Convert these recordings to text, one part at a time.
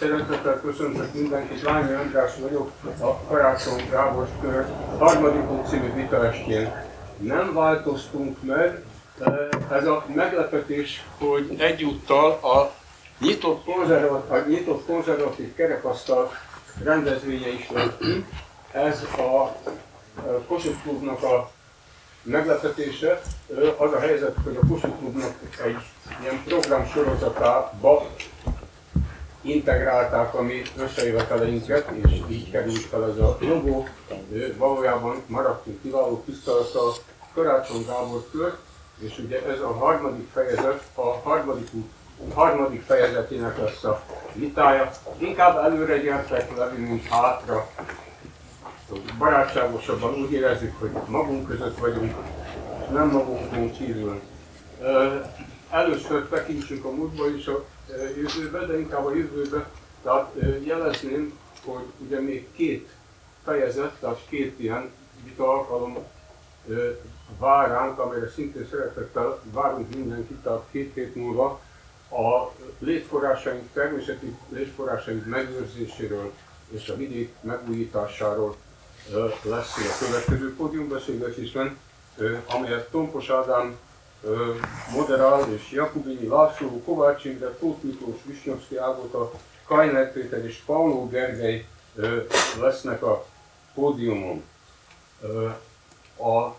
Szeretettel köszöntök mindenkit, Lányi András vagyok, a Karácsony Gábor kör harmadik című vitaestjén. Nem változtunk meg, ez a meglepetés, hogy egyúttal a nyitott konzervatív, a nyitott konzervatív kerekasztal rendezvénye is lett. Ez a Kossuth Klubnak a meglepetése. Az a helyzet, hogy a Kossuth Klubnak egy ilyen program sorozatába integrálták a mi összejöveteleinket, és így került fel ez a logó. Valójában maradtunk kiváló tisztelettel Karácsony Gábor kör, és ugye ez a harmadik fejezet, a harmadik, harmadik fejezetének lesz a vitája. Inkább előre gyertek le, mint hátra. Barátságosabban úgy érezzük, hogy magunk között vagyunk, nem magunkon kívül. Először tekintsünk a múltba és a jövőbe, de inkább a jövőbe. Tehát jelezném, hogy ugye még két fejezet, tehát két ilyen vita alkalom vár ránk, amelyre szintén szeretettel várunk mindenkit, tehát két hét múlva a létforrásaink, természeti létforrásaink megőrzéséről és a vidék megújításáról lesz a következő pódiumbeszélgetésben, amelyet Tompos Ádám moderál és Jakubini László, Kovács Imre, Tóth Miklós, Visnyovszki Ágota, Kajner Péter és Pauló Gergely lesznek a pódiumon. A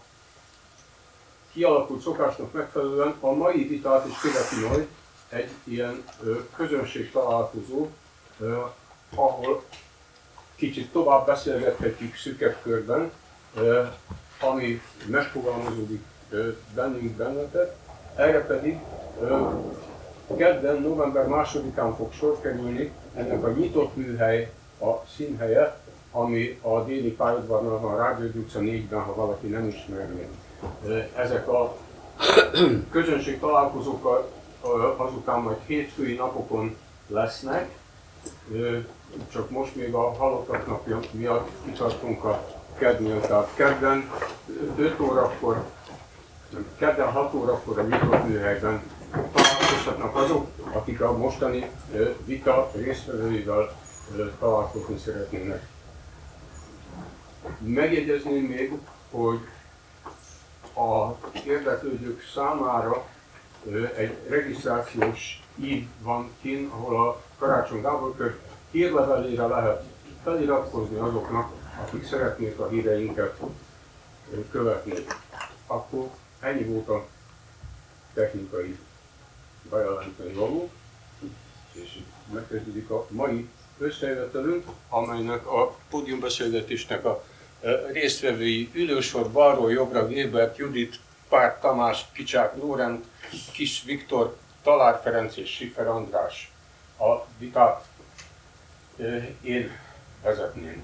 kialakult szokásnak megfelelően a mai vitát is követi majd egy ilyen közönség találkozó, ahol kicsit tovább beszélgethetjük szűkebb körben, ami megfogalmazódik bennünk bennetek. Erre pedig kedden, november másodikán fog sor kerülni ennek a nyitott műhely a színhelye, ami a déli pályaudvarnal van, a Rádió utca 4-ben, ha valaki nem ismerné. Ezek a közönség találkozók azután majd hétfői napokon lesznek, csak most még a halottak napja miatt kitartunk a kednél, tehát kedden 5 órakor, kedden 6 órakor a nyitott műhelyben találkozhatnak azok, akik a mostani vita résztvevőivel találkozni szeretnének. Megjegyezném még, hogy a érdeklődők számára egy regisztrációs ív van kint, ahol a Karácsony Gábor kör hírlevelére lehet feliratkozni azoknak, akik szeretnék a híreinket követni. Akkor ennyi volt a technikai bejelenteni való, és megkezdődik a mai összejövetelünk, amelynek a pódiumbeszélgetésnek a résztvevői ülősor balról jobbra Gébert, Judit, Pár Tamás, Kicsák Lórend, Kis Viktor, Talár Ferenc és Sifer András. A vitát én vezetném.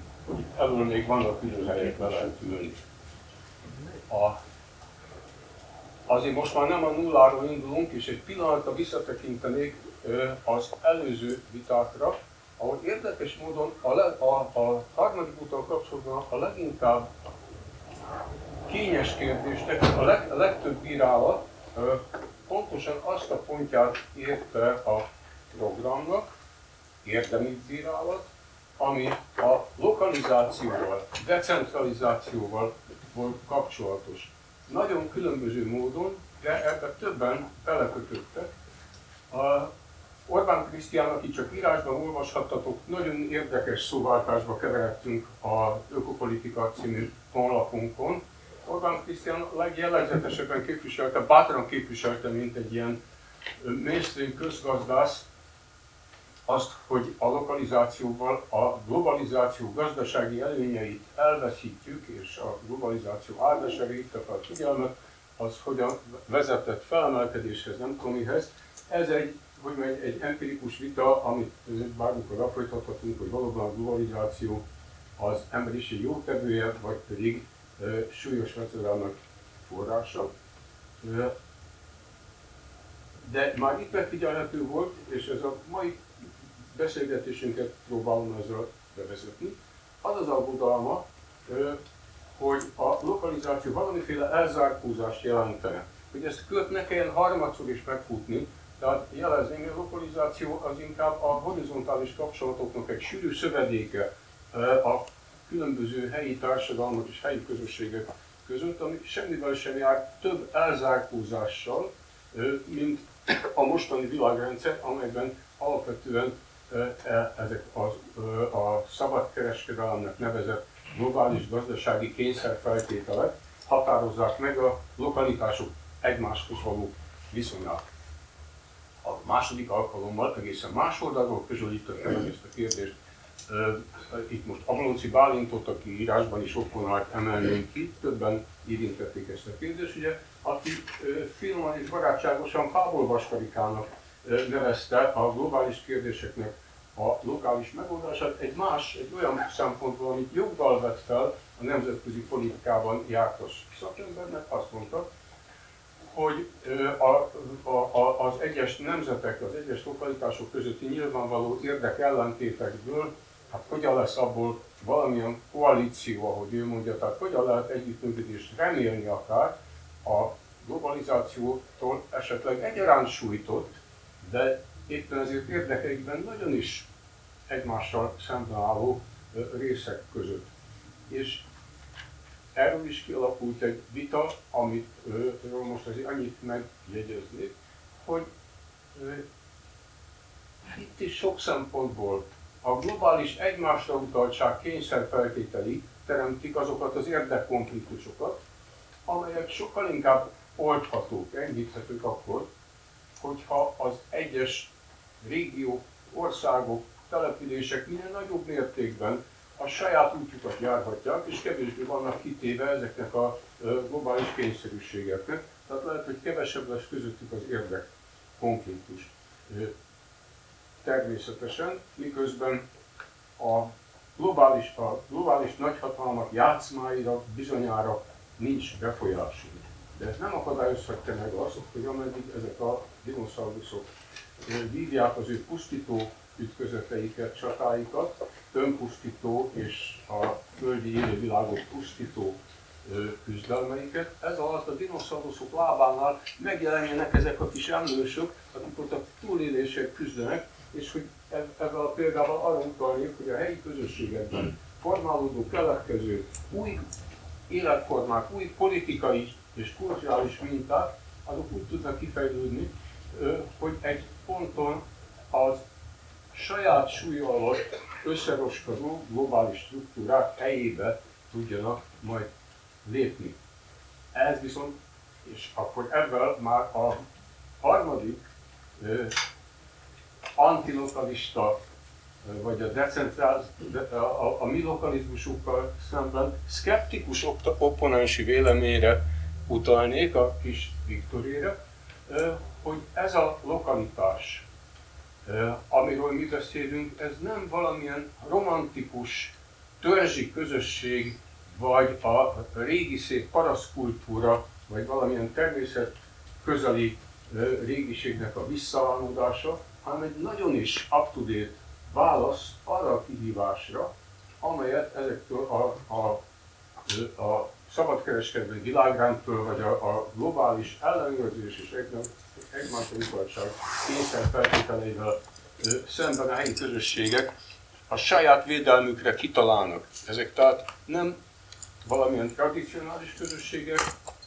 Elől még vannak ülőhelyek, le lehet ülni. A, azért most már nem a nulláról indulunk, és egy pillanatra visszatekintenék az előző vitákra, ahol érdekes módon a, le, a, a harmadik úton kapcsolatban a leginkább kényes kérdésnek a, leg, a legtöbb bírálat pontosan azt a pontját érte a programnak, érdemi bírálat, ami a lokalizációval, decentralizációval volt kapcsolatos. Nagyon különböző módon, de ebben többen belekötöttek. A Orbán Krisztián, aki csak írásban olvashattatok, nagyon érdekes szóváltásba keveredtünk a Ökopolitika című honlapunkon. Orbán Krisztián legjellegzetesebben képviselte, bátran képviselte, mint egy ilyen mainstream közgazdász, azt, hogy a lokalizációval a globalizáció gazdasági előnyeit elveszítjük, és a globalizáció áldására itt a figyelmet, az hogyan vezetett felemelkedéshez, nem tudom mihez. Ez egy hogy egy, egy empirikus vita, amit bármikor lefolytathatunk, hogy valóban a globalizáció az emberiség jótevője, vagy pedig e, súlyos veszedelmek forrása. De már itt megfigyelhető volt, és ez a mai beszélgetésünket próbálom ezzel bevezetni, az az aggodalma, hogy a lokalizáció valamiféle elzárkózást jelentene. Hogy ezt kört ne kelljen harmadszor is megfutni, Tehát jelezni, hogy a lokalizáció az inkább a horizontális kapcsolatoknak egy sűrű szövedéke a különböző helyi társadalmak és helyi közösségek között, ami semmivel sem jár több elzárkózással, mint a mostani világrendszer, amelyben alapvetően ezek az, a szabadkereskedelemnek nevezett globális gazdasági kényszerfeltételek határozzák meg a lokalitások egymáshoz való viszonyát. A második alkalommal egészen más oldalról közelítettem meg ezt a kérdést. Itt most Ablonci Bálintot, aki írásban is okvonalat emelnénk ki, többen érintették ezt a kérdést, ugye, aki finoman és barátságosan Pábor Vaskarikának nevezte a globális kérdéseknek a lokális megoldását. Egy más, egy olyan szempontból, amit joggal vett fel a nemzetközi politikában jártas szakembernek, azt mondta, hogy a, a, a, az egyes nemzetek, az egyes lokalitások közötti nyilvánvaló érdek ellentétekből, hát hogyan lesz abból valamilyen koalíció, ahogy ő mondja, tehát hogyan lehet együttműködést remélni akár a globalizációtól esetleg egyaránt sújtott, de éppen ezért érdekeikben nagyon is egymással szemben álló részek között. És erről is kialakult egy vita, amit ő, most azért annyit megjegyeznék, hogy itt is sok szempontból a globális egymásra utaltság kényszerfeltételi teremtik azokat az érdekkonfliktusokat, amelyek sokkal inkább oldhatók, enyhíthetők akkor, hogyha az egyes régiók, országok, települések minél nagyobb mértékben a saját útjukat járhatják, és kevésbé vannak kitéve ezeknek a globális kényszerűségeknek. Tehát lehet, hogy kevesebb lesz közöttük az érdek konfliktus. Természetesen, miközben a globális, a globális nagyhatalmak játszmáira bizonyára nincs befolyásunk. De ez nem akadályozhatja meg azt, hogy ameddig ezek a dinoszauruszok vívják az ő pusztító ütközeteiket, csatáikat, önpusztító és a földi élővilágot pusztító küzdelmeiket. Ez alatt a dinoszauruszok lábánál megjelenjenek ezek a kis emlősök, akik ott a túlélések küzdenek, és hogy ebben a példával arra utalnék, hogy a helyi közösségekben formálódó, keletkező új életformák, új politikai és kulturális minták, azok úgy tudnak kifejlődni, hogy egy ponton az saját súly alatt összeroskodó globális struktúrák helyébe tudjanak majd lépni. Ez viszont, és akkor ebben már a harmadik ö, antilokalista, vagy a decentrális, a, a, a mi lokalizmusukkal szemben szkeptikus opponensi véleményre utalnék a kis Viktorére, hogy ez a lokalitás, amiről mi beszélünk, ez nem valamilyen romantikus törzsi közösség, vagy a régi szép paraszkultúra, vagy valamilyen természet közeli régiségnek a visszaállodása, hanem egy nagyon is up-to-date válasz arra a kihívásra, amelyet ezektől a, a, a szabadkereskedelmi világrendtől, vagy a, a globális ellenőrzés és egymásra utaltság kényszer feltételeivel szemben a helyi közösségek a saját védelmükre kitalálnak. Ezek tehát nem valamilyen tradicionális közösségek,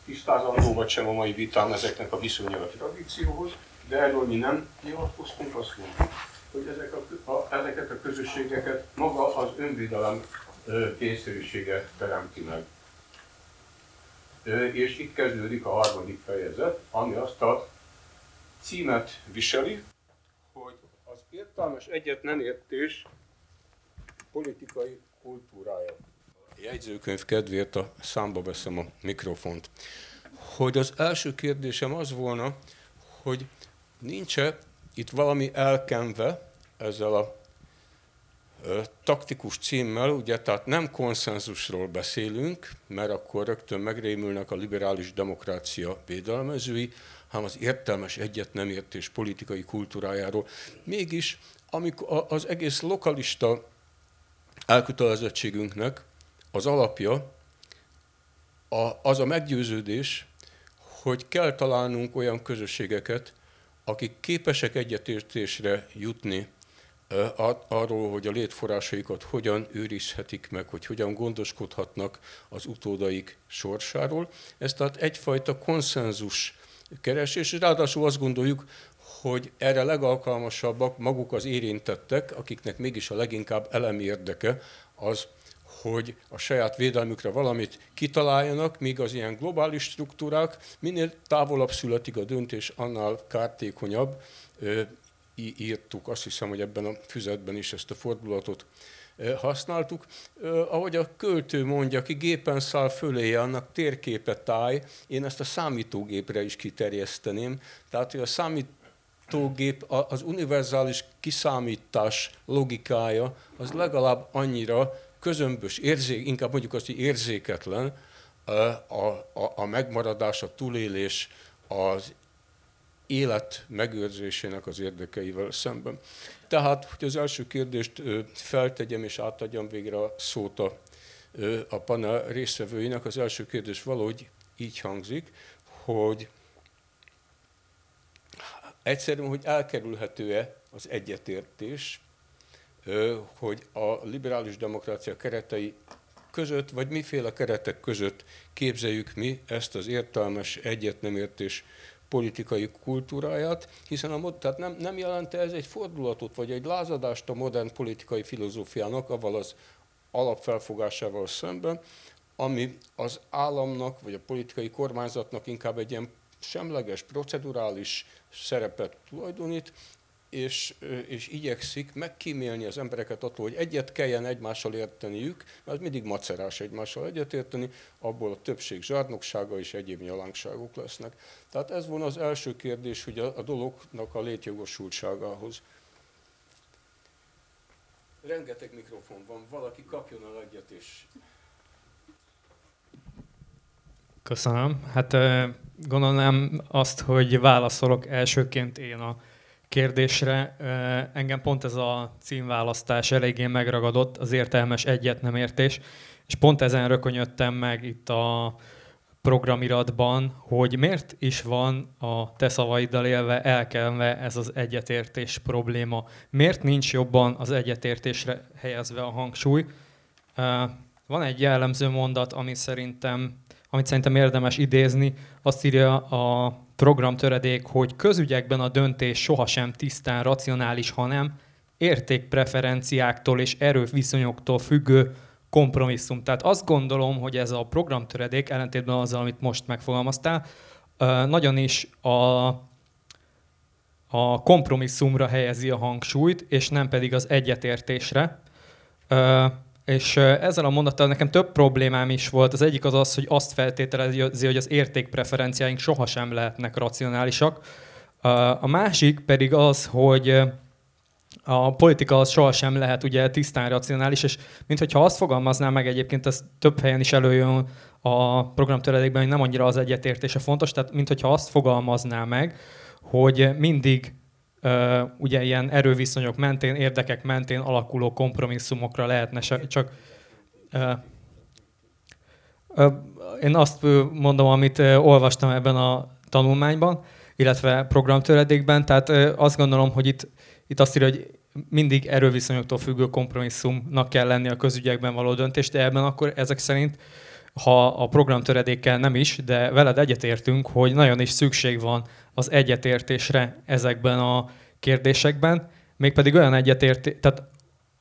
tisztázandó vagy sem a mai vitán ezeknek a viszonya a tradícióhoz, de erről mi nem nyilatkoztunk, azt mondjuk, hogy ezek a, a, ezeket a közösségeket maga az önvédelem kényszerűsége teremti meg. És itt kezdődik a harmadik fejezet, ami azt a címet viseli, hogy az értelmes egyet nem értés politikai kultúrája. A jegyzőkönyv kedvéért a számba veszem a mikrofont. Hogy az első kérdésem az volna, hogy nincs-e itt valami elkenve ezzel a taktikus címmel, ugye, tehát nem konszenzusról beszélünk, mert akkor rögtön megrémülnek a liberális demokrácia védelmezői, hanem az értelmes egyet nem értés politikai kultúrájáról. Mégis, amikor az egész lokalista elkötelezettségünknek az alapja az a meggyőződés, hogy kell találnunk olyan közösségeket, akik képesek egyetértésre jutni arról, hogy a létforrásaikat hogyan őrizhetik meg, hogy hogyan gondoskodhatnak az utódaik sorsáról. Ez tehát egyfajta konszenzus keresés, és ráadásul azt gondoljuk, hogy erre legalkalmasabbak maguk az érintettek, akiknek mégis a leginkább elemi érdeke az, hogy a saját védelmükre valamit kitaláljanak, míg az ilyen globális struktúrák minél távolabb születik a döntés, annál kártékonyabb. Írtuk, azt hiszem, hogy ebben a füzetben is ezt a fordulatot használtuk. Ahogy a költő mondja, ki gépen száll föléje, annak térképe táj, én ezt a számítógépre is kiterjeszteném. Tehát, hogy a számítógép, az univerzális kiszámítás logikája, az legalább annyira közömbös, érzék, inkább mondjuk azt, hogy érzéketlen a, a, a megmaradás, a túlélés, az élet megőrzésének az érdekeivel szemben. Tehát, hogy az első kérdést feltegyem és átadjam végre a szót a, a panel résztvevőinek, az első kérdés valahogy így hangzik, hogy egyszerűen, hogy elkerülhető-e az egyetértés hogy a liberális demokrácia keretei között, vagy miféle keretek között képzeljük mi ezt az értelmes egyet nem értés politikai kultúráját, hiszen a, tehát nem, nem jelente ez egy fordulatot, vagy egy lázadást a modern politikai filozófiának, avval az alapfelfogásával szemben, ami az államnak, vagy a politikai kormányzatnak inkább egy ilyen semleges, procedurális szerepet tulajdonít, és, és igyekszik megkímélni az embereket attól, hogy egyet kelljen egymással érteniük, mert mindig macerás egymással egyetérteni, abból a többség zsarnoksága és egyéb nyalánkságok lesznek. Tehát ez volna az első kérdés, hogy a, a dolognak a létjogosultságához. Rengeteg mikrofon van, valaki kapjon el egyet és... Köszönöm. Hát gondolnám azt, hogy válaszolok elsőként én a kérdésre. Engem pont ez a címválasztás eléggé megragadott, az értelmes egyet nem értés, és pont ezen rökönyödtem meg itt a programiratban, hogy miért is van a te szavaiddal élve elkelve ez az egyetértés probléma. Miért nincs jobban az egyetértésre helyezve a hangsúly? Van egy jellemző mondat, ami szerintem, amit szerintem érdemes idézni. Azt írja a programtöredék, hogy közügyekben a döntés sohasem tisztán racionális, hanem értékpreferenciáktól és erőviszonyoktól függő kompromisszum. Tehát azt gondolom, hogy ez a programtöredék, ellentétben azzal, amit most megfogalmaztál, nagyon is a, a kompromisszumra helyezi a hangsúlyt, és nem pedig az egyetértésre. És ezzel a mondattal nekem több problémám is volt. Az egyik az az, hogy azt feltételezi, hogy az értékpreferenciáink sohasem lehetnek racionálisak. A másik pedig az, hogy a politika az sohasem lehet ugye tisztán racionális, és mintha azt fogalmaznám meg egyébként, ez több helyen is előjön a programtöredékben, hogy nem annyira az egyetértése fontos, tehát mintha azt fogalmazná meg, hogy mindig ugye ilyen erőviszonyok mentén, érdekek mentén alakuló kompromisszumokra lehetne csak én azt mondom, amit olvastam ebben a tanulmányban, illetve programtöredékben, tehát azt gondolom, hogy itt, itt azt írja, hogy mindig erőviszonyoktól függő kompromisszumnak kell lenni a közügyekben való döntés, de ebben akkor ezek szerint ha a programtöredékkel nem is, de veled egyetértünk, hogy nagyon is szükség van az egyetértésre ezekben a kérdésekben, mégpedig olyan egyetértés, tehát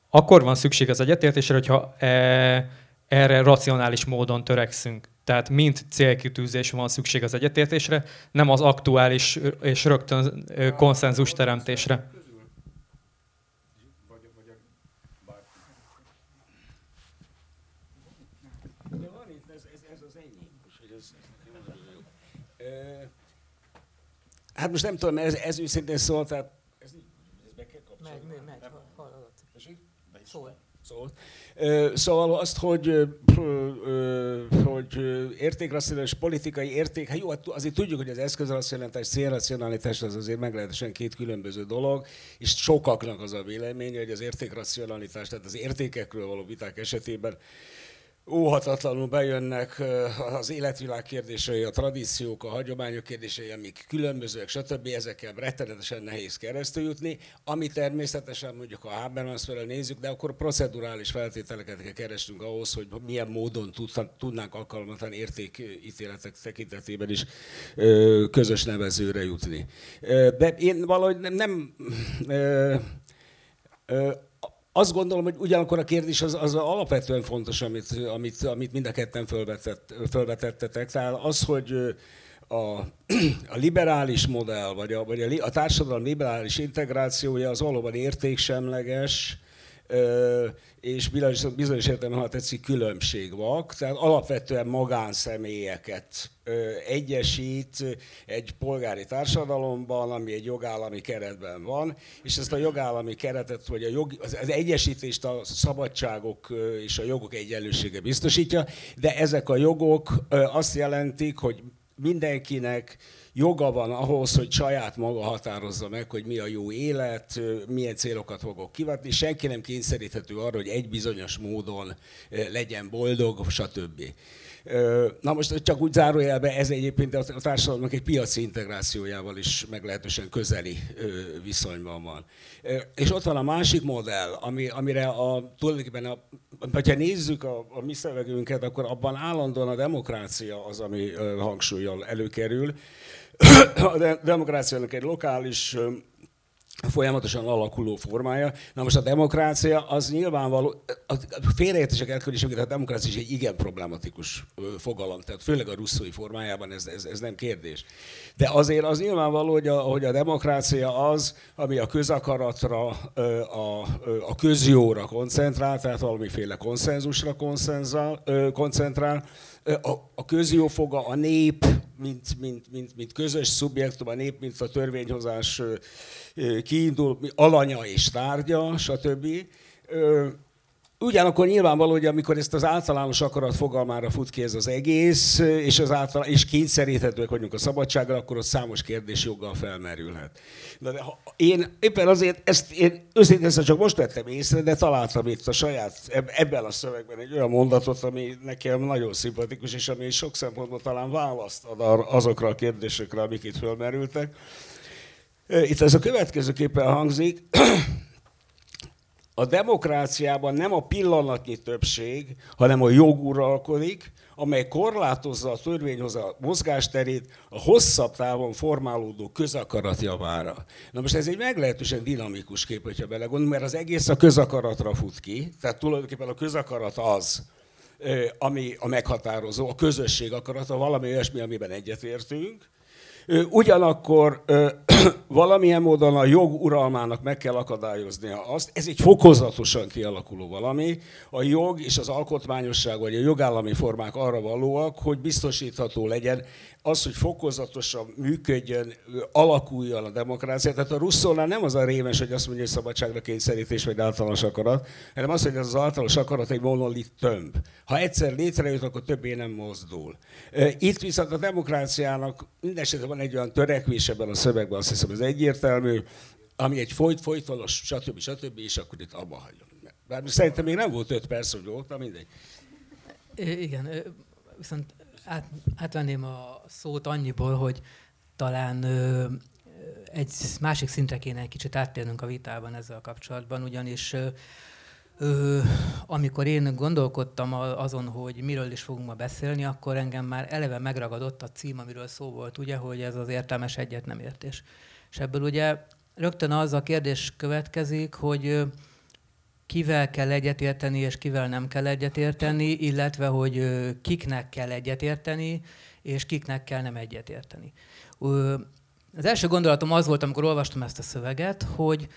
akkor van szükség az egyetértésre, hogyha e, erre racionális módon törekszünk. Tehát mint célkitűzés van szükség az egyetértésre, nem az aktuális és rögtön konszenzus teremtésre. Hát most nem tudom, ez, ez őszintén szól, tehát ez, ez be kell kapcsolni. Megy, megy, megy, hallod. Szól. Szóval azt, hogy, hogy értékracionális politikai érték, hát jó, hát azért tudjuk, hogy az eszközracionalitás, célracionalitás az azért meglehetősen két különböző dolog, és sokaknak az a véleménye, hogy az értékracionalitás, tehát az értékekről való viták esetében óhatatlanul bejönnek az életvilág kérdései, a tradíciók, a hagyományok kérdései, amik különbözőek, stb. Ezekkel rettenetesen nehéz keresztül jutni, ami természetesen mondjuk a Habermas-fel nézzük, de akkor procedurális feltételeket kell keresnünk ahhoz, hogy milyen módon tudnánk alkalmatlan értékítéletek tekintetében is közös nevezőre jutni. De én valahogy nem, nem azt gondolom, hogy ugyanakkor a kérdés az, az alapvetően fontos, amit, amit, amit mind a ketten felvetett, felvetettetek. Tehát az, hogy a, a liberális modell, vagy a, vagy a, a társadalom liberális integrációja az valóban értéksemleges, és bizonyos, bizonyos értelemben, ha tetszik, különbség van. Tehát alapvetően magánszemélyeket egyesít egy polgári társadalomban, ami egy jogállami keretben van, és ezt a jogállami keretet, vagy a jog, az, egyesítést a szabadságok és a jogok egyenlősége biztosítja, de ezek a jogok azt jelentik, hogy mindenkinek joga van ahhoz, hogy saját maga határozza meg, hogy mi a jó élet, milyen célokat fogok kivatni. Senki nem kényszeríthető arra, hogy egy bizonyos módon legyen boldog, stb. Na most csak úgy zárójelbe, ez egyébként a társadalomnak egy piaci integrációjával is meglehetősen közeli viszonyban van. És ott van a másik modell, ami, amire a, tulajdonképpen, a, ha nézzük a, a mi szövegünket, akkor abban állandóan a demokrácia az, ami hangsúlyjal előkerül. A demokráciának egy lokális folyamatosan alakuló formája. Na most a demokrácia az nyilvánvaló, a félreértések elkerülésében a demokrácia is egy igen problematikus fogalom, tehát főleg a russzói formájában ez, ez, ez nem kérdés. De azért az nyilvánvaló, hogy a, hogy a demokrácia az, ami a közakaratra, a, a közjóra koncentrál, tehát valamiféle konszenzusra koncentrál, a, a közjó foga, a nép, mint, mint, mint, mint közös szubjektum, a nép, mint a törvényhozás kiindul, alanya és tárgya, stb. Ugyanakkor nyilvánvaló, hogy amikor ezt az általános akarat fogalmára fut ki ez az egész, és, az által, és kényszeríthetőek vagyunk a szabadságra, akkor ott számos kérdés joggal felmerülhet. De, ha én éppen azért, ezt én őszintén csak most vettem észre, de találtam itt a saját, ebben a szövegben egy olyan mondatot, ami nekem nagyon szimpatikus, és ami sok szempontból talán választ ad azokra a kérdésekre, amik itt felmerültek. Itt ez a következőképpen hangzik, a demokráciában nem a pillanatnyi többség, hanem a jog uralkodik, amely korlátozza a törvényhozat mozgásterét a hosszabb távon formálódó közakarat javára. Na most ez egy meglehetősen dinamikus kép, hogyha belegondolunk, mert az egész a közakaratra fut ki, tehát tulajdonképpen a közakarat az, ami a meghatározó, a közösség akarata, valami olyasmi, amiben egyetértünk, Ugyanakkor valamilyen módon a jog uralmának meg kell akadályoznia azt, ez egy fokozatosan kialakuló valami, a jog és az alkotmányosság vagy a jogállami formák arra valóak, hogy biztosítható legyen az, hogy fokozatosan működjön, alakuljon a demokrácia. Tehát a Russzónál nem az a rémes, hogy azt mondja, hogy szabadságra kényszerítés vagy általános akarat, hanem az, hogy ez az általános akarat egy monolit tömb. Ha egyszer létrejött, akkor többé nem mozdul. Itt viszont a demokráciának mindesetre van egy olyan törekvés ebben a szövegben, azt hiszem ez egyértelmű, ami egy folyt, folytonos, stb. stb. és akkor itt abba hagyom. Bár szerintem még nem volt öt perc, hogy volt, na mindegy. Igen, viszont át, átvenném a szót annyiból, hogy talán ö, egy másik szintre kéne egy kicsit áttérnünk a vitában ezzel a kapcsolatban, ugyanis ö, ö, amikor én gondolkodtam azon, hogy miről is fogunk ma beszélni, akkor engem már eleve megragadott a cím, amiről szó volt, ugye, hogy ez az értelmes egyet nem értés. És ebből ugye rögtön az a kérdés következik, hogy kivel kell egyetérteni, és kivel nem kell egyetérteni, illetve hogy kiknek kell egyetérteni, és kiknek kell nem egyetérteni. Az első gondolatom az volt, amikor olvastam ezt a szöveget, hogy,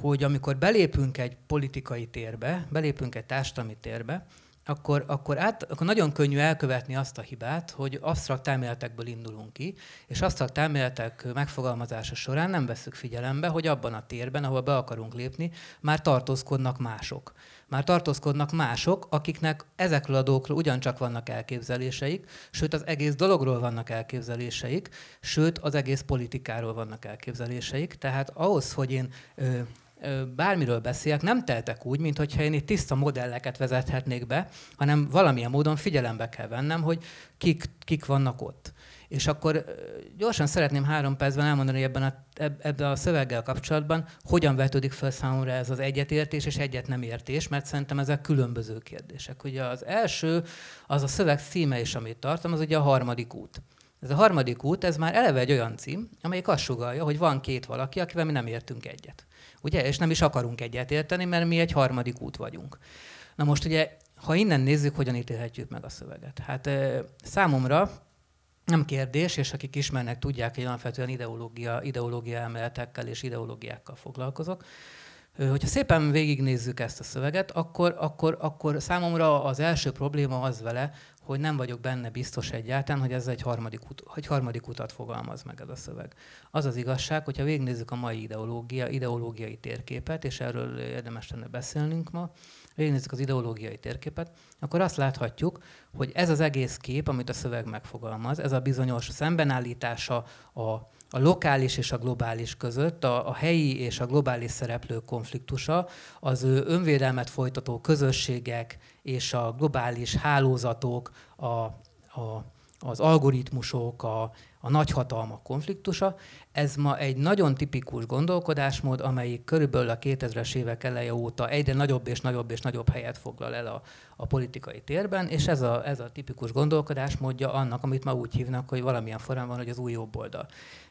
hogy amikor belépünk egy politikai térbe, belépünk egy társadalmi térbe, akkor, akkor, át, akkor nagyon könnyű elkövetni azt a hibát, hogy absztrakt elméletekből indulunk ki, és absztrakt elméletek megfogalmazása során nem veszük figyelembe, hogy abban a térben, ahol be akarunk lépni, már tartózkodnak mások. Már tartózkodnak mások, akiknek ezekről a dolgokról ugyancsak vannak elképzeléseik, sőt az egész dologról vannak elképzeléseik, sőt az egész politikáról vannak elképzeléseik. Tehát ahhoz, hogy én bármiről beszélek, nem teltek úgy, mint hogyha én itt tiszta modelleket vezethetnék be, hanem valamilyen módon figyelembe kell vennem, hogy kik, kik vannak ott. És akkor gyorsan szeretném három percben elmondani ebben a, ebben a szöveggel kapcsolatban, hogyan vetődik fel számomra ez az egyetértés és egyet nem értés, mert szerintem ezek különböző kérdések. Ugye az első, az a szöveg címe is, amit tartom, az ugye a harmadik út. Ez a harmadik út, ez már eleve egy olyan cím, amelyik azt sugalja, hogy van két valaki, akivel mi nem értünk egyet. Ugye? És nem is akarunk egyet érteni, mert mi egy harmadik út vagyunk. Na most ugye, ha innen nézzük, hogyan ítélhetjük meg a szöveget. Hát számomra nem kérdés, és akik ismernek, tudják, hogy alapvetően ideológia, ideológia emeletekkel és ideológiákkal foglalkozok. Hogyha szépen végignézzük ezt a szöveget, akkor, akkor, akkor számomra az első probléma az vele, hogy nem vagyok benne biztos egyáltalán, hogy ez egy harmadik, ut- hogy harmadik utat fogalmaz meg ez a szöveg. Az az igazság, hogyha végignézzük a mai ideológia, ideológiai térképet, és erről érdemes lenne beszélnünk ma, végignézzük az ideológiai térképet, akkor azt láthatjuk, hogy ez az egész kép, amit a szöveg megfogalmaz, ez a bizonyos szembenállítása a, a lokális és a globális között, a, a helyi és a globális szereplők konfliktusa, az önvédelmet folytató közösségek és a globális hálózatok, a, a, az algoritmusok, a, a nagyhatalmak konfliktusa. Ez ma egy nagyon tipikus gondolkodásmód, amelyik körülbelül a 2000-es évek eleje óta egyre nagyobb és nagyobb és nagyobb helyet foglal el a, a politikai térben, és ez a, ez a tipikus gondolkodásmódja annak, amit ma úgy hívnak, hogy valamilyen formában, hogy az új jobb oldal.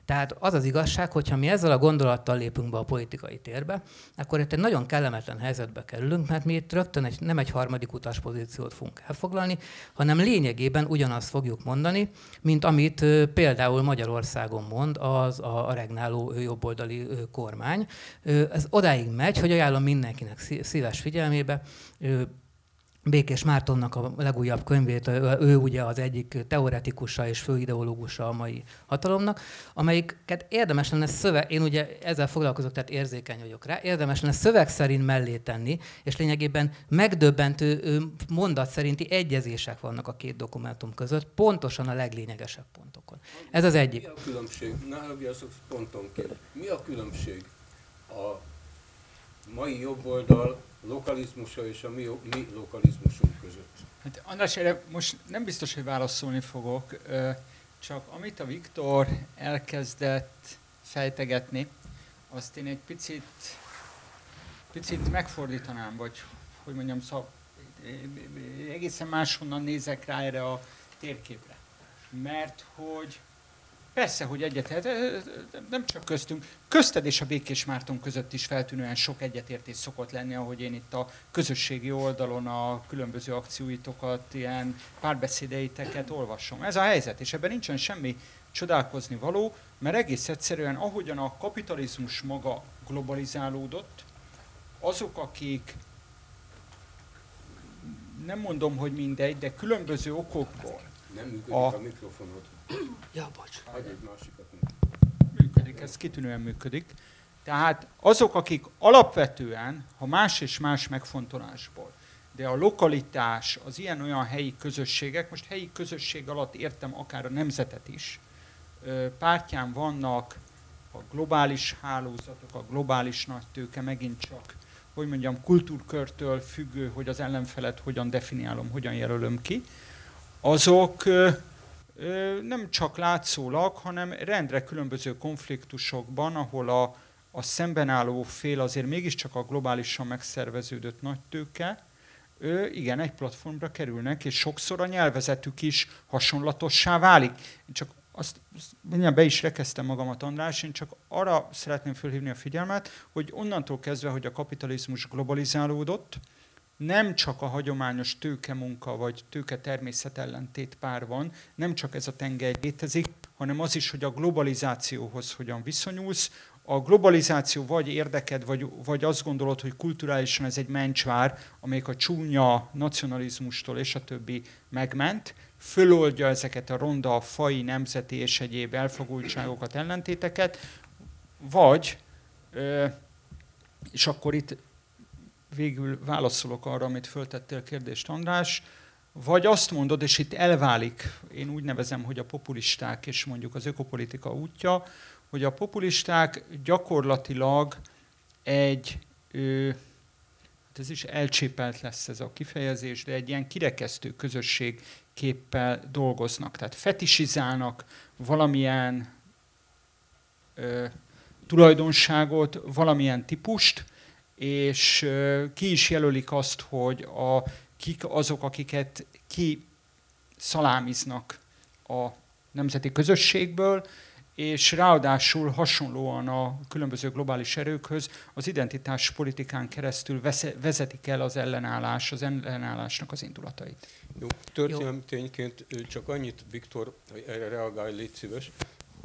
Tehát az az igazság, hogyha mi ezzel a gondolattal lépünk be a politikai térbe, akkor itt egy nagyon kellemetlen helyzetbe kerülünk, mert mi itt rögtön egy, nem egy harmadik utas pozíciót fogunk elfoglalni, hanem lényegében ugyanazt fogjuk mondani, mint amit például Magyarországon mond az a regnáló jobboldali kormány. Ez odáig megy, hogy ajánlom mindenkinek szíves figyelmébe, Békés Mártonnak a legújabb könyvét, ő ugye az egyik teoretikusa és főideológusa a mai hatalomnak, amelyiket érdemes lenne szöveg, én ugye ezzel foglalkozok, tehát érzékeny vagyok rá, érdemes lenne szöveg szerint mellé tenni, és lényegében megdöbbentő mondat szerinti egyezések vannak a két dokumentum között, pontosan a leglényegesebb pontokon. Ez az egyik. Mi a különbség? Ne pontonként. Mi a különbség a mai jobboldal lokalizmusa és a mi, mi lokalizmusunk között. Hát András, erre most nem biztos, hogy válaszolni fogok, csak amit a Viktor elkezdett fejtegetni, azt én egy picit, picit megfordítanám, vagy hogy mondjam, szóval egészen máshonnan nézek rá erre a térképre. Mert hogy Persze, hogy egyetért, nem csak köztünk, közted és a Békés Márton között is feltűnően sok egyetértés szokott lenni, ahogy én itt a közösségi oldalon a különböző akcióitokat, ilyen párbeszédeiteket olvasom. Ez a helyzet, és ebben nincsen semmi csodálkozni való, mert egész egyszerűen ahogyan a kapitalizmus maga globalizálódott, azok, akik nem mondom, hogy mindegy, de különböző okokból. Nem működik a, a mikrofonod. Ja, bocs. Hagyj egy másikat. Működik, ez kitűnően működik. Tehát azok, akik alapvetően, ha más és más megfontolásból, de a lokalitás, az ilyen-olyan helyi közösségek, most helyi közösség alatt értem akár a nemzetet is, pártján vannak a globális hálózatok, a globális nagytőke, megint csak, hogy mondjam, kultúrkörtől függő, hogy az ellenfelet hogyan definiálom, hogyan jelölöm ki, azok nem csak látszólag, hanem rendre különböző konfliktusokban, ahol a, a szemben álló fél azért mégiscsak a globálisan megszerveződött nagytőke, ő, igen, egy platformra kerülnek, és sokszor a nyelvezetük is hasonlatossá válik. Én csak azt, mindjárt be is rekeztem magamat, András, én csak arra szeretném fölhívni a figyelmet, hogy onnantól kezdve, hogy a kapitalizmus globalizálódott, nem csak a hagyományos tőkemunka vagy tőke természet ellentét pár van, nem csak ez a tengely létezik, hanem az is, hogy a globalizációhoz hogyan viszonyulsz. A globalizáció vagy érdeked, vagy, vagy azt gondolod, hogy kulturálisan ez egy mencsvár, amelyik a csúnya nacionalizmustól és a többi megment, föloldja ezeket a ronda, fai, nemzeti és egyéb elfogultságokat, ellentéteket, vagy, és akkor itt végül válaszolok arra, amit föltettél kérdést, András, vagy azt mondod, és itt elválik, én úgy nevezem, hogy a populisták és mondjuk az ökopolitika útja, hogy a populisták gyakorlatilag egy, ö, hát ez is elcsépelt lesz ez a kifejezés, de egy ilyen kirekesztő közösség képpel dolgoznak. Tehát fetisizálnak valamilyen ö, tulajdonságot, valamilyen típust, és ki is jelölik azt, hogy a, kik azok, akiket ki szalámiznak a nemzeti közösségből, és ráadásul hasonlóan a különböző globális erőkhöz az identitás politikán keresztül vezetik el az ellenállás, az ellenállásnak az indulatait. Jó, történelmi tényként csak annyit, Viktor, erre reagálj, légy szíves,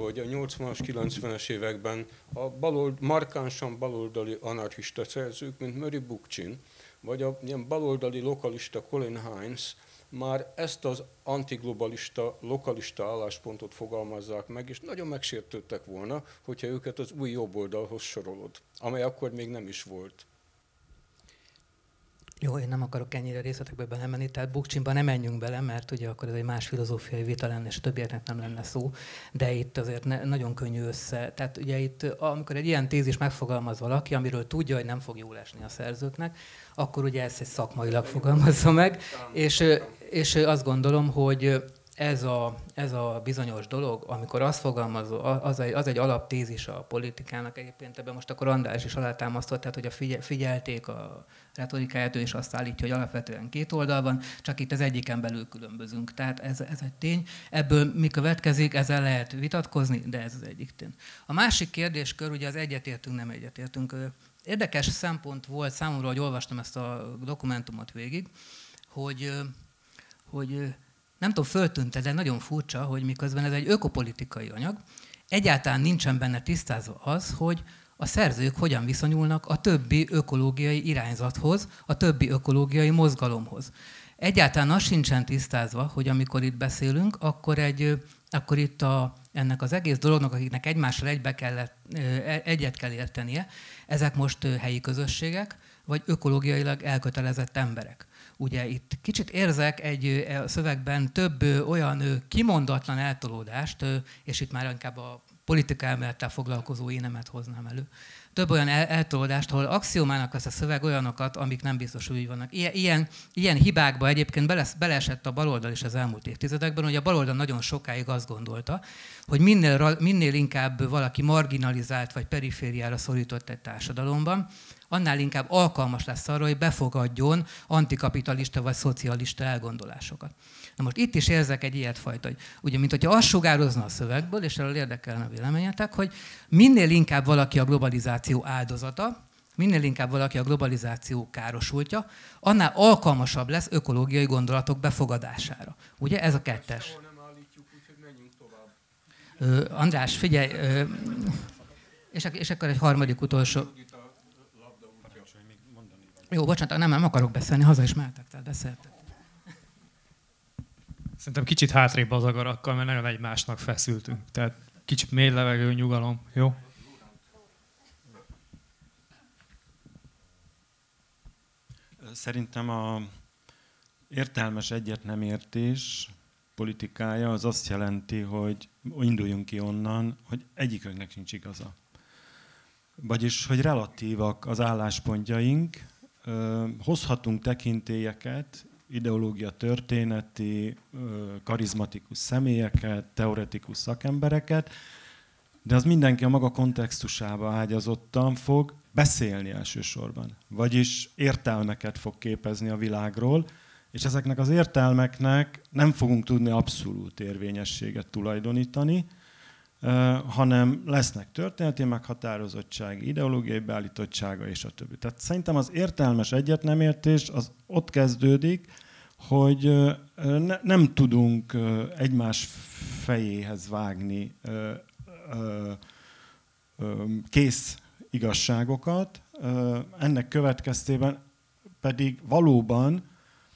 hogy a 80-as, 90-es években a balold, markánsan baloldali anarchista szerzők, mint Murray Bookchin, vagy a ilyen baloldali lokalista Colin Hines, már ezt az antiglobalista, lokalista álláspontot fogalmazzák meg, és nagyon megsértődtek volna, hogyha őket az új jobboldalhoz sorolod, amely akkor még nem is volt. Jó, én nem akarok ennyire részletekbe belemenni, tehát Bukcsinba nem menjünk bele, mert ugye akkor ez egy más filozófiai vita lenne, és többieknek nem lenne szó, de itt azért ne, nagyon könnyű össze. Tehát ugye itt, amikor egy ilyen tézis megfogalmaz valaki, amiről tudja, hogy nem fog jól esni a szerzőknek, akkor ugye ezt egy szakmailag fogalmazza meg, és, és azt gondolom, hogy ez a, ez a bizonyos dolog, amikor azt fogalmazó, az egy, az egy alaptézis a politikának egyébként, ebben most akkor András is alátámasztott, tehát hogy a figyel, figyelték a retorikáját, ő is azt állítja, hogy alapvetően két oldal van, csak itt az egyiken belül különbözünk. Tehát ez, ez egy tény. Ebből mi következik, ezzel lehet vitatkozni, de ez az egyik tény. A másik kérdéskör, ugye az egyetértünk, nem egyetértünk. Érdekes szempont volt számomra, hogy olvastam ezt a dokumentumot végig, hogy, hogy nem tudom, föltűnt de nagyon furcsa, hogy miközben ez egy ökopolitikai anyag, egyáltalán nincsen benne tisztázva az, hogy a szerzők hogyan viszonyulnak a többi ökológiai irányzathoz, a többi ökológiai mozgalomhoz. Egyáltalán az sincsen tisztázva, hogy amikor itt beszélünk, akkor, egy, akkor itt a, ennek az egész dolognak, akiknek egymással egybe kellett, e, egyet kell értenie, ezek most helyi közösségek, vagy ökológiailag elkötelezett emberek. Ugye itt kicsit érzek egy e, szövegben több olyan kimondatlan eltolódást, és itt már inkább a politika elmélettel foglalkozó énemet hoznám elő. Több olyan el- eltolódást, ahol axiomának az a szöveg olyanokat, amik nem biztos, hogy vannak. Ilyen, ilyen, ilyen hibákba egyébként bele, beleesett a baloldal is az elmúlt évtizedekben, hogy a baloldal nagyon sokáig azt gondolta, hogy minél, minél inkább valaki marginalizált vagy perifériára szorított egy társadalomban, annál inkább alkalmas lesz arra, hogy befogadjon antikapitalista vagy szocialista elgondolásokat. Na most itt is érzek egy ilyetfajta, hogy ugye, mint hogyha azt sugározna a szövegből, és erről érdekelne a véleményetek, hogy minél inkább valaki a globalizáció áldozata, minél inkább valaki a globalizáció károsultja, annál alkalmasabb lesz ökológiai gondolatok befogadására. Ugye ez a kettes. Ö, András, figyelj, ö, és, és akkor egy harmadik utolsó. Jó, bocsánat, nem, nem akarok beszélni, haza is mehetek, tehát beszéltek. Szerintem kicsit hátrébb az agarakkal, mert nagyon egymásnak feszültünk. Tehát kicsit mély levegő, nyugalom, jó? Szerintem a értelmes egyet nem értés politikája az azt jelenti, hogy induljunk ki onnan, hogy egyikünknek sincs igaza. Vagyis, hogy relatívak az álláspontjaink, hozhatunk tekintélyeket, ideológia történeti, karizmatikus személyeket, teoretikus szakembereket, de az mindenki a maga kontextusába ágyazottan fog beszélni elsősorban. Vagyis értelmeket fog képezni a világról, és ezeknek az értelmeknek nem fogunk tudni abszolút érvényességet tulajdonítani, hanem lesznek történeti meghatározottság, ideológiai beállítottsága és a többi. Tehát szerintem az értelmes egyetnemértés az ott kezdődik, hogy ne, nem tudunk egymás fejéhez vágni kész igazságokat, ennek következtében pedig valóban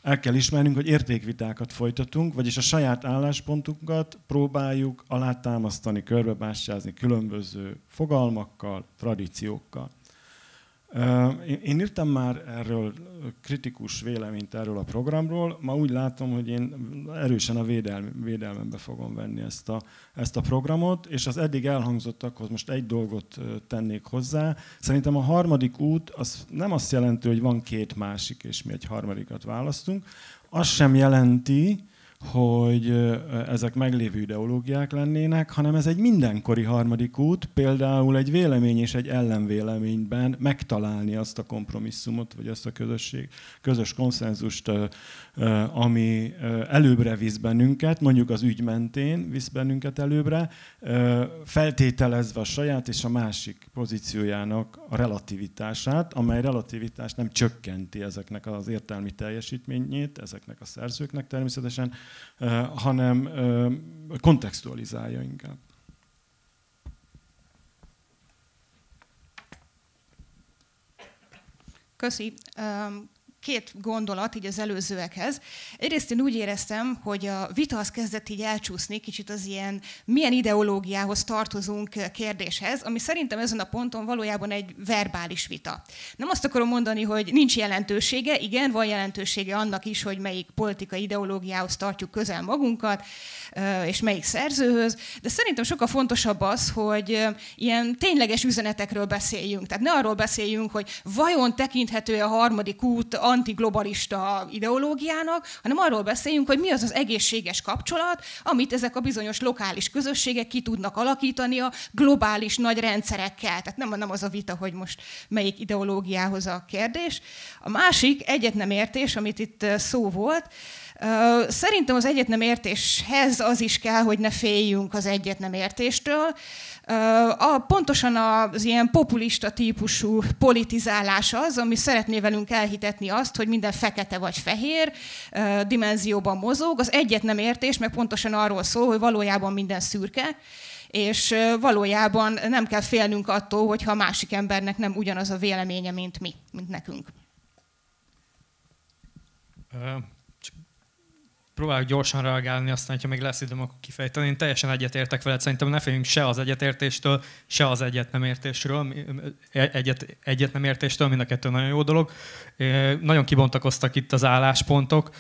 el kell ismernünk, hogy értékvitákat folytatunk, vagyis a saját álláspontunkat próbáljuk alátámasztani, körbebástyázni különböző fogalmakkal, tradíciókkal. Én írtam már erről kritikus véleményt erről a programról. Ma úgy látom, hogy én erősen a védelmi, védelmembe fogom venni ezt a, ezt a programot, és az eddig elhangzottakhoz most egy dolgot tennék hozzá. Szerintem a harmadik út az nem azt jelenti, hogy van két másik, és mi egy harmadikat választunk. Az sem jelenti, hogy ezek meglévő ideológiák lennének, hanem ez egy mindenkori harmadik út, például egy vélemény és egy ellenvéleményben megtalálni azt a kompromisszumot, vagy azt a közösség, közös konszenzust, ami előbbre visz bennünket, mondjuk az ügy mentén visz bennünket előbbre, feltételezve a saját és a másik pozíciójának a relativitását, amely relativitás nem csökkenti ezeknek az értelmi teljesítményét, ezeknek a szerzőknek természetesen, hanem kontextualizálja inkább. Köszi két gondolat így az előzőekhez. Egyrészt én úgy éreztem, hogy a vita az kezdett így elcsúszni kicsit az ilyen milyen ideológiához tartozunk kérdéshez, ami szerintem ezen a ponton valójában egy verbális vita. Nem azt akarom mondani, hogy nincs jelentősége, igen, van jelentősége annak is, hogy melyik politikai ideológiához tartjuk közel magunkat, és melyik szerzőhöz, de szerintem sokkal fontosabb az, hogy ilyen tényleges üzenetekről beszéljünk. Tehát ne arról beszéljünk, hogy vajon tekinthető a harmadik út antiglobalista ideológiának, hanem arról beszéljünk, hogy mi az az egészséges kapcsolat, amit ezek a bizonyos lokális közösségek ki tudnak alakítani a globális nagy rendszerekkel. Tehát nem, nem az a vita, hogy most melyik ideológiához a kérdés. A másik egyet nem értés, amit itt szó volt, Szerintem az egyet nem értéshez az is kell, hogy ne féljünk az egyet nem értéstől. A, pontosan az ilyen populista típusú politizálás az, ami szeretné velünk elhitetni azt, hogy minden fekete vagy fehér dimenzióban mozog. Az egyet nem értés, meg pontosan arról szól, hogy valójában minden szürke, és valójában nem kell félnünk attól, hogyha a másik embernek nem ugyanaz a véleménye, mint mi, mint nekünk próbálok gyorsan reagálni, aztán, ha még lesz időm, akkor kifejteni. Én teljesen egyetértek veled, szerintem ne féljünk se az egyetértéstől, se az egyet nem értésről, egyet, egyet nem értéstől, mind a kettő nagyon jó dolog. Nagyon kibontakoztak itt az álláspontok.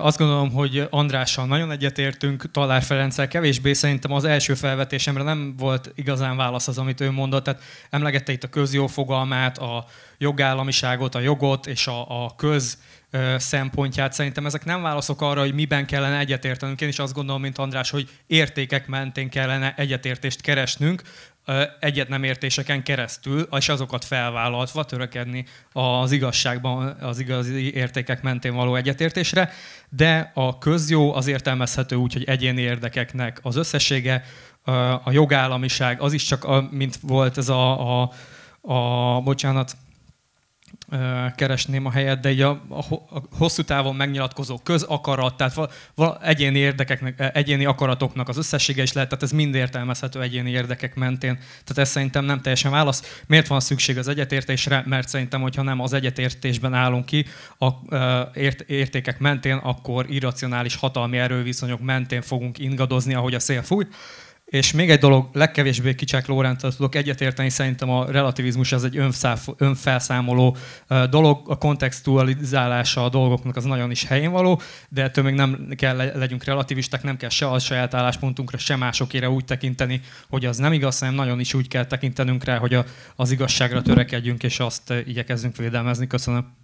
Azt gondolom, hogy Andrással nagyon egyetértünk, Talár Ferenccel kevésbé szerintem az első felvetésemre nem volt igazán válasz az, amit ő mondott. Tehát emlegette itt a közjó fogalmát, a jogállamiságot, a jogot és a, a köz szempontját. Szerintem ezek nem válaszok arra, hogy miben kellene egyetértenünk. Én is azt gondolom, mint András, hogy értékek mentén kellene egyetértést keresnünk, egyet nem értéseken keresztül, és azokat felvállaltva törekedni az igazságban, az igazi értékek mentén való egyetértésre, de a közjó az értelmezhető úgy, hogy egyéni érdekeknek az összessége, a jogállamiság, az is csak, mint volt ez a, a, a bocsánat, keresném a helyet, de a, a, a hosszú távon megnyilatkozó közakarat, tehát val, val, egyéni érdekeknek, e, egyéni akaratoknak az összessége is lehet, tehát ez mind értelmezhető egyéni érdekek mentén. Tehát ez szerintem nem teljesen válasz. Miért van szükség az egyetértésre? Mert szerintem, hogyha nem az egyetértésben állunk ki a ért, értékek mentén, akkor irracionális hatalmi erőviszonyok mentén fogunk ingadozni, ahogy a szél fúj. És még egy dolog, legkevésbé Kicsák Lóránttal tudok egyetérteni, szerintem a relativizmus az egy önfelszámoló dolog, a kontextualizálása a dolgoknak az nagyon is helyén való, de ettől még nem kell legyünk relativisták, nem kell se a saját álláspontunkra, se másokére úgy tekinteni, hogy az nem igaz, hanem nagyon is úgy kell tekintenünk rá, hogy a, az igazságra törekedjünk, és azt igyekezzünk védelmezni. Köszönöm.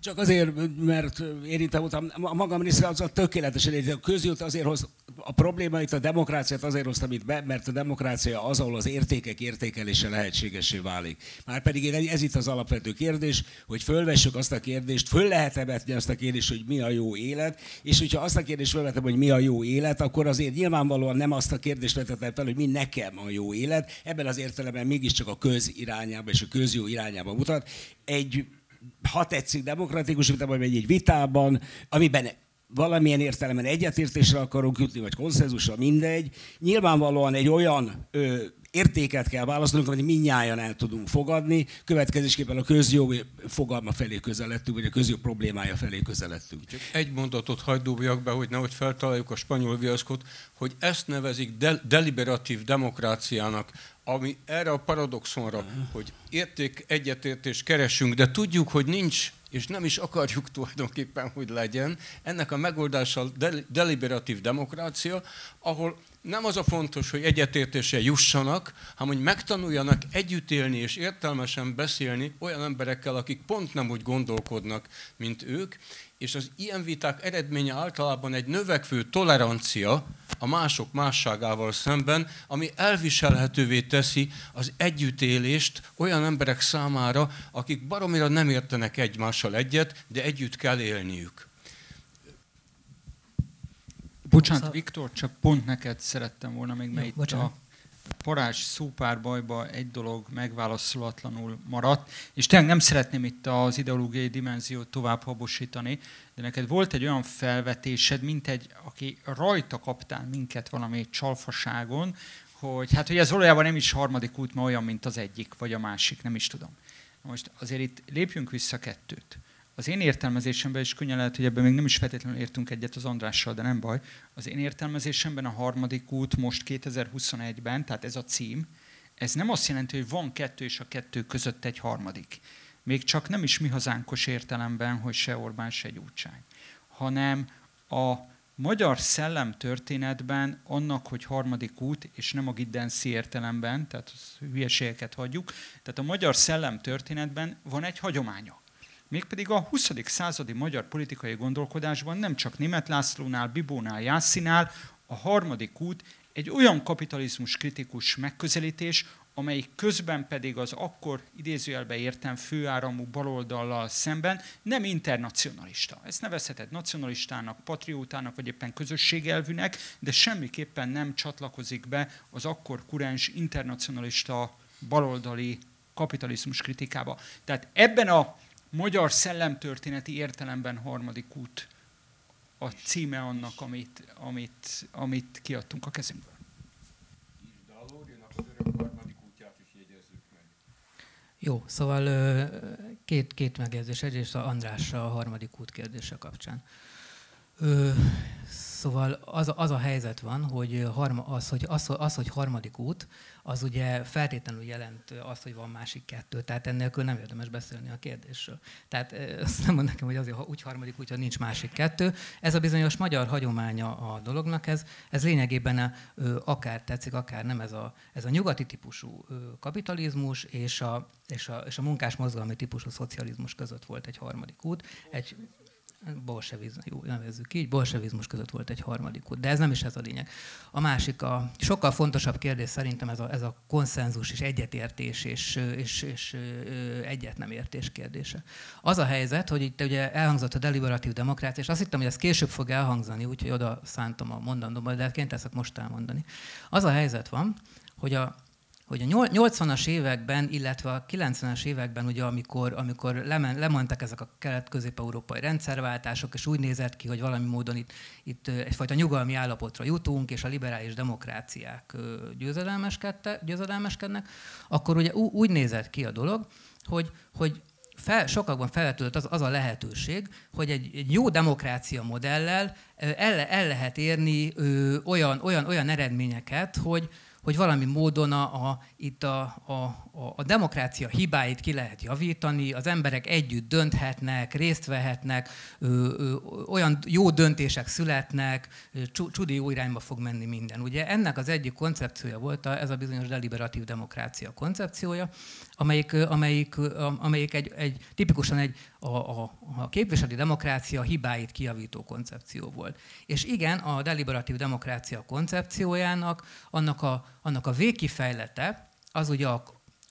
Csak azért, mert érintem voltam, a magam részéről az a tökéletesen. A közjut azért hoz, a probléma itt a demokráciát azért hoztam itt be, mert a demokrácia az, ahol az értékek értékelése lehetségesé válik. Márpedig én, ez itt az alapvető kérdés, hogy fölvessük azt a kérdést, föl lehet-e vetni azt a kérdést, hogy mi a jó élet, és hogyha azt a kérdést fölvetem, hogy mi a jó élet, akkor azért nyilvánvalóan nem azt a kérdést vetettem fel, hogy mi nekem a jó élet. Ebben az értelemben mégiscsak a köz irányába és a közjó irányába mutat. Egy ha tetszik, demokratikus vitában, vagy egy vitában, amiben valamilyen értelemben egyetértésre akarunk jutni, vagy konszenzusra, mindegy. Nyilvánvalóan egy olyan ö, értéket kell választanunk, amit minnyáján el tudunk fogadni, következésképpen a közjó fogalma felé közeledtünk, vagy a közjó problémája felé közeledtünk. Csak egy mondatot hagyd dobjak be, hogy nehogy feltaláljuk a spanyol viaszkot, hogy ezt nevezik del- deliberatív demokráciának, ami erre a paradoxonra, hogy érték egyetértést keresünk, de tudjuk, hogy nincs és nem is akarjuk tulajdonképpen, hogy legyen. Ennek a megoldása del- deliberatív demokrácia, ahol nem az a fontos, hogy egyetértésre jussanak, hanem hogy megtanuljanak együtt élni és értelmesen beszélni olyan emberekkel, akik pont nem úgy gondolkodnak, mint ők, és az ilyen viták eredménye általában egy növekvő tolerancia a mások másságával szemben, ami elviselhetővé teszi az együttélést olyan emberek számára, akik baromira nem értenek egymással egyet, de együtt kell élniük. Bocsánat, Szóval- Viktor, csak pont neked szerettem volna még, mert Jó, itt bocsánat. a parázs szópárbajba egy dolog megválaszolatlanul maradt, és tényleg nem szeretném itt az ideológiai dimenziót tovább habosítani, de neked volt egy olyan felvetésed, mint egy, aki rajta kaptál minket valami csalfaságon, hogy hát, hogy ez valójában nem is harmadik út, mert olyan, mint az egyik, vagy a másik, nem is tudom. Most azért itt lépjünk vissza kettőt. Az én értelmezésemben, és könnyen lehet, hogy ebben még nem is feltétlenül értünk egyet az Andrással, de nem baj. Az én értelmezésemben a harmadik út most 2021-ben, tehát ez a cím, ez nem azt jelenti, hogy van kettő és a kettő között egy harmadik. Még csak nem is mi hazánkos értelemben, hogy se Orbán, se Gyurcsány. Hanem a magyar szellemtörténetben annak, hogy harmadik út, és nem a Giddenszi értelemben, tehát hülyeségeket hagyjuk, tehát a magyar szellemtörténetben van egy hagyománya. Mégpedig a 20. századi magyar politikai gondolkodásban nem csak Német Lászlónál, Bibónál, Jászinál, a harmadik út egy olyan kapitalizmus kritikus megközelítés, amelyik közben pedig az akkor idézőjelbe értem főáramú baloldallal szemben nem internacionalista. Ezt nevezheted nacionalistának, patriótának, vagy éppen közösségelvűnek, de semmiképpen nem csatlakozik be az akkor kurens internacionalista baloldali kapitalizmus kritikába. Tehát ebben a magyar szellemtörténeti értelemben harmadik út a címe annak, amit, amit, amit kiadtunk a kezünkből. Jó, szóval két, két megjegyzés. Egyrészt a Andrásra a harmadik út kérdése kapcsán. Ö, szóval az, a- az a helyzet van, hogy, harma, az, hogy az, az, hogy harmadik út, az ugye feltétlenül jelent azt, hogy van másik kettő. Tehát ennélkül nem érdemes beszélni a kérdésről. Tehát azt nem mond nekem, hogy azért ha úgy harmadik út, hogy nincs másik kettő. Ez a bizonyos magyar hagyománya a dolognak, ez, ez lényegében ö, akár tetszik, akár nem, ez a, ez a nyugati típusú kapitalizmus és a, és, a, és a munkás mozgalmi típusú szocializmus között volt egy harmadik út. Egy, bolsevizmus, jó, nevezzük így, bolsevizmus között volt egy harmadik út, de ez nem is ez a lényeg. A másik, a sokkal fontosabb kérdés szerintem ez a, ez a konszenzus és egyetértés és, és, és egyet nem értés kérdése. Az a helyzet, hogy itt ugye elhangzott a deliberatív demokrácia, és azt hittem, hogy ez később fog elhangzani, úgyhogy oda szántam a mondandóba, de kénytelen leszek most elmondani. Az a helyzet van, hogy a, hogy a nyol- 80-as években, illetve a 90-es években, ugye, amikor, amikor lemen, lementek ezek a kelet-közép-európai rendszerváltások, és úgy nézett ki, hogy valami módon itt, itt egyfajta nyugalmi állapotra jutunk, és a liberális demokráciák győzedelmeskednek, akkor ugye úgy nézett ki a dolog, hogy, hogy fel, sokakban felvetődött az, az a lehetőség, hogy egy, egy jó demokrácia modellel el, el lehet érni ö, olyan, olyan, olyan eredményeket, hogy, hogy valami módon a, a, itt a, a, a, demokrácia hibáit ki lehet javítani, az emberek együtt dönthetnek, részt vehetnek, ö, ö, olyan jó döntések születnek, csudi jó irányba fog menni minden. Ugye ennek az egyik koncepciója volt a, ez a bizonyos deliberatív demokrácia koncepciója, amelyik, amelyik, amelyik egy, egy, tipikusan egy a, a, a képviseleti demokrácia hibáit kijavító koncepció volt. És igen, a deliberatív demokrácia koncepciójának, annak a, annak a végkifejlete, az ugye a,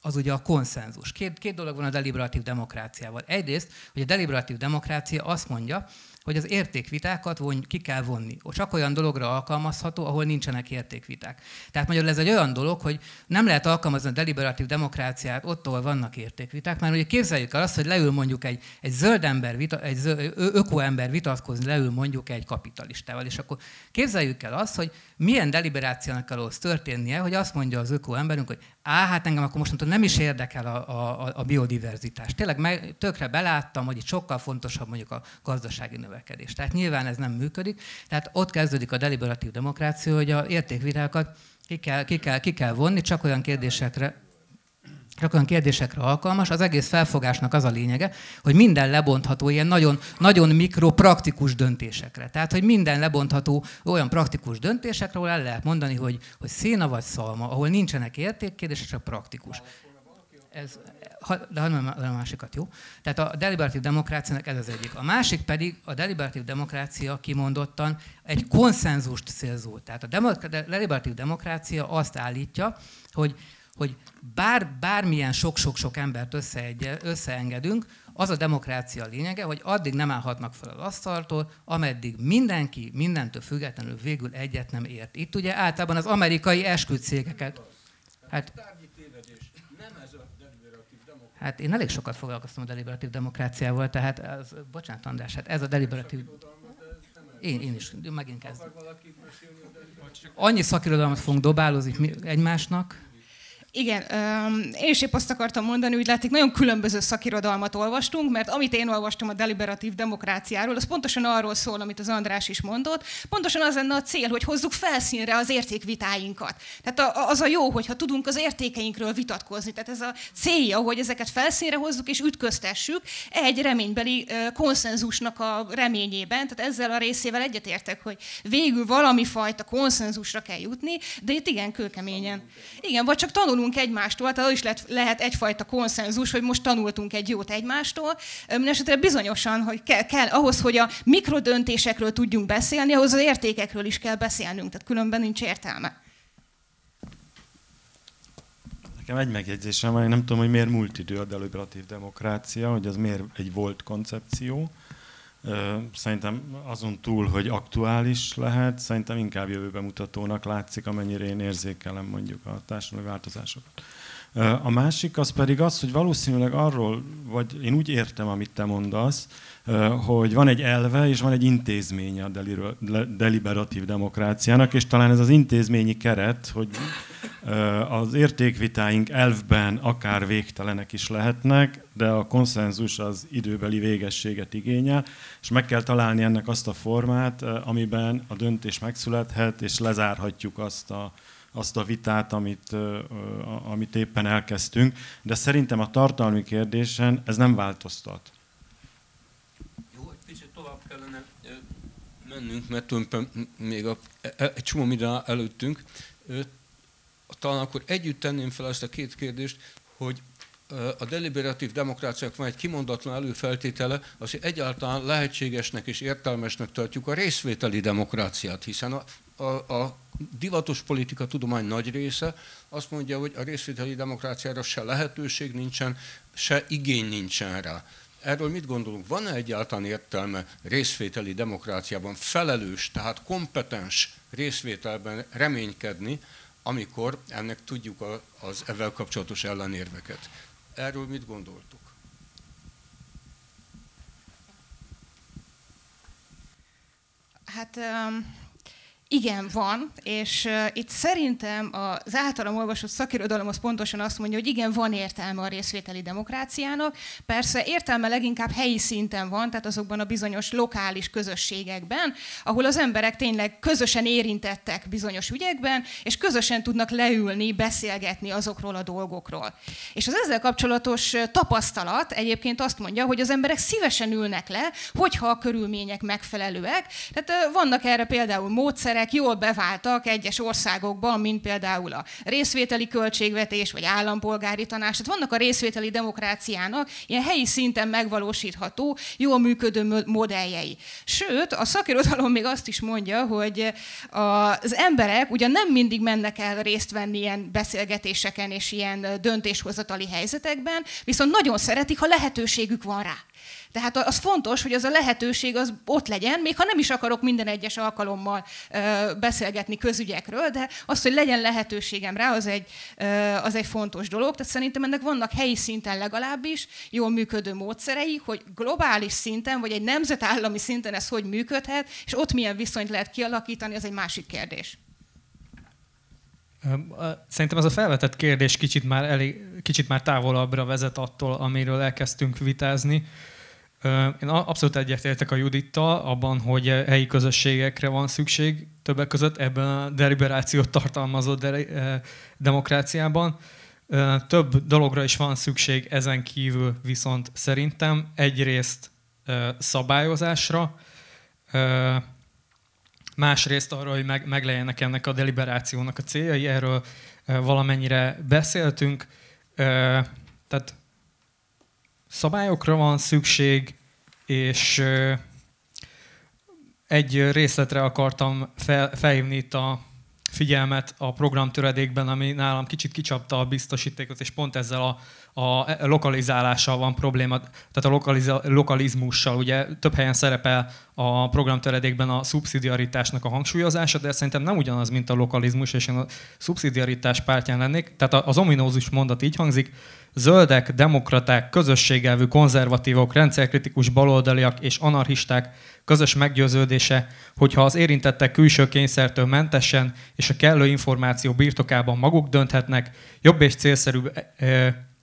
az ugye a konszenzus. Két, két dolog van a deliberatív demokráciával. Egyrészt, hogy a deliberatív demokrácia azt mondja, hogy az értékvitákat von, ki kell vonni. Csak olyan dologra alkalmazható, ahol nincsenek értékviták. Tehát magyarul ez egy olyan dolog, hogy nem lehet alkalmazni a deliberatív demokráciát ott, ahol vannak értékviták, mert ugye képzeljük el azt, hogy leül mondjuk egy, egy zöld ember, vita, egy zöld, ökoember vitatkozni, leül mondjuk egy kapitalistával, és akkor képzeljük el azt, hogy milyen deliberációnak kell ahhoz történnie, hogy azt mondja az ökoemberünk, hogy á, hát engem akkor mostantól nem is érdekel a, a, a biodiverzitás. Tényleg meg, tökre beláttam, hogy itt sokkal fontosabb mondjuk a gazdasági növekedés. Tehát nyilván ez nem működik. Tehát ott kezdődik a deliberatív demokrácia, hogy a értékvitákat ki kell, ki kell, ki kell vonni, csak olyan kérdésekre, csak kérdésekre alkalmas. Az egész felfogásnak az a lényege, hogy minden lebontható ilyen nagyon, nagyon mikro praktikus döntésekre. Tehát, hogy minden lebontható olyan praktikus döntésekre, ahol el lehet mondani, hogy, hogy széna vagy szalma, ahol nincsenek értékkérdések, csak praktikus. Ez, de hanem a másikat, jó? Tehát a deliberatív demokráciának ez az egyik. A másik pedig a deliberatív demokrácia kimondottan egy konszenzust célzó. Tehát a deliberatív demokrácia azt állítja, hogy hogy bár, bármilyen sok-sok-sok embert összeengedünk, az a demokrácia lényege, hogy addig nem állhatnak fel az asztaltól, ameddig mindenki mindentől függetlenül végül egyet nem ért. Itt ugye általában az amerikai esküdtszégeket. Hát, Hát én elég sokat foglalkoztam a deliberatív demokráciával, tehát ez, bocsánat András, hát ez a deliberatív... Én, én is, megint kezdem. Annyi szakirodalmat fogunk dobálozni egymásnak, igen, én is épp azt akartam mondani, hogy látszik, nagyon különböző szakirodalmat olvastunk, mert amit én olvastam a deliberatív demokráciáról, az pontosan arról szól, amit az András is mondott, pontosan az lenne a cél, hogy hozzuk felszínre az értékvitáinkat. Tehát az a jó, hogyha tudunk az értékeinkről vitatkozni. Tehát ez a célja, hogy ezeket felszínre hozzuk és ütköztessük egy reménybeli konszenzusnak a reményében. Tehát ezzel a részével egyetértek, hogy végül valami fajta konszenzusra kell jutni, de itt igen, kőkeményen. Igen, vagy csak tanulunk tanulunk egymástól, tehát is lehet, lehet egyfajta konszenzus, hogy most tanultunk egy jót egymástól. Mindenesetre bizonyosan, hogy kell, kell, ahhoz, hogy a mikrodöntésekről tudjunk beszélni, ahhoz az értékekről is kell beszélnünk, tehát különben nincs értelme. Nekem egy megjegyzésem van, én nem tudom, hogy miért múlt idő a deliberatív demokrácia, hogy az miért egy volt koncepció. Szerintem azon túl, hogy aktuális lehet, szerintem inkább jövőbe mutatónak látszik, amennyire én érzékelem mondjuk a társadalmi változásokat. A másik az pedig az, hogy valószínűleg arról, vagy én úgy értem, amit te mondasz, hogy van egy elve és van egy intézménye a deliberatív demokráciának, és talán ez az intézményi keret, hogy az értékvitáink elvben akár végtelenek is lehetnek, de a konszenzus az időbeli végességet igényel, és meg kell találni ennek azt a formát, amiben a döntés megszülethet, és lezárhatjuk azt a, azt a vitát, amit, amit éppen elkezdtünk, de szerintem a tartalmi kérdésen ez nem változtat. Jó, egy kicsit tovább kellene mennünk, mert tulajdonképpen még a, e, e, egy csomó minden előttünk. Talán akkor együtt tenném fel ezt a két kérdést, hogy a deliberatív demokráciák van egy kimondatlan előfeltétele, az, hogy egyáltalán lehetségesnek és értelmesnek tartjuk a részvételi demokráciát, hiszen a, a, a divatos politika tudomány nagy része azt mondja, hogy a részvételi demokráciára se lehetőség nincsen, se igény nincsen rá. Erről mit gondolunk? Van-e egyáltalán értelme részvételi demokráciában felelős, tehát kompetens részvételben reménykedni, amikor ennek tudjuk az ezzel kapcsolatos ellenérveket? Erről mit gondoltuk? Hát um igen, van, és uh, itt szerintem az általam olvasott szakirodalom az pontosan azt mondja, hogy igen, van értelme a részvételi demokráciának. Persze értelme leginkább helyi szinten van, tehát azokban a bizonyos lokális közösségekben, ahol az emberek tényleg közösen érintettek bizonyos ügyekben, és közösen tudnak leülni, beszélgetni azokról a dolgokról. És az ezzel kapcsolatos tapasztalat egyébként azt mondja, hogy az emberek szívesen ülnek le, hogyha a körülmények megfelelőek. Tehát uh, vannak erre például módszerek, módszerek jól beváltak egyes országokban, mint például a részvételi költségvetés, vagy állampolgári tanács. Tehát vannak a részvételi demokráciának ilyen helyi szinten megvalósítható, jól működő modelljei. Sőt, a szakirodalom még azt is mondja, hogy az emberek ugyan nem mindig mennek el részt venni ilyen beszélgetéseken és ilyen döntéshozatali helyzetekben, viszont nagyon szeretik, ha lehetőségük van rá. Tehát az fontos, hogy az a lehetőség az ott legyen, még ha nem is akarok minden egyes alkalommal beszélgetni közügyekről, de az, hogy legyen lehetőségem rá, az egy, az egy fontos dolog. Tehát szerintem ennek vannak helyi szinten legalábbis jól működő módszerei, hogy globális szinten, vagy egy nemzetállami szinten ez hogy működhet, és ott milyen viszonyt lehet kialakítani, az egy másik kérdés. Szerintem ez a felvetett kérdés kicsit már, elég, kicsit már távolabbra vezet attól, amiről elkezdtünk vitázni. Én abszolút egyetértek a Judittal abban, hogy helyi közösségekre van szükség többek között ebben a deliberációt tartalmazó de- demokráciában. Több dologra is van szükség ezen kívül viszont szerintem egyrészt szabályozásra, másrészt arra, hogy meg, meglegyenek ennek a deliberációnak a céljai, erről valamennyire beszéltünk. Tehát szabályokra van szükség, és egy részletre akartam fel, felhívni itt a figyelmet a programtöredékben, ami nálam kicsit kicsapta a biztosítékot, és pont ezzel a, a lokalizálással van probléma, tehát a lokalizmussal. Ugye több helyen szerepel a programtöredékben a szubszidiaritásnak a hangsúlyozása, de szerintem nem ugyanaz, mint a lokalizmus, és én a szubszidiaritás pártján lennék. Tehát az ominózus mondat így hangzik, zöldek, demokraták, közösségelvű konzervatívok, rendszerkritikus baloldaliak és anarchisták közös meggyőződése, hogyha az érintettek külső kényszertől mentesen és a kellő információ birtokában maguk dönthetnek, jobb és célszerűbb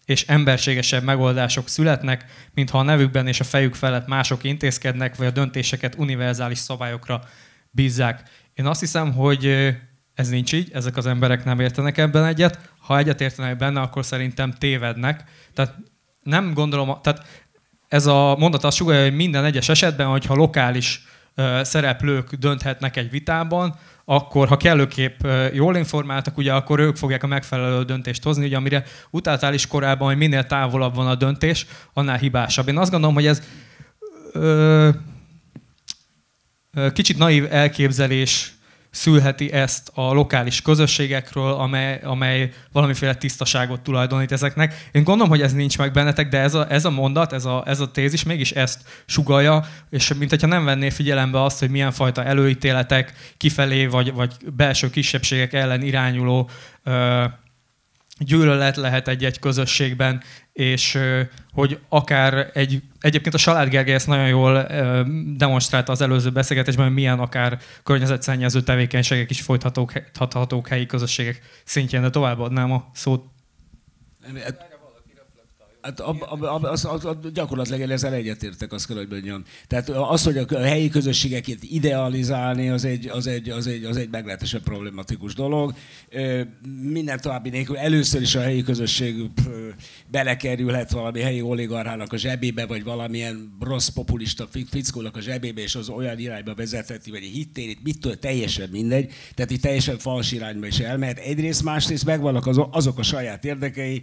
és emberségesebb megoldások születnek, mintha a nevükben és a fejük felett mások intézkednek, vagy a döntéseket univerzális szabályokra bízzák. Én azt hiszem, hogy ez nincs így, ezek az emberek nem értenek ebben egyet. Ha egyet értenek benne, akkor szerintem tévednek. Tehát nem gondolom, tehát ez a mondat azt sugalja, hogy minden egyes esetben, hogyha lokális szereplők dönthetnek egy vitában, akkor ha kellőképp jól informáltak, ugye akkor ők fogják a megfelelő döntést hozni, ugye amire utáltál is korábban, hogy minél távolabb van a döntés, annál hibásabb. Én azt gondolom, hogy ez ö, ö, kicsit naív elképzelés szülheti ezt a lokális közösségekről, amely, amely valamiféle tisztaságot tulajdonít ezeknek. Én gondolom, hogy ez nincs meg bennetek, de ez a, ez a mondat, ez a, ez a tézis mégis ezt sugalja, és mint hogyha nem venné figyelembe azt, hogy milyen fajta előítéletek kifelé, vagy, vagy belső kisebbségek ellen irányuló gyűlölet lehet egy-egy közösségben, és hogy akár egy, egyébként a Salád Gergely ezt nagyon jól demonstrálta az előző beszélgetésben, hogy milyen akár környezetszennyező tevékenységek is folytathatók helyi közösségek szintjén, de továbbadnám a szót. Hát ab, ab, ab, az, az, az, gyakorlatilag ezzel egyetértek, azt kell, hogy mondjam. Tehát az, hogy a helyi közösségeket idealizálni, az egy, az egy, az egy, az egy meglehetősen problematikus dolog. Minden további nélkül először is a helyi közösség belekerülhet valami helyi oligarchának a zsebébe, vagy valamilyen rossz populista fickónak a zsebébe, és az olyan irányba vezetheti, vagy egy hittérit, mit teljesen mindegy. Tehát itt teljesen fals irányba is elmehet. Egyrészt, másrészt megvannak azok a saját érdekei,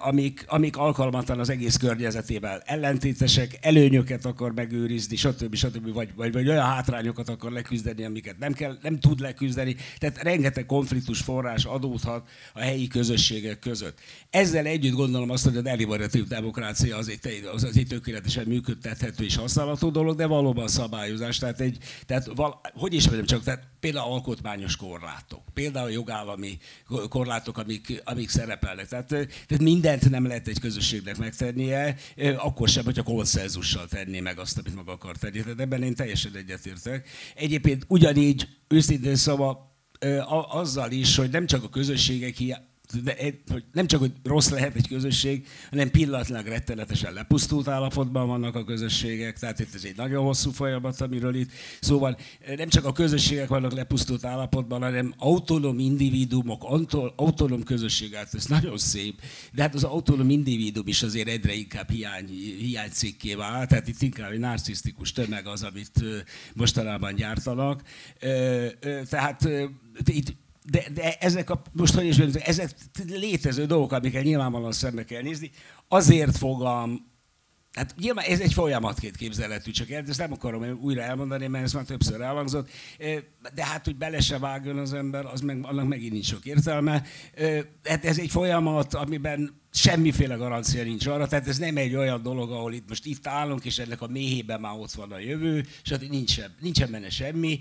amik, amik alkalmasak alkalmatlan az egész környezetével. Ellentétesek, előnyöket akar megőrizni, stb. stb. Vagy, vagy, vagy olyan hátrányokat akar leküzdeni, amiket nem, kell, nem tud leküzdeni. Tehát rengeteg konfliktus forrás adódhat a helyi közösségek között. Ezzel együtt gondolom azt, hogy a deliberatív demokrácia az egy, az, az egy tökéletesen működtethető és használható dolog, de valóban szabályozás. Tehát, egy, tehát val, hogy is mondjam csak, tehát például alkotmányos korlátok, például jogállami korlátok, amik, amik szerepelnek. Tehát, tehát mindent nem lehet egy közösségnek megtennie, akkor sem, hogyha konszenzussal tenné meg azt, amit maga akar tenni. Tehát ebben én teljesen egyetértek. Egyébként ugyanígy, őszintén szóval, azzal is, hogy nem csak a közösségek hiány, de, nem csak, hogy rossz lehet egy közösség, hanem pillanatlag rettenetesen lepusztult állapotban vannak a közösségek, tehát itt ez egy nagyon hosszú folyamat, amiről itt szóval nem csak a közösségek vannak lepusztult állapotban, hanem autonóm individuumok, autonóm közösség, hát ez nagyon szép, de hát az autonóm individuum is azért egyre inkább hiány, hiánycikké vált, tehát itt inkább egy narcisztikus tömeg az, amit mostanában gyártanak. Tehát itt de, de ezek a, most hogy is mondjam, ezek létező dolgok, amiket nyilvánvalóan szembe kell nézni. Azért fogom, hát nyilván ez egy folyamatként képzelhető, csak ezt nem akarom újra elmondani, mert ez már többször elhangzott, de hát, hogy bele se vágjon az ember, az meg, annak megint nincs sok értelme. Hát ez egy folyamat, amiben semmiféle garancia nincs arra, tehát ez nem egy olyan dolog, ahol itt most itt állunk, és ennek a méhében már ott van a jövő, és hát nincsen, nincsen benne semmi,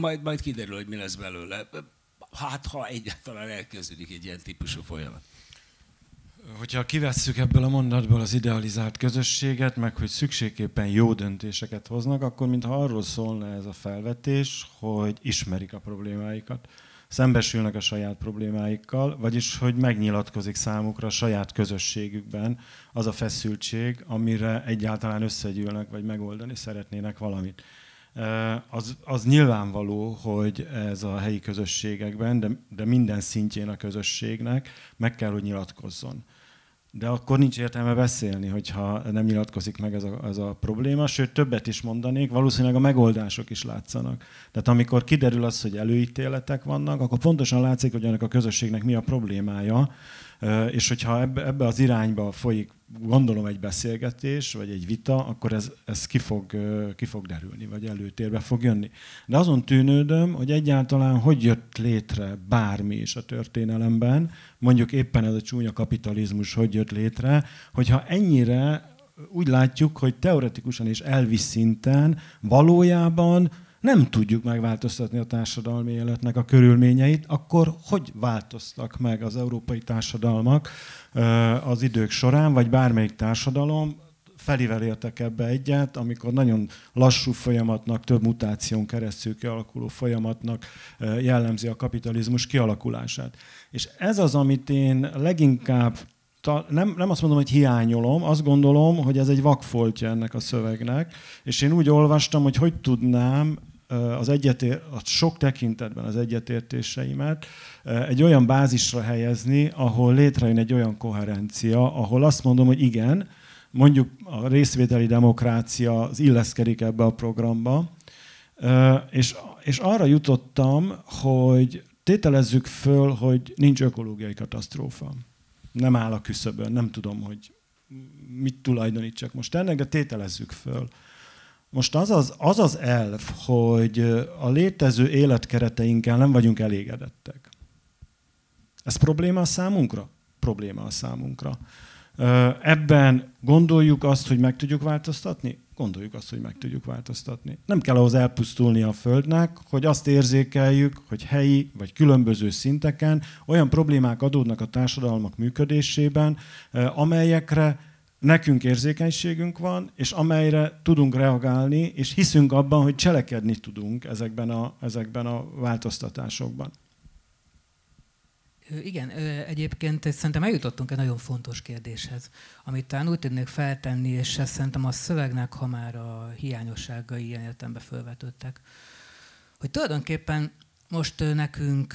majd, majd kiderül, hogy mi lesz belőle. Hát, ha egyáltalán elkezdődik egy ilyen típusú folyamat. Hogyha kivesszük ebből a mondatból az idealizált közösséget, meg hogy szükségképpen jó döntéseket hoznak, akkor mintha arról szólna ez a felvetés, hogy ismerik a problémáikat szembesülnek a saját problémáikkal, vagyis hogy megnyilatkozik számukra a saját közösségükben az a feszültség, amire egyáltalán összegyűlnek, vagy megoldani szeretnének valamit. Az, az nyilvánvaló, hogy ez a helyi közösségekben, de, de minden szintjén a közösségnek meg kell, hogy nyilatkozzon de akkor nincs értelme beszélni, hogyha nem nyilatkozik meg ez a, ez a probléma, sőt többet is mondanék, valószínűleg a megoldások is látszanak. Tehát amikor kiderül az, hogy előítéletek vannak, akkor pontosan látszik, hogy ennek a közösségnek mi a problémája, és hogyha ebbe, ebbe az irányba folyik, gondolom egy beszélgetés, vagy egy vita, akkor ez, ez ki, fog, ki fog derülni, vagy előtérbe fog jönni. De azon tűnődöm, hogy egyáltalán hogy jött létre bármi is a történelemben, mondjuk éppen ez a csúnya kapitalizmus hogy jött létre, hogyha ennyire úgy látjuk, hogy teoretikusan és elvis szinten valójában nem tudjuk megváltoztatni a társadalmi életnek a körülményeit, akkor hogy változtak meg az európai társadalmak az idők során, vagy bármelyik társadalom, felivel értek ebbe egyet, amikor nagyon lassú folyamatnak, több mutáción keresztül kialakuló folyamatnak jellemzi a kapitalizmus kialakulását. És ez az, amit én leginkább nem, nem azt mondom, hogy hiányolom, azt gondolom, hogy ez egy vakfoltja ennek a szövegnek, és én úgy olvastam, hogy hogy tudnám az egyetér, a sok tekintetben az egyetértéseimet egy olyan bázisra helyezni, ahol létrejön egy olyan koherencia, ahol azt mondom, hogy igen, mondjuk a részvételi demokrácia az illeszkedik ebbe a programba, és, és arra jutottam, hogy tételezzük föl, hogy nincs ökológiai katasztrófa. Nem áll a küszöbön, nem tudom, hogy mit tulajdonítsak most ennek, de tételezzük föl. Most az az, az az elv, hogy a létező életkereteinkkel nem vagyunk elégedettek. Ez probléma a számunkra? Probléma a számunkra. Ebben gondoljuk azt, hogy meg tudjuk változtatni? Gondoljuk azt, hogy meg tudjuk változtatni. Nem kell ahhoz elpusztulni a Földnek, hogy azt érzékeljük, hogy helyi vagy különböző szinteken olyan problémák adódnak a társadalmak működésében, amelyekre nekünk érzékenységünk van, és amelyre tudunk reagálni, és hiszünk abban, hogy cselekedni tudunk ezekben a, ezekben a változtatásokban. Igen, egyébként szerintem eljutottunk egy nagyon fontos kérdéshez, amit talán úgy tudnék feltenni, és ezt szerintem a szövegnek, ha már a hiányosságai ilyen értembe felvetődtek, hogy tulajdonképpen most nekünk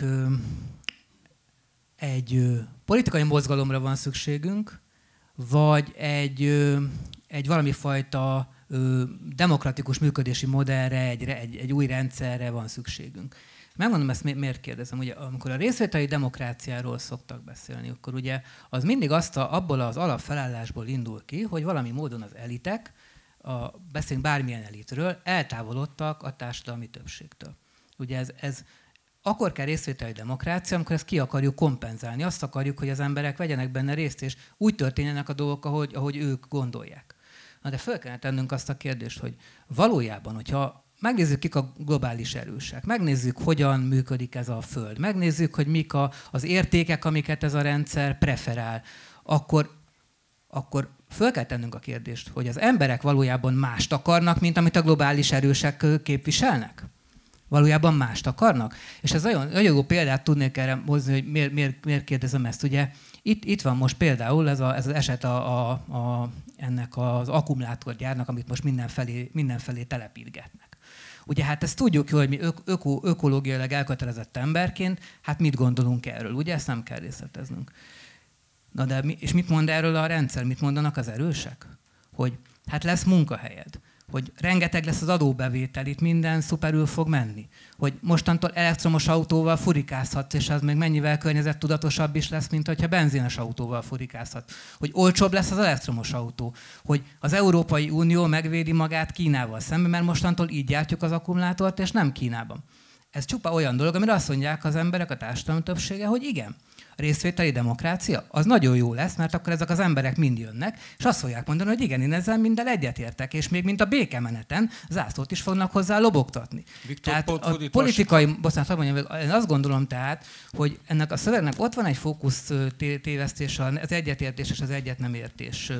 egy politikai mozgalomra van szükségünk, vagy egy, egy valami fajta demokratikus működési modellre, egy, egy, egy új rendszerre van szükségünk. Megmondom ezt, miért kérdezem. Ugye, amikor a részvételi demokráciáról szoktak beszélni, akkor ugye az mindig azt a, abból az alapfelállásból indul ki, hogy valami módon az elitek, a, beszélünk bármilyen elitről, eltávolodtak a társadalmi többségtől. Ugye ez, ez akkor kell részvételi demokrácia, amikor ezt ki akarjuk kompenzálni. Azt akarjuk, hogy az emberek vegyenek benne részt, és úgy történjenek a dolgok, ahogy, ahogy ők gondolják. Na de föl kellene tennünk azt a kérdést, hogy valójában, hogyha megnézzük, kik a globális erősek, megnézzük, hogyan működik ez a Föld, megnézzük, hogy mik a, az értékek, amiket ez a rendszer preferál, akkor, akkor föl kell tennünk a kérdést, hogy az emberek valójában mást akarnak, mint amit a globális erősek képviselnek? Valójában mást akarnak. És ez nagyon, nagyon jó példát tudnék erre hozni, hogy miért, miért, miért kérdezem ezt. Ugye itt, itt van most például ez, a, ez az eset a, a, a, ennek az akkumulátorgyárnak, amit most mindenfelé, mindenfelé telepítgetnek. Ugye hát ezt tudjuk hogy mi öko, ökológiailag elkötelezett emberként, hát mit gondolunk erről, ugye ezt nem kell részleteznünk. Na de mi, és mit mond erről a rendszer, mit mondanak az erősek? Hogy hát lesz munkahelyed, hogy rengeteg lesz az adóbevétel, itt minden szuperül fog menni. Hogy mostantól elektromos autóval furikázhatsz, és az még mennyivel környezettudatosabb is lesz, mint hogyha benzines autóval furikázhat. Hogy olcsóbb lesz az elektromos autó. Hogy az Európai Unió megvédi magát Kínával szemben, mert mostantól így gyártjuk az akkumulátort, és nem Kínában. Ez csupa olyan dolog, amire azt mondják az emberek, a társadalom többsége, hogy igen részvételi demokrácia, az nagyon jó lesz, mert akkor ezek az emberek mind jönnek, és azt fogják mondani, hogy igen, én ezzel minden egyetértek, és még mint a békemeneten zászlót is fognak hozzá lobogtatni. Viktor, tehát a politikai, bocsánat, mondjam, én azt gondolom tehát, hogy ennek a szövegnek ott van egy fókusz tévesztés az egyetértés és az egyet nem értés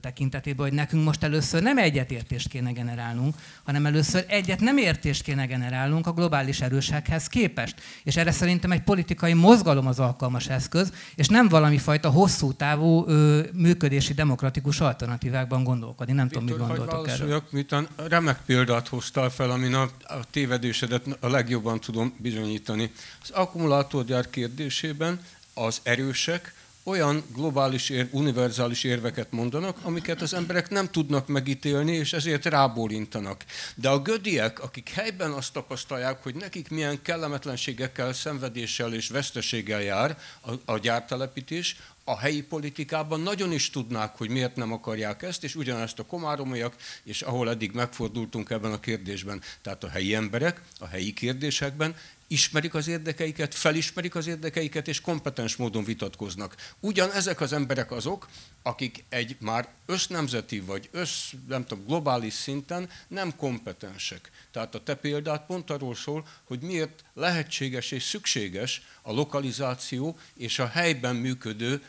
tekintetében, hogy nekünk most először nem egyetértést kéne generálnunk, hanem először egyet nem értést kéne generálnunk a globális erőséghez képest. És erre szerintem egy politikai mozgalom az alkalmas eszköz, és nem valami fajta hosszú távú ö, működési demokratikus alternatívákban gondolkodni. Nem Viktor, tudom, mit gondoltok erről. Miután remek példát hoztál fel, amin a, a tévedésedet a legjobban tudom bizonyítani. Az akkumulátorgyár kérdésében az erősek olyan globális, ér, univerzális érveket mondanak, amiket az emberek nem tudnak megítélni, és ezért rábólintanak. De a gödiek, akik helyben azt tapasztalják, hogy nekik milyen kellemetlenségekkel, szenvedéssel és veszteséggel jár a, a gyártelepítés, a helyi politikában nagyon is tudnák, hogy miért nem akarják ezt, és ugyanezt a komáromiak, és ahol eddig megfordultunk ebben a kérdésben, tehát a helyi emberek, a helyi kérdésekben ismerik az érdekeiket, felismerik az érdekeiket, és kompetens módon vitatkoznak. Ugyan ezek az emberek azok, akik egy már össznemzeti vagy össz, nem tudom, globális szinten nem kompetensek. Tehát a te példát pont arról szól, hogy miért lehetséges és szükséges a lokalizáció és a helyben működő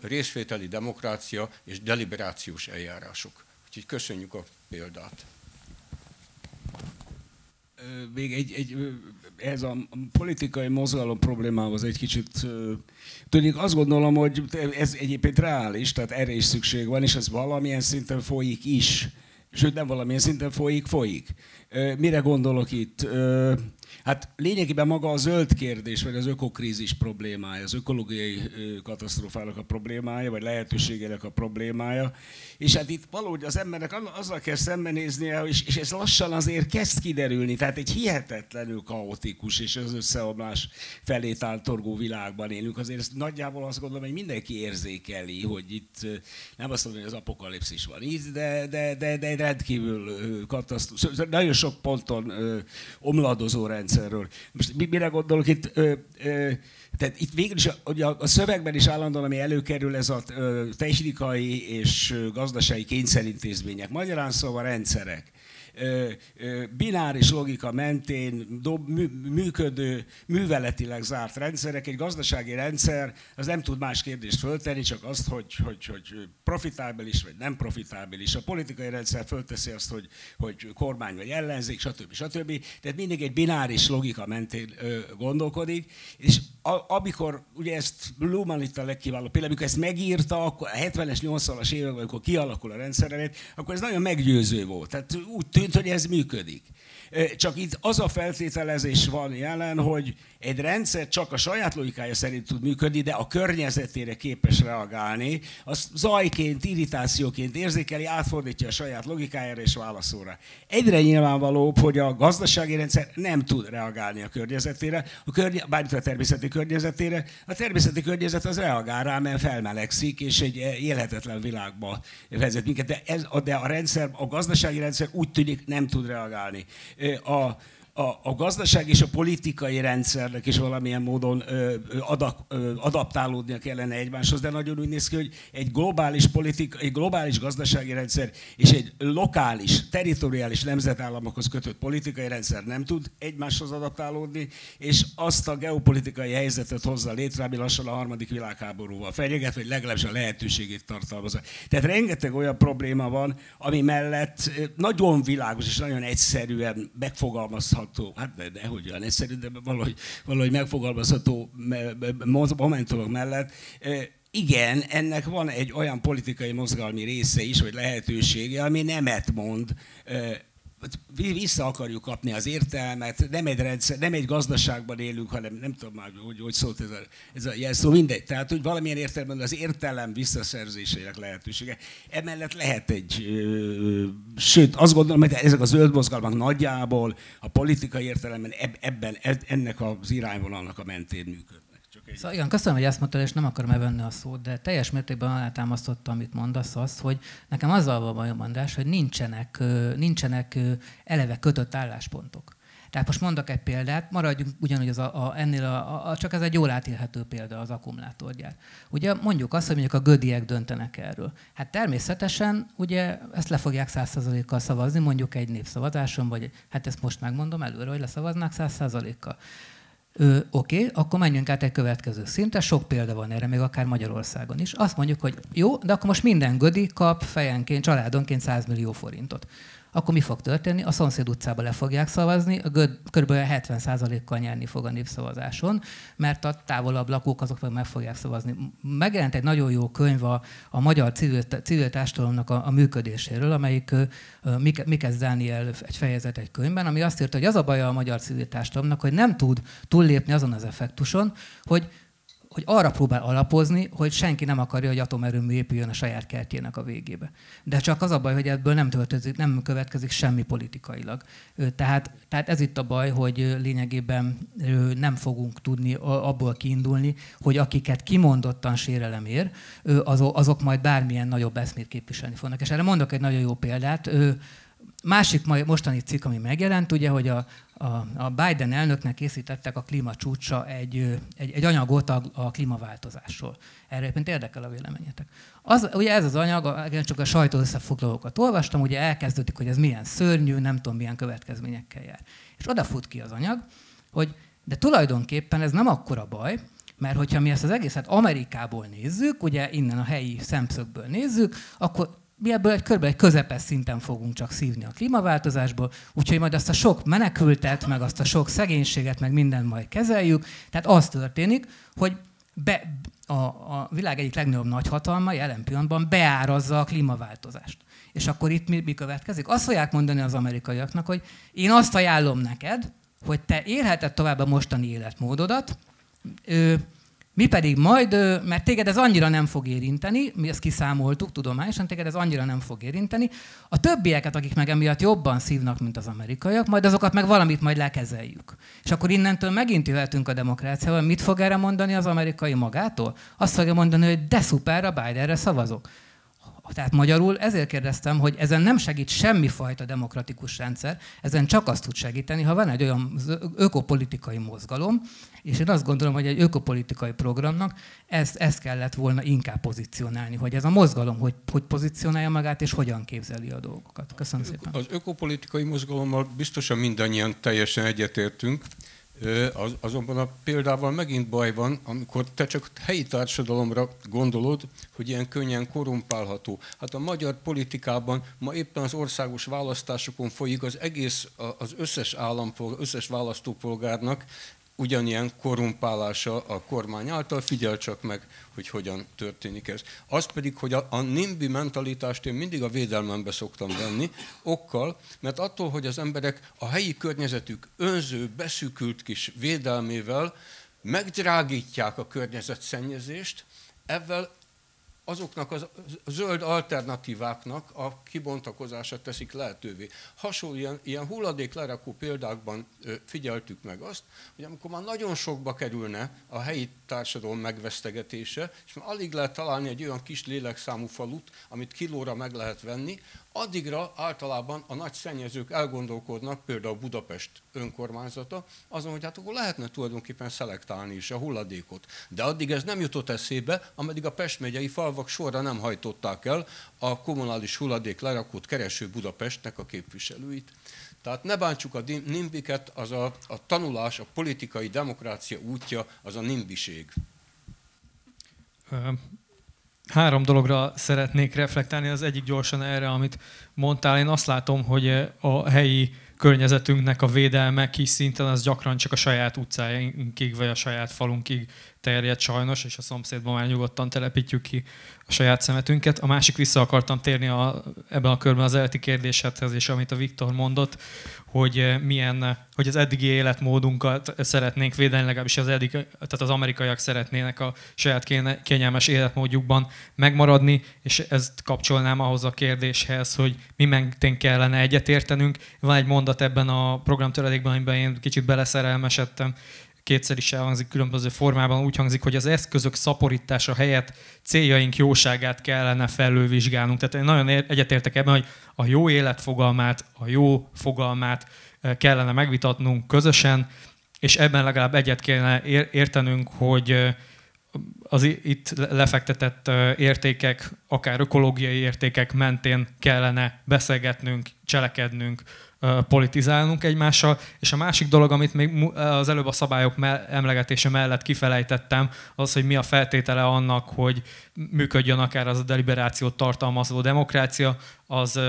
részvételi demokrácia és deliberációs eljárások. Úgyhogy köszönjük a példát. Még egy, egy ez a politikai mozgalom problémához egy kicsit tudjuk, azt gondolom, hogy ez egyébként reális, tehát erre is szükség van, és ez valamilyen szinten folyik is. Sőt, nem valamilyen szinten folyik, folyik. Mire gondolok itt? Hát lényegében maga a zöld kérdés, vagy az ökokrízis problémája, az ökológiai katasztrófának a problémája, vagy lehetőségének a problémája. És hát itt valahogy az embernek azzal kell szembenéznie, és, és ez lassan azért kezd kiderülni. Tehát egy hihetetlenül kaotikus és az összeomlás felé táltorgó világban élünk. Azért ezt nagyjából azt gondolom, hogy mindenki érzékeli, hogy itt nem azt mondom, hogy az apokalipszis van itt, de, de, de, de rendkívül katasztrófa. Nagyon sok ponton omladozó rendszer rendszerről. Most mire gondolok itt? Ö, ö, tehát itt végül is ugye a, a szövegben is állandóan, ami előkerül, ez a ö, technikai és gazdasági kényszerintézmények. Magyarán szóval rendszerek bináris logika mentén dob, működő, műveletileg zárt rendszerek. Egy gazdasági rendszer az nem tud más kérdést föltenni, csak azt, hogy, hogy, hogy profitábilis vagy nem profitábilis. A politikai rendszer fölteszi azt, hogy, hogy kormány vagy ellenzék, stb. stb. Tehát mindig egy bináris logika mentén gondolkodik, és a, amikor, ugye ezt Luhmann itt a legkiváló például, amikor ezt megírta, akkor a 70-es, 80-as években, amikor kialakul a rendszer akkor ez nagyon meggyőző volt. Tehát úgy tűnt, hogy ez működik. Csak itt az a feltételezés van jelen, hogy egy rendszer csak a saját logikája szerint tud működni, de a környezetére képes reagálni, az zajként, irritációként érzékeli, átfordítja a saját logikájára és válaszol rá. Egyre nyilvánvalóbb, hogy a gazdasági rendszer nem tud reagálni a környezetére, a környe, bármint a természeti környezetére. A természeti környezet az reagál rá, mert felmelegszik, és egy élhetetlen világba vezet minket. De, ez, de a rendszer, a gazdasági rendszer úgy tűnik nem tud reagálni. A, a, a gazdaság és a politikai rendszernek is valamilyen módon ö, adak, ö, adaptálódnia kellene egymáshoz, de nagyon úgy néz ki, hogy egy globális, politika, egy globális gazdasági rendszer és egy lokális, teritoriális nemzetállamokhoz kötött politikai rendszer nem tud egymáshoz adaptálódni, és azt a geopolitikai helyzetet hozza létre, ami lassan a harmadik világháborúval fenyeget, vagy legalábbis a lehetőségét tartalmazza. Tehát rengeteg olyan probléma van, ami mellett nagyon világos és nagyon egyszerűen megfogalmazható megfogalmazható, hát de, de hogy olyan de valahogy, valahogy megfogalmazható momentumok mellett, igen, ennek van egy olyan politikai mozgalmi része is, vagy lehetősége, ami nemet mond vissza akarjuk kapni az értelmet, nem egy, rendszer, nem egy gazdaságban élünk, hanem nem tudom már, hogy, hogy szólt ez a, ez a jelszó, mindegy. Tehát, hogy valamilyen értelemben az értelem visszaszerzésének lehetősége. Emellett lehet egy, ö, sőt, azt gondolom, hogy ezek a zöld mozgalmak nagyjából a politikai értelemben ebben, ennek az irányvonalnak a mentén működnek. Szóval igen, köszönöm, hogy ezt mondtad, és nem akarom elvenni a szót, de teljes mértékben alátámasztotta, amit mondasz, azt, hogy nekem azzal van bajom, mondás, hogy nincsenek, nincsenek eleve kötött álláspontok. Tehát most mondok egy példát, maradjunk ugyanúgy az a, a, ennél, a, a, csak ez egy jól átélhető példa az akkumulátorgyár. Ugye mondjuk azt, hogy mondjuk a gödiek döntenek erről. Hát természetesen ugye ezt le fogják 100%-kal szavazni, mondjuk egy népszavazáson, vagy hát ezt most megmondom előre, hogy leszavaznák 100%-kal. Oké, okay, akkor menjünk át egy következő szintre, sok példa van erre, még akár Magyarországon is. Azt mondjuk, hogy jó, de akkor most minden gödi kap fejenként, családonként 100 millió forintot akkor mi fog történni? A szomszéd utcába le fogják szavazni, a göd kb. 70%-kal nyerni fog a népszavazáson, mert a távolabb lakók azok meg, fogják szavazni. Megjelent egy nagyon jó könyv a, a magyar civil, civil társadalomnak a, a működéséről, amelyik uh, Mikesz Dániel egy fejezet egy könyvben, ami azt írta, hogy az a baj a magyar civil társadalomnak, hogy nem tud túllépni azon az effektuson, hogy hogy arra próbál alapozni, hogy senki nem akarja, hogy atomerőmű épüljön a saját kertjének a végébe. De csak az a baj, hogy ebből nem, töltözik, nem következik semmi politikailag. Tehát, tehát ez itt a baj, hogy lényegében nem fogunk tudni abból kiindulni, hogy akiket kimondottan sérelem ér, azok majd bármilyen nagyobb eszmét képviselni fognak. És erre mondok egy nagyon jó példát. Másik mostani cikk, ami megjelent, ugye, hogy a, a, a Biden elnöknek készítettek a klímacsúcsa egy, egy, egy anyagot a, a klímaváltozásról. Erre egyébként érdekel a véleményetek. Az, ugye ez az anyag, csak a sajtó összefoglalókat olvastam, ugye elkezdődik, hogy ez milyen szörnyű, nem tudom milyen következményekkel jár. És odafut ki az anyag, hogy de tulajdonképpen ez nem akkora baj, mert hogyha mi ezt az egészet Amerikából nézzük, ugye innen a helyi szemszögből nézzük, akkor mi ebből egy kb. egy közepes szinten fogunk csak szívni a klímaváltozásból, úgyhogy majd azt a sok menekültet, meg azt a sok szegénységet, meg mindent majd kezeljük. Tehát az történik, hogy be, a, a világ egyik legnagyobb nagyhatalma jelen pillanatban beárazza a klímaváltozást. És akkor itt mi, mi következik? Azt fogják mondani az amerikaiaknak, hogy én azt ajánlom neked, hogy te élheted tovább a mostani életmódodat, mi pedig majd, mert téged ez annyira nem fog érinteni, mi ezt kiszámoltuk tudományosan, téged ez annyira nem fog érinteni, a többieket, akik meg emiatt jobban szívnak, mint az amerikaiak, majd azokat meg valamit majd lekezeljük. És akkor innentől megint jöhetünk a demokráciával, mit fog erre mondani az amerikai magától? Azt fogja mondani, hogy de szuper, a Bidenre szavazok. Tehát magyarul ezért kérdeztem, hogy ezen nem segít semmifajta demokratikus rendszer, ezen csak azt tud segíteni, ha van egy olyan ökopolitikai mozgalom, és én azt gondolom, hogy egy ökopolitikai programnak ezt, ezt kellett volna inkább pozícionálni, hogy ez a mozgalom hogy, hogy pozícionálja magát, és hogyan képzeli a dolgokat. Köszönöm szépen. Az ökopolitikai mozgalommal biztosan mindannyian teljesen egyetértünk. Az, azonban a példával megint baj van, amikor te csak helyi társadalomra gondolod, hogy ilyen könnyen korumpálható. Hát a magyar politikában ma éppen az országos választásokon folyik az egész, az összes állampolgár, összes választópolgárnak ugyanilyen korrumpálása a kormány által, figyel csak meg, hogy hogyan történik ez. Az pedig, hogy a, a NIMBY mentalitást én mindig a védelmembe szoktam venni, okkal, mert attól, hogy az emberek a helyi környezetük önző, beszűkült kis védelmével megdrágítják a környezetszennyezést, ezzel azoknak a zöld alternatíváknak a kibontakozását teszik lehetővé. Hasonló ilyen, ilyen hulladék lerakó példákban figyeltük meg azt, hogy amikor már nagyon sokba kerülne a helyi társadalom megvesztegetése, és már alig lehet találni egy olyan kis lélekszámú falut, amit kilóra meg lehet venni, addigra általában a nagy szennyezők elgondolkodnak, például Budapest önkormányzata, azon, hogy hát akkor lehetne tulajdonképpen szelektálni is a hulladékot. De addig ez nem jutott eszébe, ameddig a Pest megyei falvak sorra nem hajtották el a kommunális hulladék lerakót kereső Budapestnek a képviselőit. Tehát ne bántsuk a nimbiket, az a, a tanulás, a politikai demokrácia útja, az a nimbiség. Három dologra szeretnék reflektálni, az egyik gyorsan erre, amit mondtál, én azt látom, hogy a helyi környezetünknek a védelme kis szinten az gyakran csak a saját utcáinkig vagy a saját falunkig terjed sajnos, és a szomszédban már nyugodtan telepítjük ki a saját szemetünket. A másik vissza akartam térni a, ebben a körben az eleti kérdésedhez, és amit a Viktor mondott, hogy eh, milyen, hogy az eddigi életmódunkat szeretnénk védeni, legalábbis az eddig, tehát az amerikaiak szeretnének a saját kényelmes életmódjukban megmaradni, és ezt kapcsolnám ahhoz a kérdéshez, hogy mi mentén kellene egyetértenünk. Van egy mondat ebben a programtöredékben, amiben én kicsit beleszerelmesedtem, kétszer is elhangzik különböző formában, úgy hangzik, hogy az eszközök szaporítása helyett céljaink jóságát kellene felülvizsgálnunk. Tehát én nagyon egyetértek ebben, hogy a jó élet fogalmát, a jó fogalmát eh, kellene megvitatnunk közösen, és ebben legalább egyet kellene értenünk, hogy eh, az itt lefektetett eh, értékek, akár ökológiai értékek mentén kellene beszélgetnünk, cselekednünk, politizálnunk egymással. És a másik dolog, amit még az előbb a szabályok emlegetése mellett kifelejtettem, az, hogy mi a feltétele annak, hogy működjön akár az a deliberációt tartalmazó demokrácia, az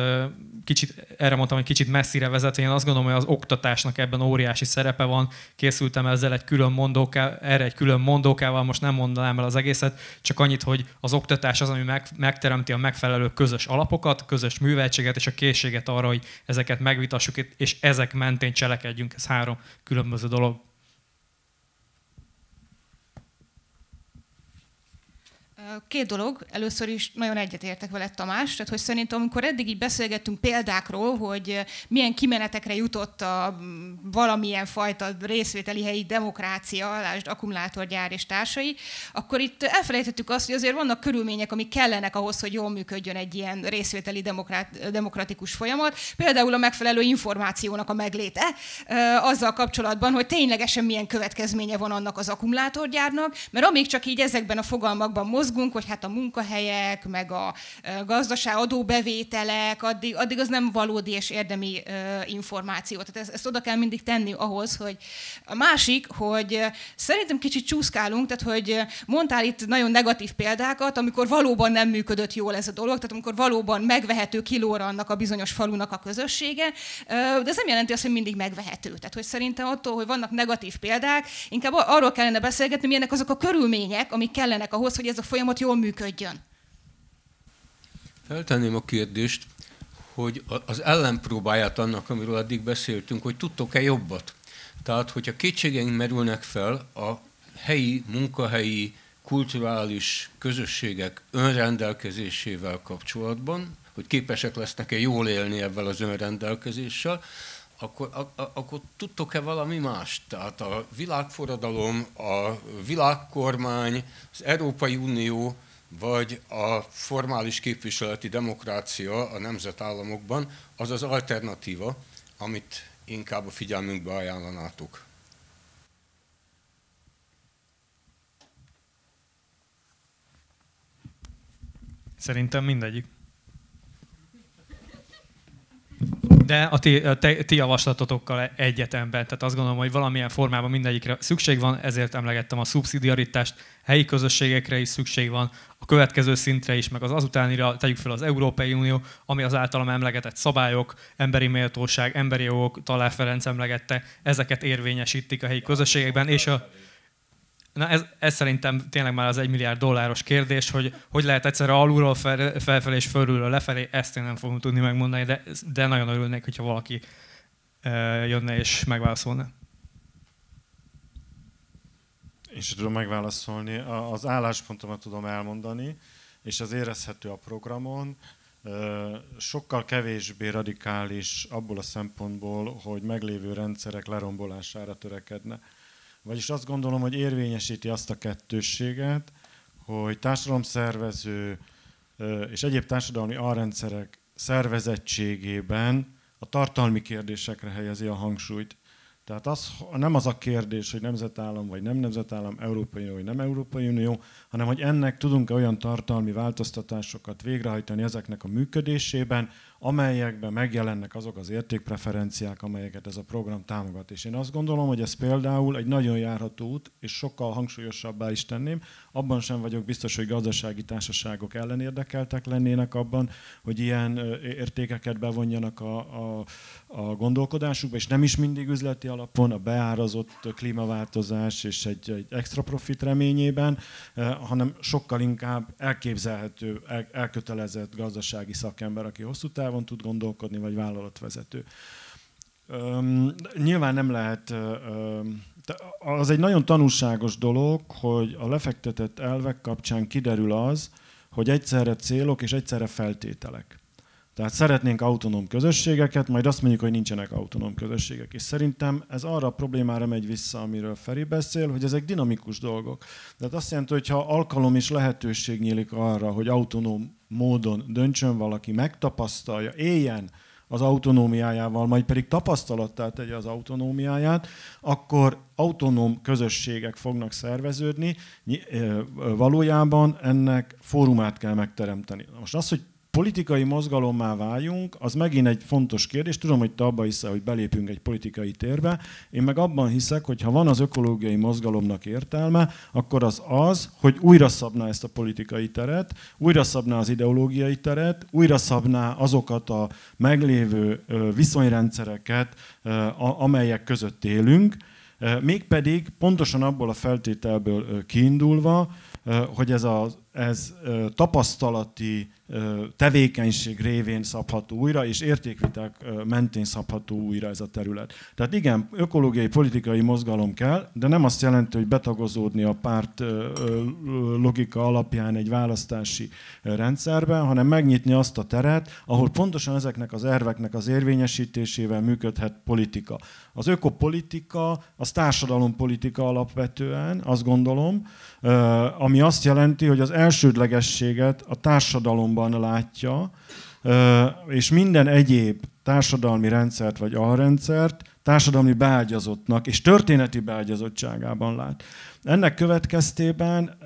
kicsit, erre mondtam, hogy kicsit messzire vezet. Én azt gondolom, hogy az oktatásnak ebben óriási szerepe van. Készültem ezzel egy külön mondóká, erre egy külön mondókával, most nem mondanám el az egészet, csak annyit, hogy az oktatás az, ami meg, megteremti a megfelelő közös alapokat, közös műveltséget és a készséget arra, hogy ezeket megvitassuk, és ezek mentén cselekedjünk. Ez három különböző dolog. Két dolog. Először is nagyon egyetértek veled, Tamás. Tehát, hogy szerintem, amikor eddig így beszélgettünk példákról, hogy milyen kimenetekre jutott a valamilyen fajta részvételi helyi demokrácia, lásd, akkumulátorgyár és társai, akkor itt elfelejtettük azt, hogy azért vannak körülmények, amik kellenek ahhoz, hogy jól működjön egy ilyen részvételi demokrat, demokratikus folyamat. Például a megfelelő információnak a megléte azzal kapcsolatban, hogy ténylegesen milyen következménye van annak az akkumulátorgyárnak, mert amíg csak így ezekben a fogalmakban mozgunk, mozgunk, hogy hát a munkahelyek, meg a gazdaság adóbevételek, addig, addig az nem valódi és érdemi információ. Tehát ezt, ezt oda kell mindig tenni ahhoz, hogy a másik, hogy szerintem kicsit csúszkálunk, tehát hogy mondtál itt nagyon negatív példákat, amikor valóban nem működött jól ez a dolog, tehát amikor valóban megvehető kilóra annak a bizonyos falunak a közössége, de ez nem jelenti azt, hogy mindig megvehető. Tehát, hogy szerintem attól, hogy vannak negatív példák, inkább arról kellene beszélgetni, milyenek azok a körülmények, amik kellenek ahhoz, hogy ez a folyamat folyamat jól működjön. Feltenném a kérdést, hogy az ellenpróbáját annak, amiről addig beszéltünk, hogy tudtok-e jobbat. Tehát, hogyha kétségeink merülnek fel a helyi, munkahelyi, kulturális közösségek önrendelkezésével kapcsolatban, hogy képesek lesznek-e jól élni ebben az önrendelkezéssel, akkor, a, a, akkor tudtok-e valami más? Tehát a világforradalom, a világkormány, az Európai Unió, vagy a formális képviseleti demokrácia a nemzetállamokban, az az alternatíva, amit inkább a figyelmünkbe ajánlanátok. Szerintem mindegyik. De a ti, a te, ti javaslatotokkal egyetemben, tehát azt gondolom, hogy valamilyen formában mindegyikre szükség van, ezért emlegettem a szubszidiaritást, helyi közösségekre is szükség van, a következő szintre is, meg az azutánira tegyük fel az Európai Unió, ami az általam emlegetett szabályok, emberi méltóság, emberi jogok, Talál Ferenc emlegette, ezeket érvényesítik a helyi közösségekben, és a, Na ez, ez szerintem tényleg már az egy milliárd dolláros kérdés, hogy hogy lehet egyszerre alulról fel, felfelé és fölülről lefelé, ezt én nem fogom tudni megmondani, de, de nagyon örülnék, hogyha valaki e, jönne és megválaszolna. Én sem tudom megválaszolni. Az álláspontomat tudom elmondani, és az érezhető a programon. Sokkal kevésbé radikális abból a szempontból, hogy meglévő rendszerek lerombolására törekedne vagyis azt gondolom, hogy érvényesíti azt a kettősséget, hogy társadalomszervező és egyéb társadalmi alrendszerek szervezettségében a tartalmi kérdésekre helyezi a hangsúlyt. Tehát az, nem az a kérdés, hogy nemzetállam vagy nem nemzetállam, Európai Unió vagy nem Európai Unió, hanem hogy ennek tudunk-e olyan tartalmi változtatásokat végrehajtani ezeknek a működésében, amelyekben megjelennek azok az értékpreferenciák, amelyeket ez a program támogat. És én azt gondolom, hogy ez például egy nagyon járható út, és sokkal hangsúlyosabbá is tenném. Abban sem vagyok biztos, hogy gazdasági társaságok ellen érdekeltek lennének abban, hogy ilyen értékeket bevonjanak a, a, a gondolkodásukba, és nem is mindig üzleti alapon, a beárazott klímaváltozás és egy, egy extra profit reményében, hanem sokkal inkább elképzelhető, el, elkötelezett gazdasági szakember, aki hosszú távon tud gondolkodni, vagy vállalatvezető. Um, nyilván nem lehet, um, az egy nagyon tanulságos dolog, hogy a lefektetett elvek kapcsán kiderül az, hogy egyszerre célok és egyszerre feltételek. Tehát szeretnénk autonóm közösségeket, majd azt mondjuk, hogy nincsenek autonóm közösségek. És szerintem ez arra a problémára megy vissza, amiről Feri beszél, hogy ezek dinamikus dolgok. Tehát azt jelenti, hogy ha alkalom és lehetőség nyílik arra, hogy autonóm módon döntsön valaki, megtapasztalja, éljen az autonómiájával, majd pedig tapasztalattá tegye az autonómiáját, akkor autonóm közösségek fognak szerveződni, valójában ennek fórumát kell megteremteni. Most az, hogy politikai mozgalommá váljunk, az megint egy fontos kérdés. Tudom, hogy te abban hiszel, hogy belépünk egy politikai térbe. Én meg abban hiszek, hogy ha van az ökológiai mozgalomnak értelme, akkor az az, hogy újra szabná ezt a politikai teret, újra szabná az ideológiai teret, újra szabná azokat a meglévő viszonyrendszereket, amelyek között élünk, mégpedig pontosan abból a feltételből kiindulva, hogy ez, a, ez tapasztalati tevékenység révén szabható újra, és értékviták mentén szabható újra ez a terület. Tehát igen, ökológiai, politikai mozgalom kell, de nem azt jelenti, hogy betagozódni a párt logika alapján egy választási rendszerben, hanem megnyitni azt a teret, ahol pontosan ezeknek az erveknek az érvényesítésével működhet politika. Az ökopolitika, az társadalompolitika alapvetően, azt gondolom, ami azt jelenti, hogy az elsődlegességet a társadalomban látja, és minden egyéb társadalmi rendszert vagy alrendszert társadalmi beágyazottnak és történeti beágyazottságában lát. Ennek következtében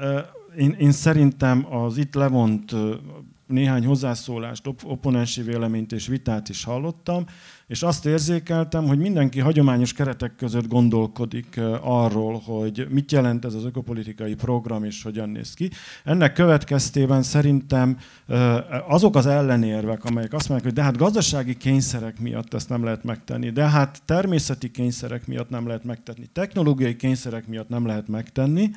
én, én szerintem az itt levont néhány hozzászólást, opponensi véleményt és vitát is hallottam, és azt érzékeltem, hogy mindenki hagyományos keretek között gondolkodik arról, hogy mit jelent ez az ökopolitikai program, és hogyan néz ki. Ennek következtében szerintem azok az ellenérvek, amelyek azt mondják, hogy de hát gazdasági kényszerek miatt ezt nem lehet megtenni, de hát természeti kényszerek miatt nem lehet megtenni, technológiai kényszerek miatt nem lehet megtenni,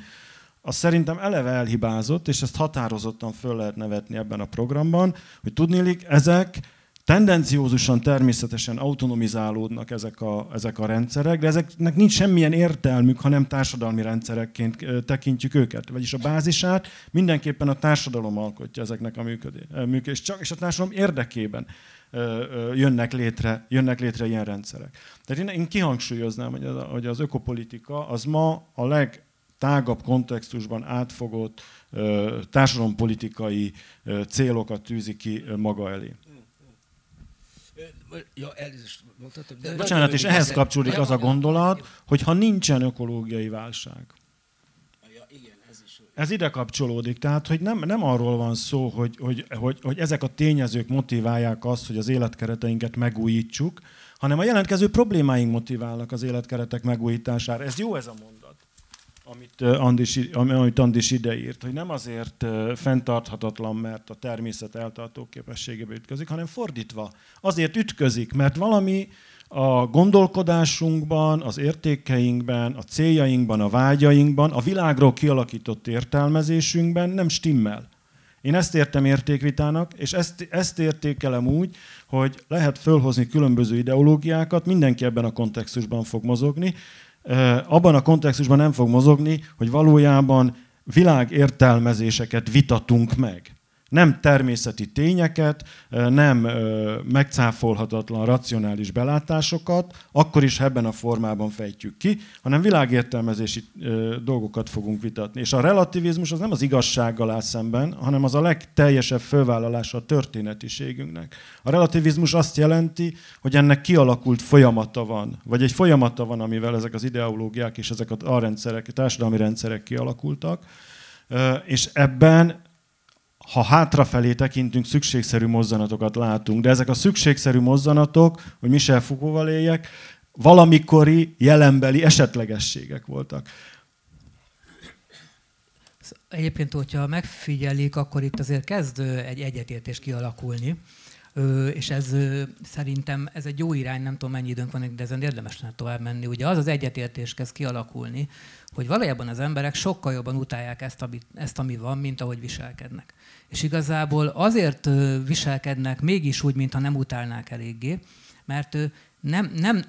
az szerintem eleve elhibázott, és ezt határozottan föl lehet nevetni ebben a programban, hogy tudnélik, ezek tendenciózusan természetesen autonomizálódnak ezek a, ezek a rendszerek, de ezeknek nincs semmilyen értelmük, ha nem társadalmi rendszerekként tekintjük őket. Vagyis a bázisát mindenképpen a társadalom alkotja ezeknek a működés. Csak, és a társadalom érdekében jönnek létre, jönnek létre ilyen rendszerek. Tehát én, én kihangsúlyoznám, hogy az, hogy az ökopolitika az ma a legtágabb kontextusban átfogott társadalompolitikai célokat tűzi ki maga elé. Ja, elnézést mondhatom. De Bocsánat, és ehhez kapcsolódik az a gondolat, hogy ha nincsen ökológiai válság, ez ide kapcsolódik, tehát hogy nem, nem arról van szó, hogy, hogy, hogy, hogy ezek a tényezők motiválják azt, hogy az életkereteinket megújítsuk, hanem a jelentkező problémáink motiválnak az életkeretek megújítására. Ez jó ez a mondat amit Andis, amit Andis ideírt, hogy nem azért fenntarthatatlan, mert a természet eltartó képességébe ütközik, hanem fordítva. Azért ütközik, mert valami a gondolkodásunkban, az értékeinkben, a céljainkban, a vágyainkban, a világról kialakított értelmezésünkben nem stimmel. Én ezt értem értékvitának, és ezt, ezt értékelem úgy, hogy lehet fölhozni különböző ideológiákat, mindenki ebben a kontextusban fog mozogni, abban a kontextusban nem fog mozogni, hogy valójában világértelmezéseket vitatunk meg nem természeti tényeket, nem megcáfolhatatlan racionális belátásokat, akkor is ebben a formában fejtjük ki, hanem világértelmezési dolgokat fogunk vitatni. És a relativizmus az nem az igazsággal áll szemben, hanem az a legteljesebb fölvállalása a történetiségünknek. A relativizmus azt jelenti, hogy ennek kialakult folyamata van, vagy egy folyamata van, amivel ezek az ideológiák és ezek a rendszerek, a társadalmi rendszerek kialakultak, és ebben ha hátrafelé tekintünk, szükségszerű mozzanatokat látunk, de ezek a szükségszerű mozzanatok, hogy Michel Foucault-val éljek, valamikori jelenbeli esetlegességek voltak. Egyébként, hogyha megfigyelik, akkor itt azért kezd egy egyetértés kialakulni, és ez szerintem ez egy jó irány, nem tudom mennyi időnk van, de ezen érdemes lenne tovább menni. Ugye az az egyetértés kezd kialakulni, hogy valójában az emberek sokkal jobban utálják ezt, ami, ezt, ami van, mint ahogy viselkednek. És igazából azért viselkednek mégis úgy, mintha nem utálnák eléggé, mert nem, nem,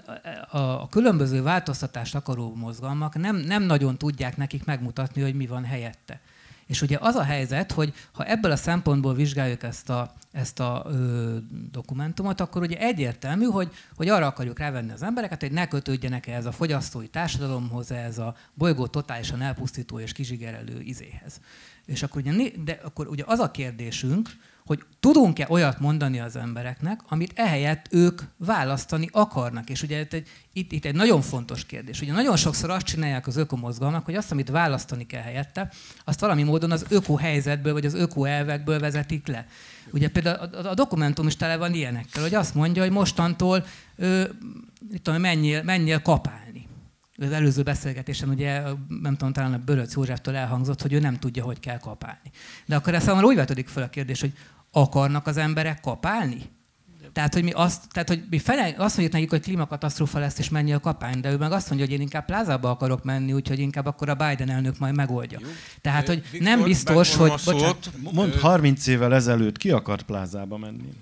a, a különböző változtatást akaró mozgalmak nem, nem nagyon tudják nekik megmutatni, hogy mi van helyette. És ugye az a helyzet, hogy ha ebből a szempontból vizsgáljuk ezt a, ezt a ö, dokumentumot, akkor ugye egyértelmű, hogy, hogy arra akarjuk rávenni az embereket, hogy ne kötődjenek ehhez a fogyasztói társadalomhoz, ehhez a bolygó totálisan elpusztító és kizsigerelő izéhez. És akkor ugye, de akkor ugye az a kérdésünk, hogy tudunk-e olyat mondani az embereknek, amit ehelyett ők választani akarnak. És ugye itt, itt, itt egy nagyon fontos kérdés. Ugye nagyon sokszor azt csinálják az ökomozgalmak, hogy azt, amit választani kell helyette, azt valami módon az öko helyzetből, vagy az öko elvekből vezetik le. Ugye például a, a, a dokumentum is tele van ilyenekkel, hogy azt mondja, hogy mostantól ö, mit tudom, menjél, menjél kapálni. Az előző beszélgetésen ugye, nem tudom, talán a Bölöc Józseftől elhangzott, hogy ő nem tudja, hogy kell kapálni. De akkor ezt úgy vetődik fel a kérdés, hogy akarnak az emberek kapálni? Tehát, hogy mi azt, tehát, hogy mi fele, azt mondjuk nekik, hogy klímakatasztrófa lesz, és mennyi a kapány, de ő meg azt mondja, hogy én inkább plázába akarok menni, úgyhogy inkább akkor a Biden elnök majd megoldja. Jó. Tehát, hogy Viktor, nem biztos, hogy... Bocsánat, Mond 30 évvel ezelőtt ki akart plázába menni?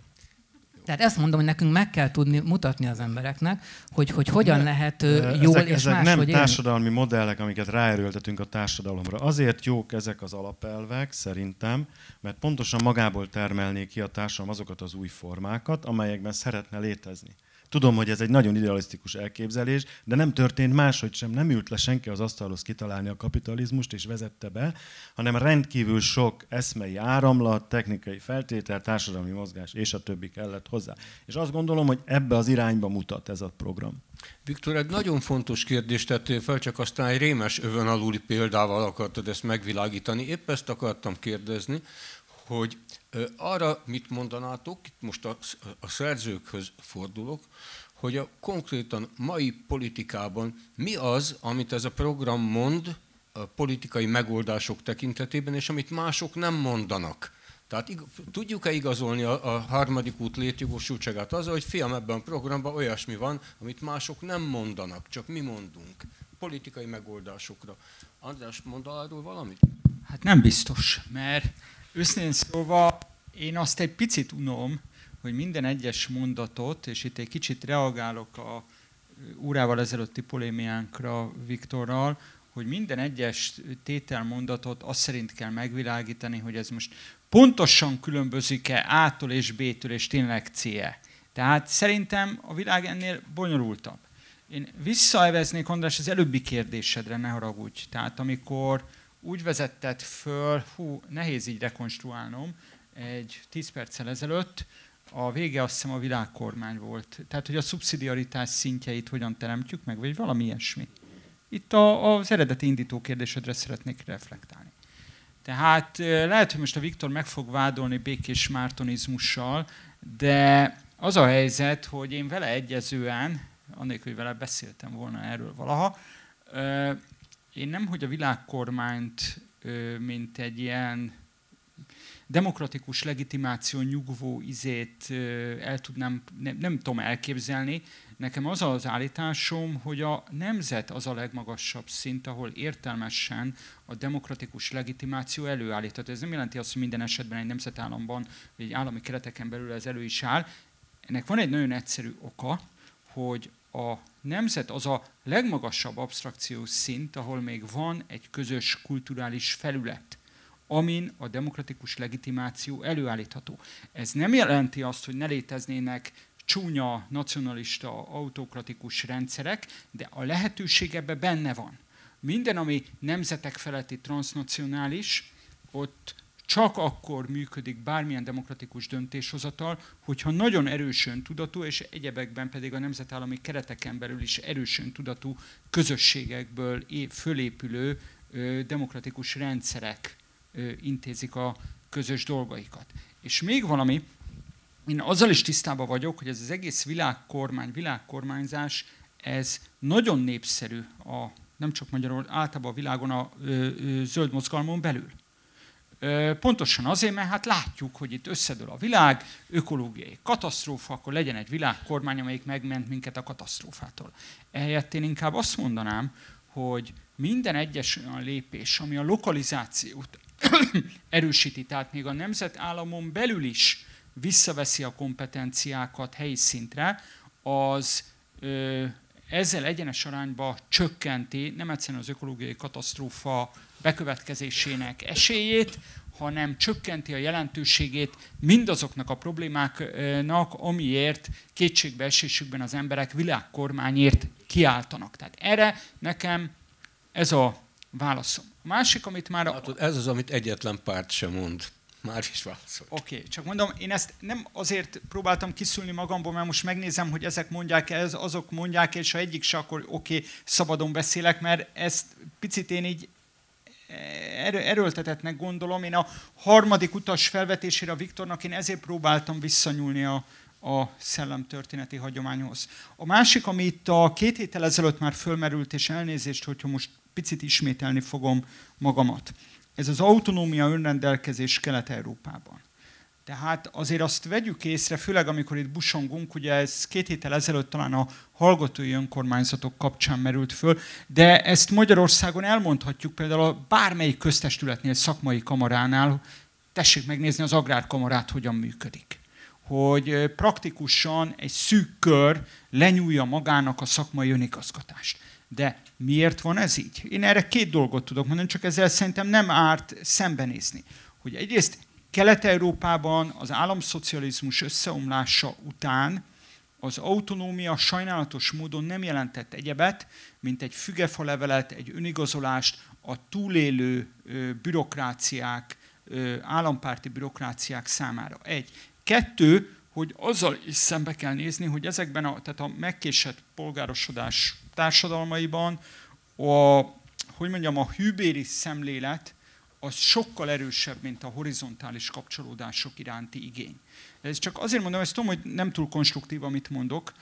Tehát ezt mondom, hogy nekünk meg kell tudni mutatni az embereknek, hogy, hogy hogyan ne, lehet jól ezek, és ezek máshogy nem élni. társadalmi modellek, amiket ráerőltetünk a társadalomra. Azért jók ezek az alapelvek, szerintem, mert pontosan magából termelnék ki a társadalom azokat az új formákat, amelyekben szeretne létezni. Tudom, hogy ez egy nagyon idealisztikus elképzelés, de nem történt máshogy sem. Nem ült le senki az asztalhoz kitalálni a kapitalizmust és vezette be, hanem rendkívül sok eszmei áramlat, technikai feltétel, társadalmi mozgás és a többi kellett hozzá. És azt gondolom, hogy ebbe az irányba mutat ez a program. Viktor, egy nagyon fontos kérdést tettél fel, csak aztán egy rémes övön aluli példával akartad ezt megvilágítani. Épp ezt akartam kérdezni, hogy arra mit mondanátok, itt most a, a szerzőkhöz fordulok, hogy a konkrétan mai politikában mi az, amit ez a program mond a politikai megoldások tekintetében, és amit mások nem mondanak. Tehát tudjuk-e igazolni a, a harmadik út létjogosultságát azzal, hogy fiam, ebben a programban olyasmi van, amit mások nem mondanak, csak mi mondunk politikai megoldásokra. András, mond arról valamit? Hát nem biztos, mert őszintén szóval én azt egy picit unom, hogy minden egyes mondatot, és itt egy kicsit reagálok a órával ezelőtti polémiánkra Viktorral, hogy minden egyes tételmondatot azt szerint kell megvilágítani, hogy ez most pontosan különbözik-e A-tól és B-től, és tényleg C-e. Tehát szerintem a világ ennél bonyolultabb. Én visszaeveznék, András, az előbbi kérdésedre, ne haragudj. Tehát amikor úgy vezetted föl, hú, nehéz így rekonstruálnom, egy 10 perccel ezelőtt, a vége azt hiszem a világkormány volt. Tehát, hogy a szubszidiaritás szintjeit hogyan teremtjük meg, vagy valami ilyesmi. Itt a, az eredeti indító kérdésedre szeretnék reflektálni. Tehát lehet, hogy most a Viktor meg fog vádolni békés mártonizmussal, de az a helyzet, hogy én vele egyezően, annélkül, hogy vele beszéltem volna erről valaha, én nem, hogy a világkormányt, mint egy ilyen demokratikus legitimáció nyugvó izét el tudnám, nem, nem tudom elképzelni. Nekem az az állításom, hogy a nemzet az a legmagasabb szint, ahol értelmesen a demokratikus legitimáció előállítható. Ez nem jelenti azt, hogy minden esetben egy nemzetállamban, vagy egy állami kereteken belül ez elő is áll. Ennek van egy nagyon egyszerű oka, hogy a nemzet az a legmagasabb abstrakciós szint, ahol még van egy közös kulturális felület amin a demokratikus legitimáció előállítható. Ez nem jelenti azt, hogy ne léteznének csúnya, nacionalista, autokratikus rendszerek, de a lehetőség ebbe benne van. Minden, ami nemzetek feletti transnacionális, ott csak akkor működik bármilyen demokratikus döntéshozatal, hogyha nagyon erősen tudatú, és egyebekben pedig a nemzetállami kereteken belül is erősen tudatú közösségekből fölépülő demokratikus rendszerek intézik a közös dolgaikat. És még valami, én azzal is tisztában vagyok, hogy ez az egész világkormány, világkormányzás, ez nagyon népszerű a, nem csak Magyarországon, általában a világon a ö, ö, zöld mozgalmon belül. Pontosan azért, mert hát látjuk, hogy itt összedől a világ, ökológiai katasztrófa, akkor legyen egy világkormány, amelyik megment minket a katasztrófától. Ehelyett én inkább azt mondanám, hogy minden egyes olyan lépés, ami a lokalizációt erősíti, tehát még a nemzetállamon belül is visszaveszi a kompetenciákat helyi szintre, az ezzel egyenes arányba csökkenti nem egyszerűen az ökológiai katasztrófa bekövetkezésének esélyét, hanem csökkenti a jelentőségét mindazoknak a problémáknak, amiért kétségbeesésükben az emberek világkormányért kiáltanak. Tehát erre nekem ez a válaszom. A másik, amit már... A... Hát, ez az, amit egyetlen párt sem mond. Már is válaszol. Oké, okay, csak mondom, én ezt nem azért próbáltam kiszülni magamból, mert most megnézem, hogy ezek mondják ez, azok mondják, és ha egyik se, akkor oké, okay, szabadon beszélek, mert ezt picit én így eh, erőltetetnek gondolom. Én a harmadik utas felvetésére a Viktornak én ezért próbáltam visszanyúlni a, a szellemtörténeti hagyományhoz. A másik, ami itt a két héttel ezelőtt már fölmerült, és elnézést, hogyha most picit ismételni fogom magamat. Ez az autonómia önrendelkezés Kelet-Európában. Tehát azért azt vegyük észre, főleg amikor itt busongunk, ugye ez két héttel ezelőtt talán a hallgatói önkormányzatok kapcsán merült föl, de ezt Magyarországon elmondhatjuk például a bármelyik köztestületnél, szakmai kamaránál, tessék megnézni az agrárkamarát, hogyan működik. Hogy praktikusan egy szűk kör lenyúlja magának a szakmai önigazgatást. De miért van ez így? Én erre két dolgot tudok mondani, csak ezzel szerintem nem árt szembenézni. Hogy egyrészt Kelet-Európában az államszocializmus összeomlása után az autonómia sajnálatos módon nem jelentett egyebet, mint egy fügefalevelet, egy önigazolást a túlélő bürokráciák, állampárti bürokráciák számára. Egy. Kettő, hogy azzal is szembe kell nézni, hogy ezekben a, tehát a megkésett polgárosodás társadalmaiban a, hogy mondjam, a hűbéri szemlélet az sokkal erősebb, mint a horizontális kapcsolódások iránti igény. Ez csak azért mondom, ezt tudom, hogy nem túl konstruktív, amit mondok,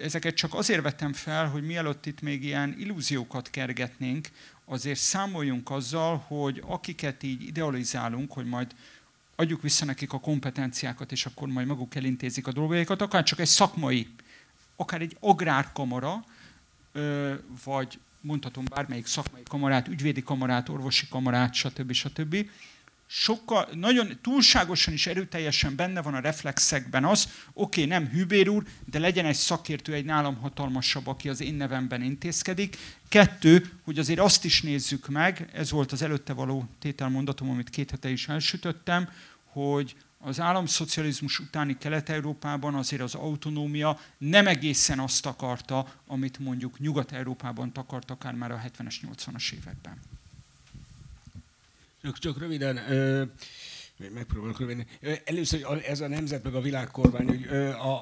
ezeket csak azért vettem fel, hogy mielőtt itt még ilyen illúziókat kergetnénk, azért számoljunk azzal, hogy akiket így idealizálunk, hogy majd adjuk vissza nekik a kompetenciákat, és akkor majd maguk elintézik a dolgaikat, akár csak egy szakmai, akár egy agrárkamara, vagy mondhatom bármelyik szakmai kamarát, ügyvédi kamarát, orvosi kamarát, stb. stb. Sokkal, nagyon túlságosan is erőteljesen benne van a reflexekben az, oké, okay, nem hűbér úr, de legyen egy szakértő, egy nálam hatalmasabb, aki az én nevemben intézkedik. Kettő, hogy azért azt is nézzük meg, ez volt az előtte való tételmondatom, amit két hete is elsütöttem, hogy az államszocializmus utáni Kelet-Európában azért az autonómia nem egészen azt akarta, amit mondjuk Nyugat-Európában takart akár már a 70-es, 80-as években. Csak, csak röviden, ö, megpróbálok röviden. Először ez a nemzet meg a világkormány, hogy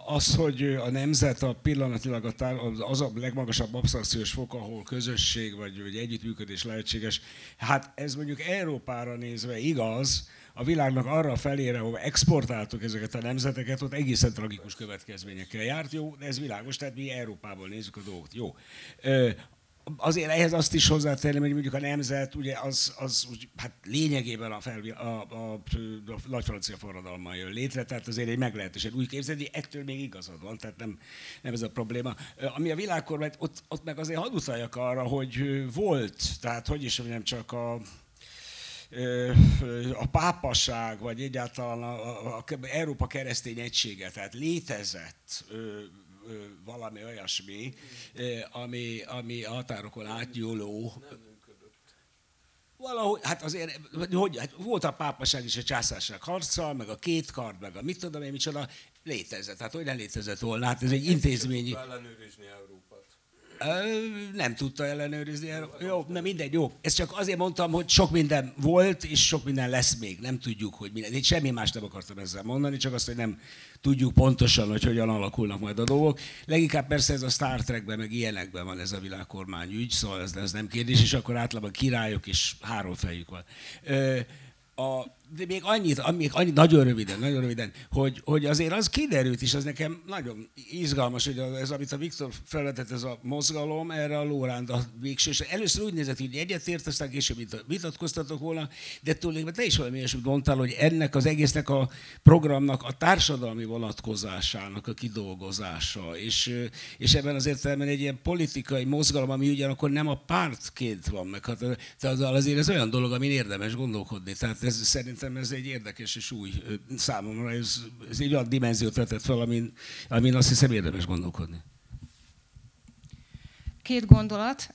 az, hogy a nemzet a pillanatilag a tár, az a legmagasabb absztrakciós fok, ahol közösség vagy, vagy együttműködés lehetséges, hát ez mondjuk Európára nézve igaz, a világnak arra felére, ahol exportáltuk ezeket a nemzeteket, ott egészen tragikus következményekkel járt. Jó, de ez világos, tehát mi Európából nézzük a dolgot. Jó. Azért ehhez azt is hozzátenném, hogy mondjuk a nemzet, ugye az, az úgy, hát lényegében a, fel, a, a, a, nagy francia forradalma jön létre, tehát azért egy meglehetősen új képzelni, ettől még igazad van, tehát nem, nem ez a probléma. Ami a világkormány, ott, ott meg azért hadd utaljak arra, hogy volt, tehát hogy is mondjam, csak a a pápaság, vagy egyáltalán a, a, a Európa keresztény egysége, tehát létezett valami olyasmi, ami, ami a határokon átnyúló valahogy, hát azért, hogy, hát volt a pápaság is a császárság harccal, meg a két kard, meg a mit tudom én, micsoda, létezett. Hát hogy nem létezett volna, hát ez egy intézményi... ellenőrizni Európa. Nem tudta ellenőrizni. Jó, nem mindegy, jó. Ezt csak azért mondtam, hogy sok minden volt, és sok minden lesz még. Nem tudjuk, hogy minden. Én semmi más nem akartam ezzel mondani, csak azt, hogy nem tudjuk pontosan, hogy hogyan alakulnak majd a dolgok. Leginkább persze ez a Star Trekben, meg ilyenekben van ez a világkormány ügy, szóval ez, ez nem kérdés, és akkor általában királyok és három fejük van. a, de még annyit, még annyit, nagyon röviden, nagyon röviden, hogy, hogy azért az kiderült is, az nekem nagyon izgalmas, hogy ez, amit a Viktor felvetett, ez a mozgalom, erre a Lóránd a végső, és először úgy nézett, hogy egyetért, aztán később vitatkoztatok volna, de tulajdonképpen te is valami ilyesmit mondtál, hogy ennek az egésznek a programnak a társadalmi vonatkozásának a kidolgozása, és, és ebben az értelemben egy ilyen politikai mozgalom, ami ugyanakkor nem a pártként van meg, hát, tehát azért ez olyan dolog, amin érdemes gondolkodni. Tehát ez szerint szerintem ez egy érdekes és új számomra. Ez, ez egy olyan dimenziót vetett fel, amin, amin azt hiszem érdemes gondolkodni két gondolat.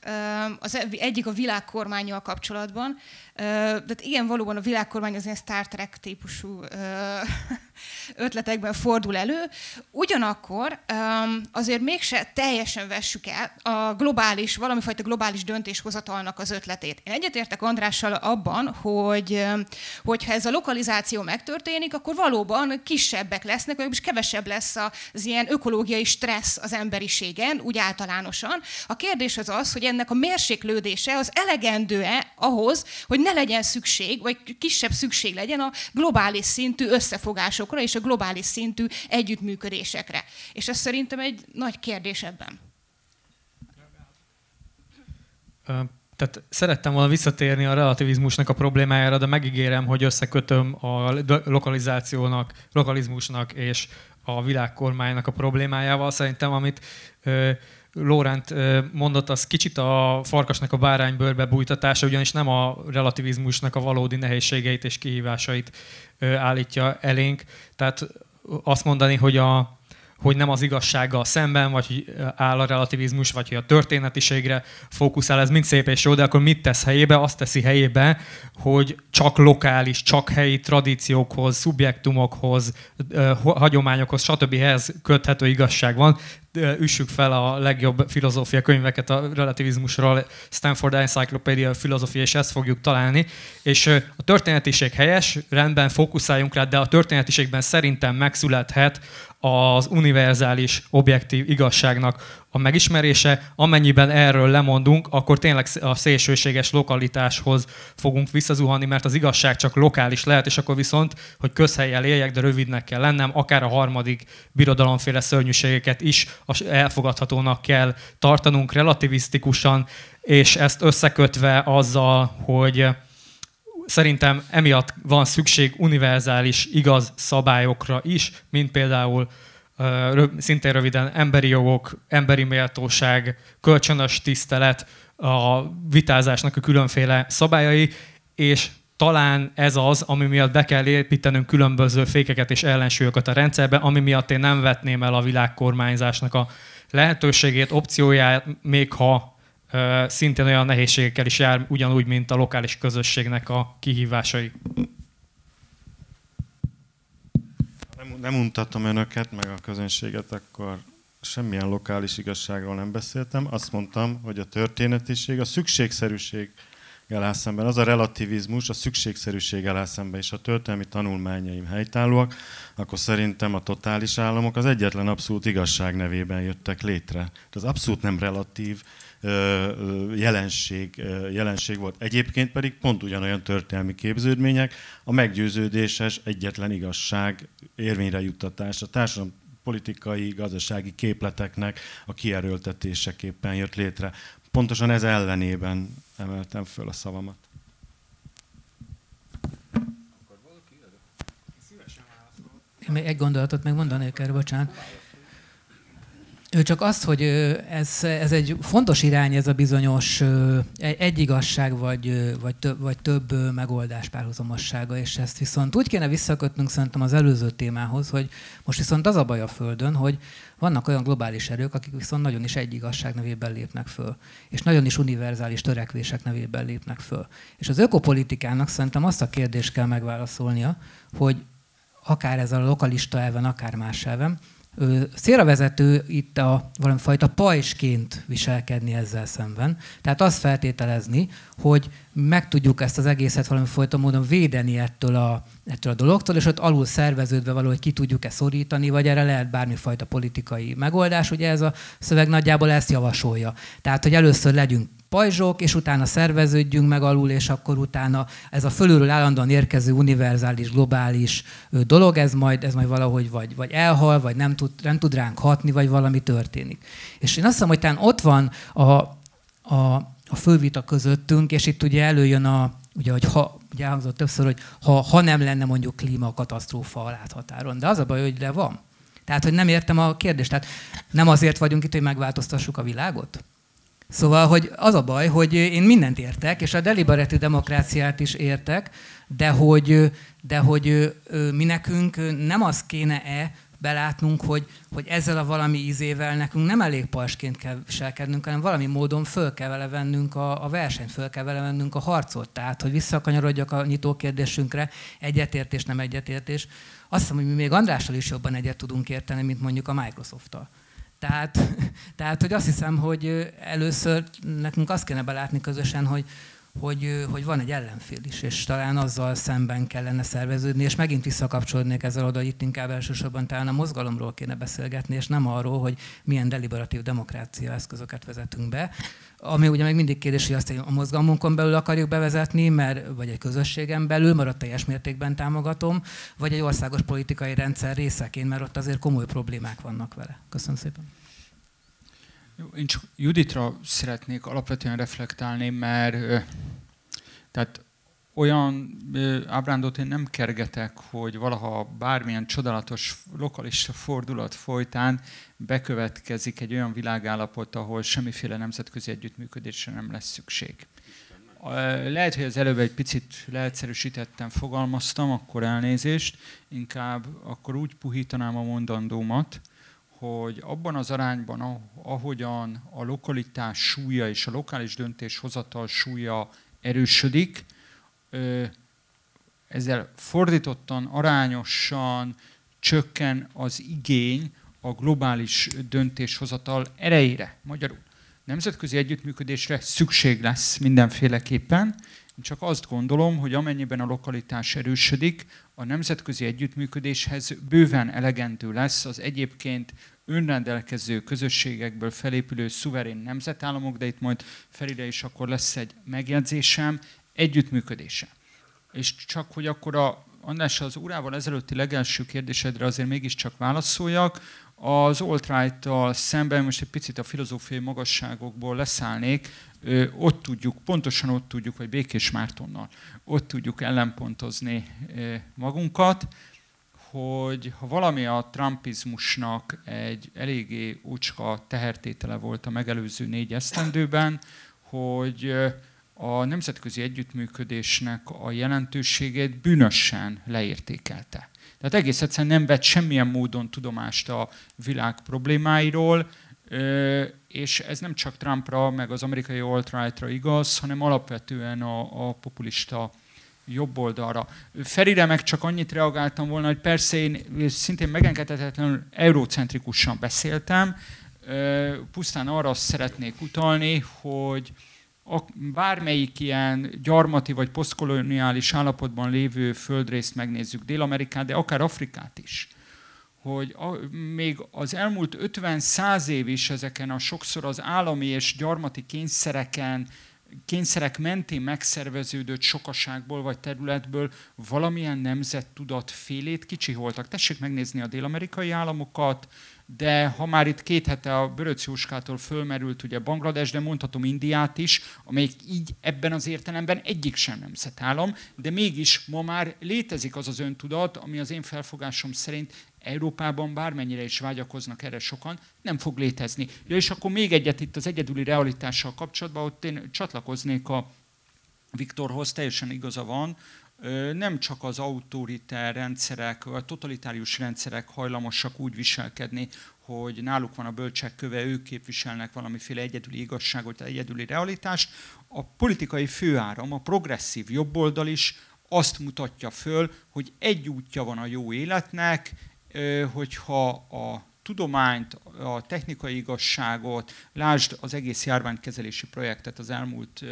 Az egyik a világkormányjal kapcsolatban. De igen, valóban a világkormány az ilyen Star Trek típusú ötletekben fordul elő. Ugyanakkor azért mégse teljesen vessük el a globális, valamifajta globális döntéshozatalnak az ötletét. Én egyetértek Andrással abban, hogy hogyha ez a lokalizáció megtörténik, akkor valóban kisebbek lesznek, vagy kevesebb lesz az ilyen ökológiai stressz az emberiségen, úgy általánosan. A kérdés az az, hogy ennek a mérséklődése az elegendő-e ahhoz, hogy ne legyen szükség, vagy kisebb szükség legyen a globális szintű összefogásokra és a globális szintű együttműködésekre. És ez szerintem egy nagy kérdés ebben. Tehát szerettem volna visszatérni a relativizmusnak a problémájára, de megígérem, hogy összekötöm a lokalizációnak, lokalizmusnak és a világkormánynak a problémájával. Szerintem, amit Lórent mondott, az kicsit a farkasnak a báránybőrbe bújtatása, ugyanis nem a relativizmusnak a valódi nehézségeit és kihívásait állítja elénk. Tehát azt mondani, hogy a, hogy nem az igazsággal szemben, vagy hogy áll a relativizmus, vagy hogy a történetiségre fókuszál, ez mind szép és jó, de akkor mit tesz helyébe? Azt teszi helyébe, hogy csak lokális, csak helyi tradíciókhoz, szubjektumokhoz, hagyományokhoz, stb. köthető igazság van. Üssük fel a legjobb filozófia könyveket a relativizmusról, Stanford Encyclopedia filozófia, és ezt fogjuk találni. És a történetiség helyes, rendben fókuszáljunk rá, de a történetiségben szerintem megszülethet az univerzális, objektív igazságnak a megismerése. Amennyiben erről lemondunk, akkor tényleg a szélsőséges lokalitáshoz fogunk visszazuhanni, mert az igazság csak lokális lehet, és akkor viszont, hogy közhelyel éljek, de rövidnek kell lennem, akár a harmadik birodalomféle szörnyűségeket is elfogadhatónak kell tartanunk relativisztikusan, és ezt összekötve azzal, hogy szerintem emiatt van szükség univerzális, igaz szabályokra is, mint például szintén röviden emberi jogok, emberi méltóság, kölcsönös tisztelet, a vitázásnak a különféle szabályai, és talán ez az, ami miatt be kell építenünk különböző fékeket és ellensúlyokat a rendszerbe, ami miatt én nem vetném el a világkormányzásnak a lehetőségét, opcióját, még ha szintén olyan nehézségekkel is jár, ugyanúgy, mint a lokális közösségnek a kihívásai. Nem, nem untattam önöket, meg a közönséget, akkor semmilyen lokális igazságról nem beszéltem. Azt mondtam, hogy a történetiség, a szükségszerűség áll szemben, az a relativizmus, a szükségszerűség áll szemben, és a történelmi tanulmányaim helytállóak, akkor szerintem a totális államok az egyetlen abszolút igazság nevében jöttek létre. Ez abszolút nem relatív, jelenség, jelenség volt. Egyébként pedig pont ugyanolyan történelmi képződmények, a meggyőződéses egyetlen igazság érvényre juttatás, a társadalom politikai, gazdasági képleteknek a kierőltetéseképpen jött létre. Pontosan ez ellenében emeltem föl a szavamat. Én még egy gondolatot megmondanék erre, bocsánat. Csak azt, hogy ez, ez egy fontos irány, ez a bizonyos egy igazság vagy, vagy, több, vagy több megoldás párhuzamossága, és ezt viszont úgy kéne visszakötnünk szerintem az előző témához, hogy most viszont az a baj a Földön, hogy vannak olyan globális erők, akik viszont nagyon is egy igazság nevében lépnek föl, és nagyon is univerzális törekvések nevében lépnek föl. És az ökopolitikának szerintem azt a kérdést kell megválaszolnia, hogy akár ez a lokalista elven, akár más elven, szélrevezető itt a valamifajta pajsként viselkedni ezzel szemben. Tehát azt feltételezni, hogy meg tudjuk ezt az egészet valamifajta módon védeni ettől a, ettől a dologtól, és ott alul szerveződve valahogy ki tudjuk-e szorítani, vagy erre lehet bármifajta politikai megoldás. Ugye ez a szöveg nagyjából ezt javasolja. Tehát, hogy először legyünk pajzsok, és utána szerveződjünk meg alul, és akkor utána ez a fölülről állandóan érkező univerzális, globális dolog, ez majd, ez majd valahogy vagy, vagy elhal, vagy nem tud, nem tud ránk hatni, vagy valami történik. És én azt hiszem, hogy talán ott van a, a, a fővita közöttünk, és itt ugye előjön a, ugye, hogy ha, ugye elhangzott többször, hogy ha, ha nem lenne mondjuk klímakatasztrófa a láthatáron, de az a baj, hogy de van. Tehát, hogy nem értem a kérdést. Tehát nem azért vagyunk itt, hogy megváltoztassuk a világot? Szóval, hogy az a baj, hogy én mindent értek, és a deliberatív demokráciát is értek, de hogy, de hogy mi nekünk nem az kéne-e belátnunk, hogy, hogy ezzel a valami ízével nekünk nem elég pajsként kell viselkednünk, hanem valami módon föl kell vele vennünk a, a versenyt, föl kell vele vennünk a harcot. Tehát, hogy visszakanyarodjak a nyitó kérdésünkre, egyetértés, nem egyetértés. Azt hiszem, hogy mi még Andrással is jobban egyet tudunk érteni, mint mondjuk a Microsoft-tal. Tehát, tehát, hogy azt hiszem, hogy először nekünk azt kéne belátni közösen, hogy, hogy, hogy van egy ellenfél is, és talán azzal szemben kellene szerveződni, és megint visszakapcsolódnék ezzel oda, hogy itt inkább elsősorban talán a mozgalomról kéne beszélgetni, és nem arról, hogy milyen deliberatív demokrácia eszközöket vezetünk be. Ami ugye még mindig kérdés, hogy azt a mozgalmunkon belül akarjuk bevezetni, mert, vagy egy közösségen belül, mert ott teljes mértékben támogatom, vagy egy országos politikai rendszer részeként, mert ott azért komoly problémák vannak vele. Köszönöm szépen. Én csak Juditra szeretnék alapvetően reflektálni, mert tehát olyan ábrándot én nem kergetek, hogy valaha bármilyen csodálatos lokalista fordulat folytán bekövetkezik egy olyan világállapot, ahol semmiféle nemzetközi együttműködésre nem lesz szükség. Lehet, hogy az előbb egy picit leegyszerűsítettem, fogalmaztam, akkor elnézést, inkább akkor úgy puhítanám a mondandómat, hogy abban az arányban, ahogyan a lokalitás súlya és a lokális döntéshozatal súlya erősödik, ezzel fordítottan, arányosan csökken az igény a globális döntéshozatal erejére. Magyarul nemzetközi együttműködésre szükség lesz mindenféleképpen, én csak azt gondolom, hogy amennyiben a lokalitás erősödik, a nemzetközi együttműködéshez bőven elegendő lesz az egyébként önrendelkező közösségekből felépülő szuverén nemzetállamok, de itt majd Feride is akkor lesz egy megjegyzésem, együttműködése. És csak, hogy akkor a András az órával ezelőtti legelső kérdésedre azért mégiscsak válaszoljak, az alt szemben most egy picit a filozófiai magasságokból leszállnék, ott tudjuk, pontosan ott tudjuk, vagy Békés Mártonnal, ott tudjuk ellenpontozni magunkat, hogy ha valami a trumpizmusnak egy eléggé úcska tehertétele volt a megelőző négy esztendőben, hogy a nemzetközi együttműködésnek a jelentőségét bűnösen leértékelte. Tehát egész egyszerűen nem vett semmilyen módon tudomást a világ problémáiról, és ez nem csak Trumpra, meg az amerikai alt-rightra igaz, hanem alapvetően a, a populista jobb oldalra. Ferire meg csak annyit reagáltam volna, hogy persze én szintén megengedhetetlenül eurocentrikusan beszéltem, pusztán arra szeretnék utalni, hogy bármelyik ilyen gyarmati vagy posztkoloniális állapotban lévő földrészt megnézzük, Dél-Amerikát, de akár Afrikát is, hogy a, még az elmúlt 50-100 év is ezeken a sokszor az állami és gyarmati kényszereken, kényszerek mentén megszerveződött sokaságból vagy területből valamilyen nemzettudat félét kicsiholtak. Tessék megnézni a dél-amerikai államokat, de ha már itt két hete a Böröc Jóskától fölmerült ugye Banglades, de mondhatom Indiát is, amelyik így ebben az értelemben egyik sem nemzetállam, de mégis ma már létezik az az öntudat, ami az én felfogásom szerint Európában bármennyire is vágyakoznak erre sokan, nem fog létezni. Ja, és akkor még egyet itt az egyedüli realitással kapcsolatban, ott én csatlakoznék a Viktorhoz, teljesen igaza van, nem csak az autoritár rendszerek, a totalitárius rendszerek hajlamosak úgy viselkedni, hogy náluk van a bölcsek köve, ők képviselnek valamiféle egyedüli igazságot, egyedüli realitást. A politikai főáram, a progresszív jobboldal is azt mutatja föl, hogy egy útja van a jó életnek, hogyha a tudományt, a technikai igazságot, lásd az egész járványkezelési projektet az elmúlt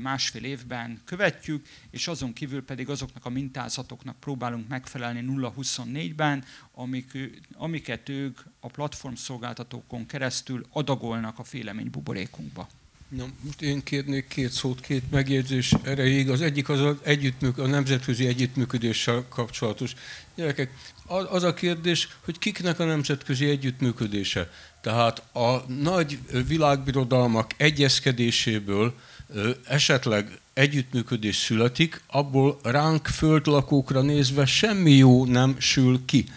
másfél évben követjük, és azon kívül pedig azoknak a mintázatoknak próbálunk megfelelni 0-24-ben, amik, amiket ők a platform szolgáltatókon keresztül adagolnak a félemény buborékunkba. Na, most én kérnék két szót, két megjegyzés erejéig. Az egyik az az együttműk, a nemzetközi együttműködéssel kapcsolatos. Gyerekek, az a kérdés, hogy kiknek a nemzetközi együttműködése. Tehát a nagy világbirodalmak egyezkedéséből esetleg együttműködés születik, abból ránk földlakókra nézve semmi jó nem sül ki.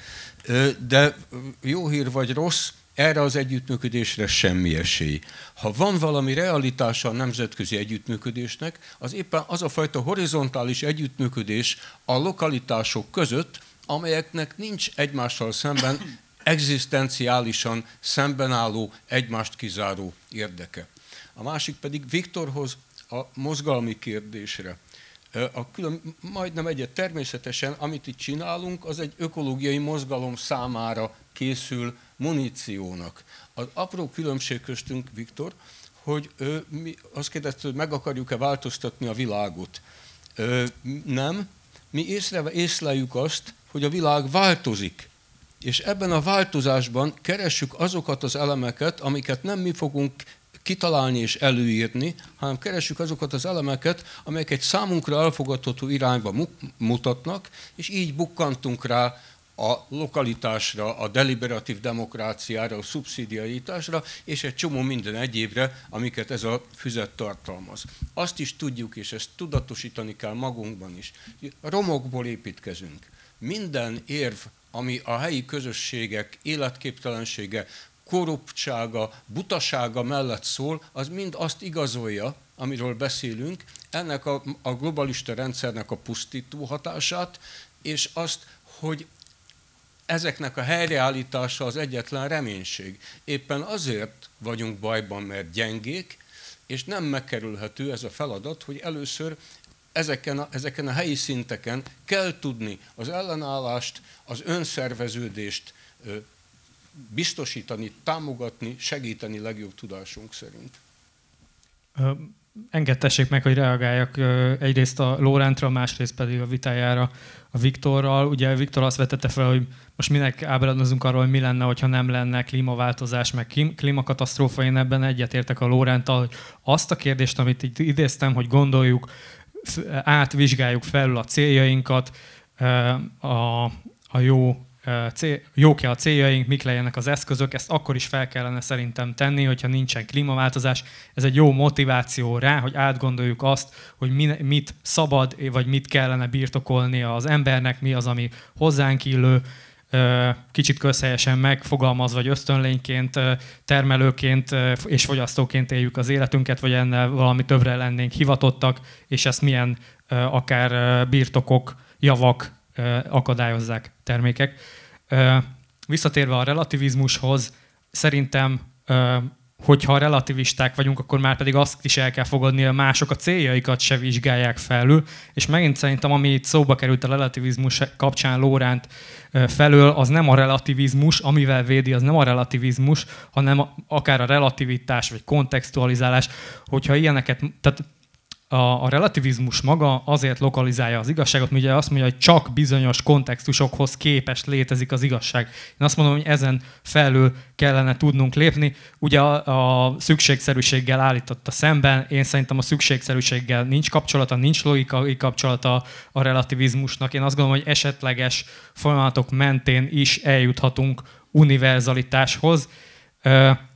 De jó hír vagy rossz, erre az együttműködésre semmi esély. Ha van valami realitása a nemzetközi együttműködésnek, az éppen az a fajta horizontális együttműködés a lokalitások között, amelyeknek nincs egymással szemben egzisztenciálisan szemben álló, egymást kizáró érdeke. A másik pedig Viktorhoz a mozgalmi kérdésre. A külön, majdnem egyet természetesen, amit itt csinálunk, az egy ökológiai mozgalom számára készül muníciónak. Az apró különbség köztünk, Viktor, hogy ő, mi azt kérdezte, hogy meg akarjuk-e változtatni a világot. Ö, nem, mi észre, észleljük azt, hogy a világ változik. És ebben a változásban keressük azokat az elemeket, amiket nem mi fogunk kitalálni és előírni, hanem keressük azokat az elemeket, amelyek egy számunkra elfogadható irányba mutatnak, és így bukkantunk rá a lokalitásra, a deliberatív demokráciára, a szubszidiaritásra, és egy csomó minden egyébre, amiket ez a füzet tartalmaz. Azt is tudjuk, és ezt tudatosítani kell magunkban is. Romokból építkezünk. Minden érv, ami a helyi közösségek életképtelensége, korruptsága, butasága mellett szól, az mind azt igazolja, amiről beszélünk, ennek a, a globalista rendszernek a pusztító hatását, és azt, hogy ezeknek a helyreállítása az egyetlen reménység. Éppen azért vagyunk bajban, mert gyengék, és nem megkerülhető ez a feladat, hogy először ezeken a, ezeken a helyi szinteken kell tudni az ellenállást, az önszerveződést biztosítani, támogatni, segíteni legjobb tudásunk szerint. Engedtessék meg, hogy reagáljak egyrészt a Lórántra, másrészt pedig a vitájára a Viktorral. Ugye Viktor azt vetette fel, hogy most minek ábrázolunk arról, hogy mi lenne, ha nem lenne klímaváltozás, meg klímakatasztrófa. Én ebben egyetértek a Lórántal, hogy azt a kérdést, amit itt idéztem, hogy gondoljuk, átvizsgáljuk felül a céljainkat, a, a jó cél, jók-e a céljaink, mik legyenek az eszközök, ezt akkor is fel kellene szerintem tenni, hogyha nincsen klímaváltozás. Ez egy jó motiváció rá, hogy átgondoljuk azt, hogy mit szabad, vagy mit kellene birtokolni az embernek, mi az, ami hozzánk illő, kicsit közhelyesen megfogalmazva, vagy ösztönlényként, termelőként és fogyasztóként éljük az életünket, vagy ennél valami többre lennénk hivatottak, és ezt milyen akár birtokok, javak akadályozzák termékek. Visszatérve a relativizmushoz, szerintem hogyha relativisták vagyunk, akkor már pedig azt is el kell fogadni, hogy mások a céljaikat se vizsgálják felül, és megint szerintem, ami itt szóba került a relativizmus kapcsán Lóránt felől, az nem a relativizmus, amivel védi, az nem a relativizmus, hanem akár a relativitás vagy kontextualizálás, hogyha ilyeneket, tehát a, a relativizmus maga azért lokalizálja az igazságot, ugye azt mondja, hogy csak bizonyos kontextusokhoz képest létezik az igazság. Én azt mondom, hogy ezen felül kellene tudnunk lépni. Ugye a, a szükségszerűséggel állította szemben, én szerintem a szükségszerűséggel nincs kapcsolata, nincs logikai kapcsolata a relativizmusnak. Én azt gondolom, hogy esetleges folyamatok mentén is eljuthatunk univerzalitáshoz,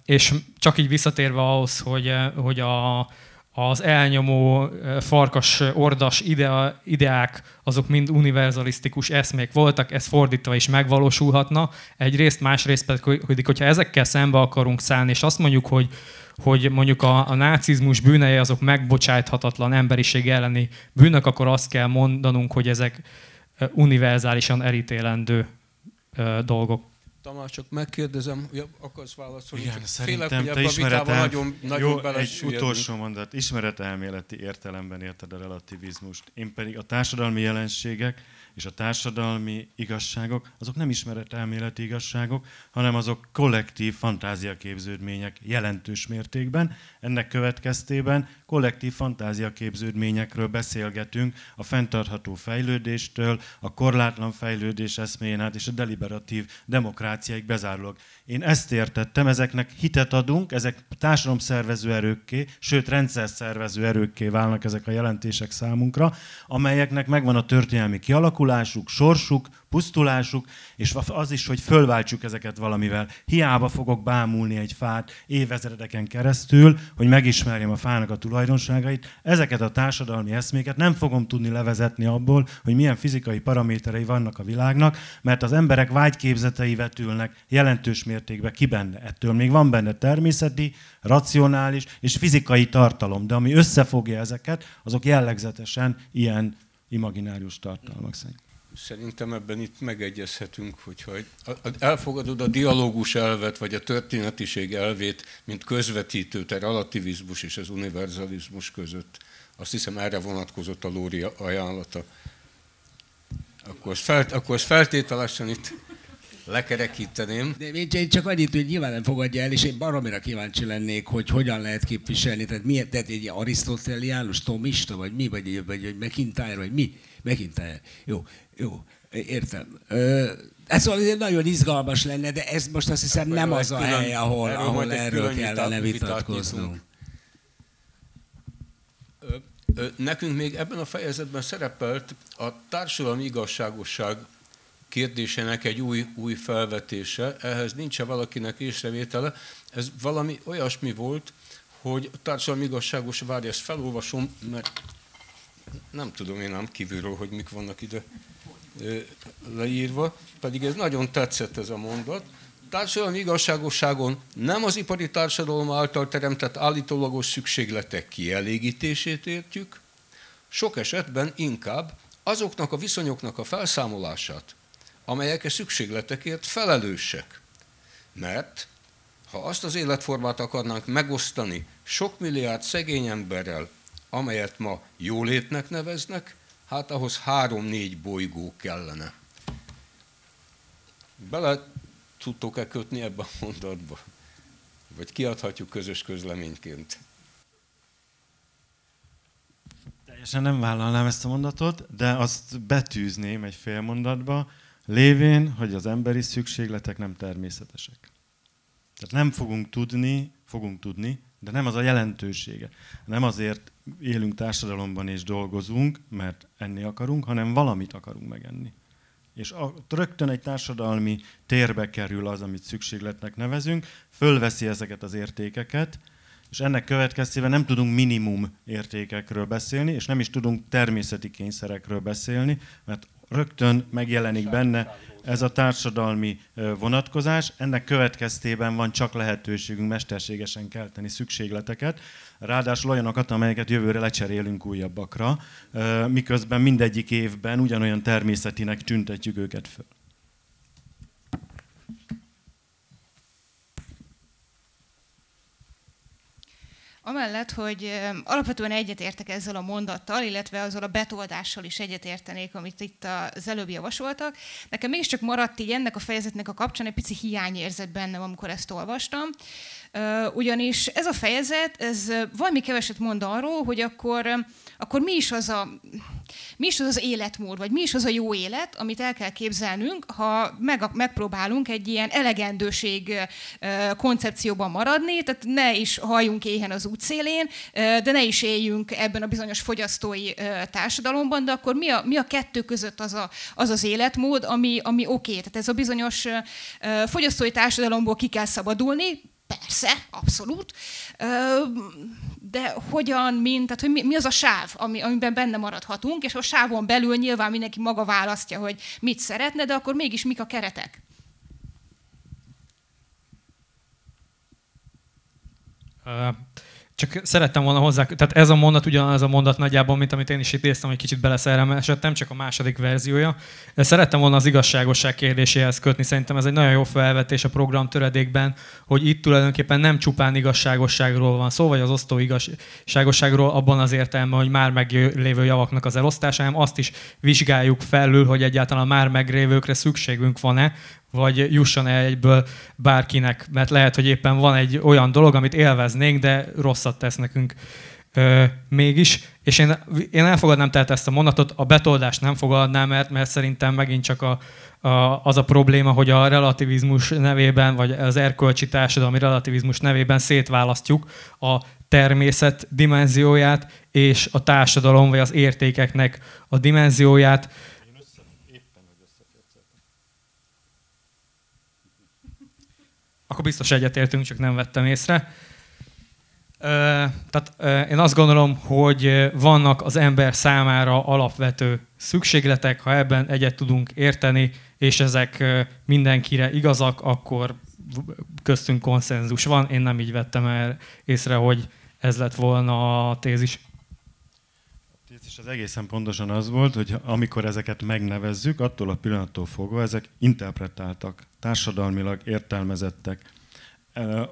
és csak így visszatérve ahhoz, hogy, hogy a, az elnyomó farkas ordas idea, ideák, azok mind univerzalisztikus eszmék voltak, ez fordítva is megvalósulhatna. Egyrészt, másrészt pedig, hogyha ezekkel szembe akarunk szállni, és azt mondjuk, hogy, hogy mondjuk a, a nácizmus bűnei azok megbocsáthatatlan emberiség elleni bűnök, akkor azt kell mondanunk, hogy ezek univerzálisan elítélendő dolgok. Tamás, csak megkérdezem, hogy akarsz válaszolni? Igen, csak szerintem félek, hogy te ismeretel... nagyon, nagyon Jó, egy utolsó mondat. Ismeretelméleti értelemben érted a relativizmust. Én pedig a társadalmi jelenségek és a társadalmi igazságok, azok nem ismeretelméleti igazságok, hanem azok kollektív fantáziaképződmények jelentős mértékben. Ennek következtében kollektív fantáziaképződményekről beszélgetünk, a fenntartható fejlődéstől, a korlátlan fejlődés eszméjén át és a deliberatív demokráciáig bezárólag. Én ezt értettem, ezeknek hitet adunk, ezek társadalomszervező erőkké, sőt rendszer szervező erőkké válnak ezek a jelentések számunkra, amelyeknek megvan a történelmi kialakulásuk, sorsuk, pusztulásuk, és az is, hogy fölváltsuk ezeket valamivel. Hiába fogok bámulni egy fát évezredeken keresztül, hogy megismerjem a fának a tulajdonságait. Ezeket a társadalmi eszméket nem fogom tudni levezetni abból, hogy milyen fizikai paraméterei vannak a világnak, mert az emberek vágyképzetei vetülnek jelentős mértékben ki benne. Ettől még van benne természeti, racionális és fizikai tartalom, de ami összefogja ezeket, azok jellegzetesen ilyen imaginárius tartalmak szerint. Szerintem ebben itt megegyezhetünk, hogyha elfogadod a dialógus elvet, vagy a történetiség elvét, mint közvetítőt a relativizmus és az univerzalizmus között. Azt hiszem erre vonatkozott a Lóri ajánlata. Akkor ezt, felt, akkor ezt feltételesen itt lekerekíteném. De én csak annyit, hogy nyilván nem fogadja el, és én baromira kíváncsi lennék, hogy hogyan lehet képviselni. Tehát miért, tehát egy arisztoteliánus, tomista, vagy mi, vagy, vagy, vagy McIntyre, vagy mi? McIntyre. Jó, jó, értem. Ez szóval azért nagyon izgalmas lenne, de ez most azt hiszem nem az a hely, ahol erről, ahol erről kellene vitatkoznunk. Nekünk még ebben a fejezetben szerepelt a társadalmi igazságosság kérdésének egy új, új felvetése. Ehhez nincs -e valakinek észrevétele. Ez valami olyasmi volt, hogy a társadalmi igazságos, várj, ezt felolvasom, mert nem tudom én nem kívülről, hogy mik vannak ide leírva, pedig ez nagyon tetszett ez a mondat. Társadalmi igazságosságon nem az ipari társadalom által teremtett állítólagos szükségletek kielégítését értjük, sok esetben inkább azoknak a viszonyoknak a felszámolását, amelyek a szükségletekért felelősek. Mert ha azt az életformát akarnánk megosztani sok milliárd szegény emberrel, amelyet ma jólétnek neveznek, hát ahhoz három-négy bolygó kellene. Bele tudtok-e kötni ebbe a mondatba? Vagy kiadhatjuk közös közleményként? Teljesen nem vállalnám ezt a mondatot, de azt betűzném egy fél mondatba, lévén, hogy az emberi szükségletek nem természetesek. Tehát nem fogunk tudni, fogunk tudni, de nem az a jelentősége. Nem azért élünk társadalomban és dolgozunk, mert enni akarunk, hanem valamit akarunk megenni. És a, rögtön egy társadalmi térbe kerül az, amit szükségletnek nevezünk, fölveszi ezeket az értékeket, és ennek következtében nem tudunk minimum értékekről beszélni, és nem is tudunk természeti kényszerekről beszélni, mert rögtön megjelenik benne ez a társadalmi vonatkozás. Ennek következtében van csak lehetőségünk mesterségesen kelteni szükségleteket, ráadásul olyanokat, amelyeket jövőre lecserélünk újabbakra, miközben mindegyik évben ugyanolyan természetinek tüntetjük őket föl. Amellett, hogy alapvetően egyetértek ezzel a mondattal, illetve azzal a betoldással is egyetértenék, amit itt az előbb javasoltak. Nekem mégiscsak maradt így ennek a fejezetnek a kapcsán egy pici hiányérzet bennem, amikor ezt olvastam. Ugyanis ez a fejezet, ez valami keveset mond arról, hogy akkor, akkor mi is az a mi is az az életmód, vagy mi is az a jó élet, amit el kell képzelnünk, ha meg, megpróbálunk egy ilyen elegendőség koncepcióban maradni, tehát ne is halljunk éhen az útszélén, de ne is éljünk ebben a bizonyos fogyasztói társadalomban, de akkor mi a, mi a kettő között az a, az, az életmód, ami, ami oké. Okay. Tehát ez a bizonyos fogyasztói társadalomból ki kell szabadulni, Persze, abszolút. De hogyan, mint, tehát hogy mi, az a sáv, ami, amiben benne maradhatunk, és a sávon belül nyilván mindenki maga választja, hogy mit szeretne, de akkor mégis mik a keretek? Uh, csak szerettem volna hozzá, tehát ez a mondat ugyanaz a mondat nagyjából, mint amit én is idéztem, hogy kicsit beleszerelmesedtem, csak a második verziója. Szerettem volna az igazságosság kérdéséhez kötni, szerintem ez egy nagyon jó felvetés a program töredékben, hogy itt tulajdonképpen nem csupán igazságosságról van szó, vagy az osztó igazságosságról abban az értelemben, hogy már meglévő javaknak az elosztása, hanem azt is vizsgáljuk felül, hogy egyáltalán már meglévőkre szükségünk van-e, vagy jusson el egyből bárkinek, mert lehet, hogy éppen van egy olyan dolog, amit élveznénk, de rosszat tesz nekünk ö, mégis. És én, én elfogadnám tehát ezt a mondatot, a betoldást nem fogadnám, mert, mert szerintem megint csak a, a, az a probléma, hogy a relativizmus nevében, vagy az erkölcsi társadalmi relativizmus nevében szétválasztjuk a természet dimenzióját és a társadalom vagy az értékeknek a dimenzióját. Akkor biztos egyetértünk, csak nem vettem észre. Tehát én azt gondolom, hogy vannak az ember számára alapvető szükségletek, ha ebben egyet tudunk érteni, és ezek mindenkire igazak, akkor köztünk konszenzus van. Én nem így vettem el észre, hogy ez lett volna a tézis. És az egészen pontosan az volt, hogy amikor ezeket megnevezzük, attól a pillanattól fogva ezek interpretáltak, társadalmilag értelmezettek.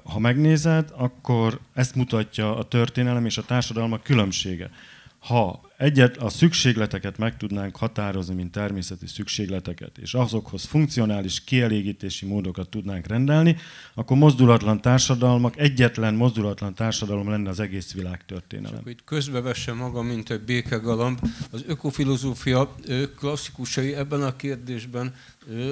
Ha megnézed, akkor ezt mutatja a történelem és a társadalmak különbsége. Ha egyet a szükségleteket meg tudnánk határozni, mint természeti szükségleteket, és azokhoz funkcionális kielégítési módokat tudnánk rendelni, akkor mozdulatlan társadalmak, egyetlen mozdulatlan társadalom lenne az egész világ történelem. Csak itt közbevesse maga, mint egy békegalamb. Az ökofilozófia klasszikusai ebben a kérdésben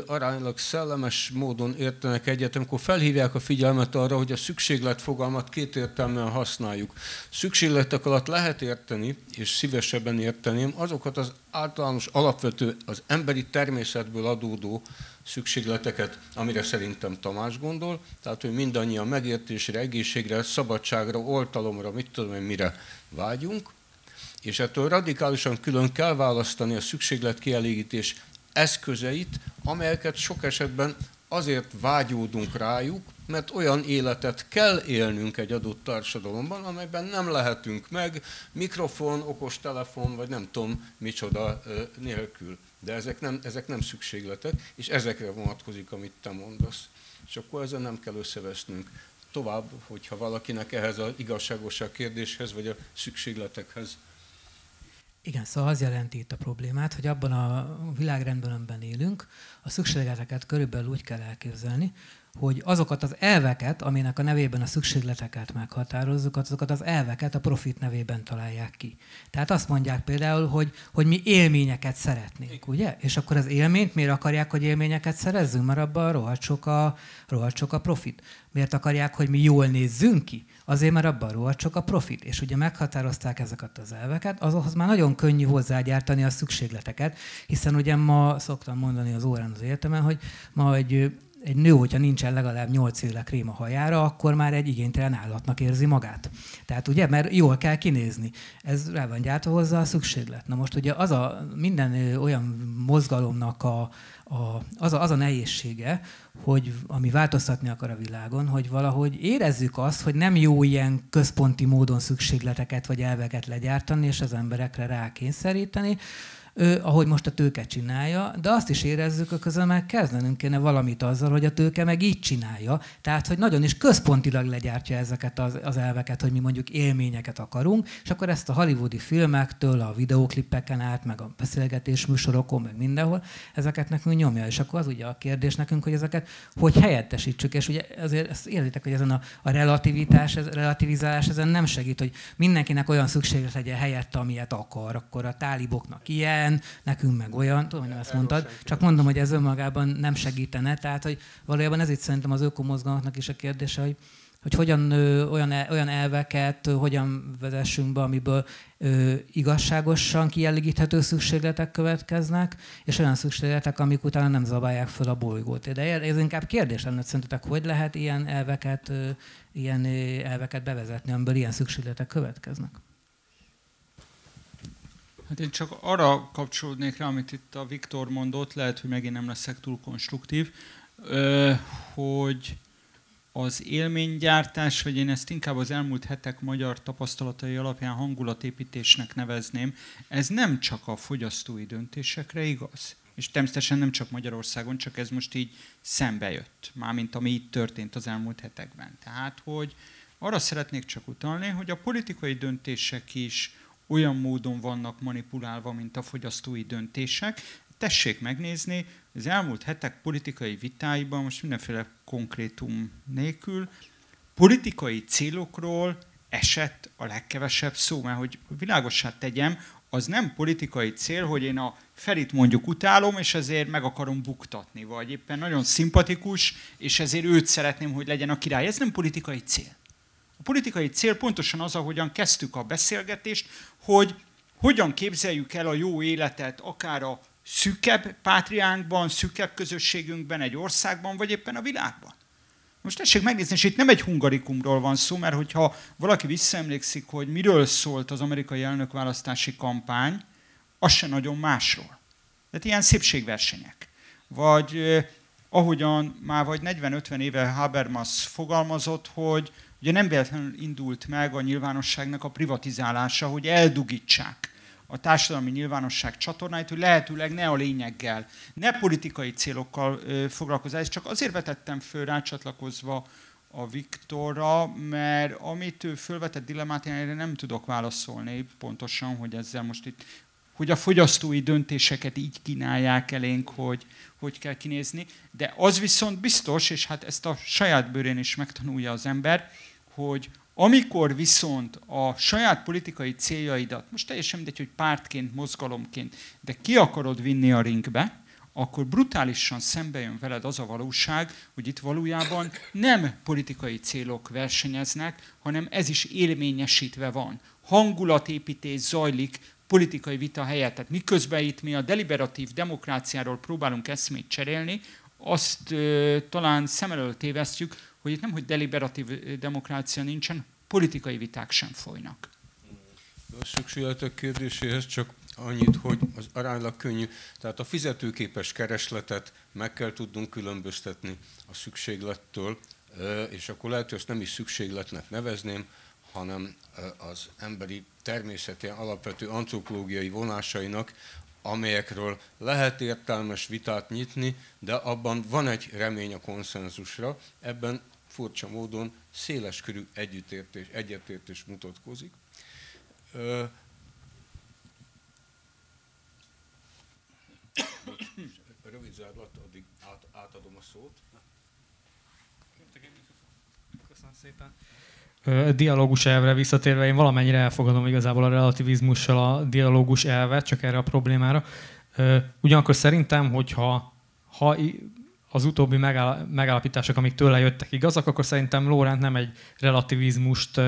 aránylag szellemes módon értenek egyet, amikor felhívják a figyelmet arra, hogy a szükséglet fogalmat két értelműen használjuk. Szükségletek alatt lehet érteni, és szívesebben érteném, azokat az általános alapvető, az emberi természetből adódó szükségleteket, amire szerintem Tamás gondol, tehát hogy mindannyian megértésre, egészségre, szabadságra, oltalomra, mit tudom én, mire vágyunk, és ettől radikálisan külön kell választani a szükséglet kielégítés eszközeit, amelyeket sok esetben azért vágyódunk rájuk, mert olyan életet kell élnünk egy adott társadalomban, amelyben nem lehetünk meg mikrofon, okostelefon, vagy nem tudom micsoda nélkül. De ezek nem, ezek nem szükségletek, és ezekre vonatkozik, amit te mondasz. És akkor ezzel nem kell összevesznünk. Tovább, hogyha valakinek ehhez az igazságosság kérdéshez, vagy a szükségletekhez igen, szóval az jelenti itt a problémát, hogy abban a világrendben, amiben élünk, a szükségleteket körülbelül úgy kell elképzelni, hogy azokat az elveket, aminek a nevében a szükségleteket meghatározzuk, azokat az elveket a profit nevében találják ki. Tehát azt mondják például, hogy, hogy mi élményeket szeretnénk, ugye? És akkor az élményt miért akarják, hogy élményeket szerezzünk? Mert abban rohadt sok a, rohadt sok a profit. Miért akarják, hogy mi jól nézzünk ki? Azért, mert abban rohadt sok a profit. És ugye meghatározták ezeket az elveket, azokhoz már nagyon könnyű hozzágyártani a szükségleteket, hiszen ugye ma szoktam mondani az órán az értemen, hogy ma egy egy nő, hogyha nincsen legalább 8 éle krém a hajára, akkor már egy igénytelen állatnak érzi magát. Tehát ugye, mert jól kell kinézni. Ez rá van gyártva hozzá a szükséglet. Na most ugye az a minden olyan mozgalomnak a, a, az, a, az a nehézsége, hogy ami változtatni akar a világon, hogy valahogy érezzük azt, hogy nem jó ilyen központi módon szükségleteket vagy elveket legyártani, és az emberekre rákényszeríteni, ahogy most a tőke csinálja, de azt is érezzük, hogy közben meg kezdenünk kéne valamit azzal, hogy a tőke meg így csinálja. Tehát, hogy nagyon is központilag legyártja ezeket az, elveket, hogy mi mondjuk élményeket akarunk, és akkor ezt a hollywoodi filmektől, a videóklippeken át, meg a beszélgetés műsorokon, meg mindenhol, ezeket nekünk nyomja. És akkor az ugye a kérdés nekünk, hogy ezeket hogy helyettesítsük. És ugye azért ezt érzitek, hogy ezen a, a relativitás, ez, relativizálás ezen nem segít, hogy mindenkinek olyan szükséget legyen helyette, amilyet akar. Akkor a táliboknak ilyen, ilyen, nekünk meg olyan, tudom, hogy nem ezt mondtad, csak mondom, hogy ez önmagában nem segítene, tehát hogy valójában ez itt szerintem az ökomozgalmaknak is a kérdése, hogy, hogy hogyan ö, olyan, olyan elveket ö, hogyan vezessünk be, amiből ö, igazságosan kielégíthető szükségletek következnek, és olyan szükségletek, amik utána nem zabálják fel a bolygót. De ez inkább kérdés lenne, szerintetek, hogy lehet ilyen elveket, ö, ilyen elveket bevezetni, amiből ilyen szükségletek következnek? Hát én csak arra kapcsolódnék rá, amit itt a Viktor mondott, lehet, hogy megint nem leszek túl konstruktív, hogy az élménygyártás, vagy én ezt inkább az elmúlt hetek magyar tapasztalatai alapján hangulatépítésnek nevezném, ez nem csak a fogyasztói döntésekre igaz. És természetesen nem csak Magyarországon, csak ez most így szembe jött, mármint ami itt történt az elmúlt hetekben. Tehát, hogy arra szeretnék csak utalni, hogy a politikai döntések is olyan módon vannak manipulálva, mint a fogyasztói döntések. Tessék megnézni, az elmúlt hetek politikai vitáiban, most mindenféle konkrétum nélkül, politikai célokról esett a legkevesebb szó, mert hogy világossá tegyem, az nem politikai cél, hogy én a Ferit mondjuk utálom, és ezért meg akarom buktatni, vagy éppen nagyon szimpatikus, és ezért őt szeretném, hogy legyen a király. Ez nem politikai cél. A politikai cél pontosan az, ahogyan kezdtük a beszélgetést, hogy hogyan képzeljük el a jó életet, akár a szűkebb pátriánkban, szűkebb közösségünkben, egy országban, vagy éppen a világban. Most tessék megnézni, és itt nem egy hungarikumról van szó, mert hogyha valaki visszaemlékszik, hogy miről szólt az amerikai elnökválasztási kampány, az se nagyon másról. Tehát ilyen szépségversenyek. Vagy eh, ahogyan már vagy 40-50 éve Habermas fogalmazott, hogy ugye nem véletlenül indult meg a nyilvánosságnak a privatizálása, hogy eldugítsák a társadalmi nyilvánosság csatornáit, hogy lehetőleg ne a lényeggel, ne politikai célokkal foglalkozás. Csak azért vetettem föl rácsatlakozva a Viktorra, mert amit ő fölvetett dilemmát, én erre nem tudok válaszolni pontosan, hogy ezzel most itt hogy a fogyasztói döntéseket így kínálják elénk, hogy hogy kell kinézni. De az viszont biztos, és hát ezt a saját bőrén is megtanulja az ember, hogy amikor viszont a saját politikai céljaidat, most teljesen mindegy, hogy pártként, mozgalomként, de ki akarod vinni a ringbe, akkor brutálisan szembe jön veled az a valóság, hogy itt valójában nem politikai célok versenyeznek, hanem ez is élményesítve van. Hangulatépítés zajlik politikai vita helyett. Tehát miközben itt mi a deliberatív demokráciáról próbálunk eszmét cserélni, azt ö, talán szem előtt tévesztjük, hogy itt nem, hogy deliberatív demokrácia nincsen, politikai viták sem folynak. A szükségletek kérdéséhez csak annyit, hogy az aránylag könnyű. Tehát a fizetőképes keresletet meg kell tudnunk különböztetni a szükséglettől, és akkor lehet, hogy ezt nem is szükségletnek nevezném, hanem az emberi természeti alapvető antropológiai vonásainak, amelyekről lehet értelmes vitát nyitni, de abban van egy remény a konszenzusra, ebben furcsa módon széles körű együttértés, egyetértés mutatkozik. Rövid zárlat, addig át, átadom a szót. Köszönöm szépen dialógus elvre visszatérve, én valamennyire elfogadom igazából a relativizmussal a dialógus elvet, csak erre a problémára. Ugyanakkor szerintem, hogyha ha az utóbbi megállapítások, amik tőle jöttek igazak, akkor szerintem Lórent nem egy relativizmust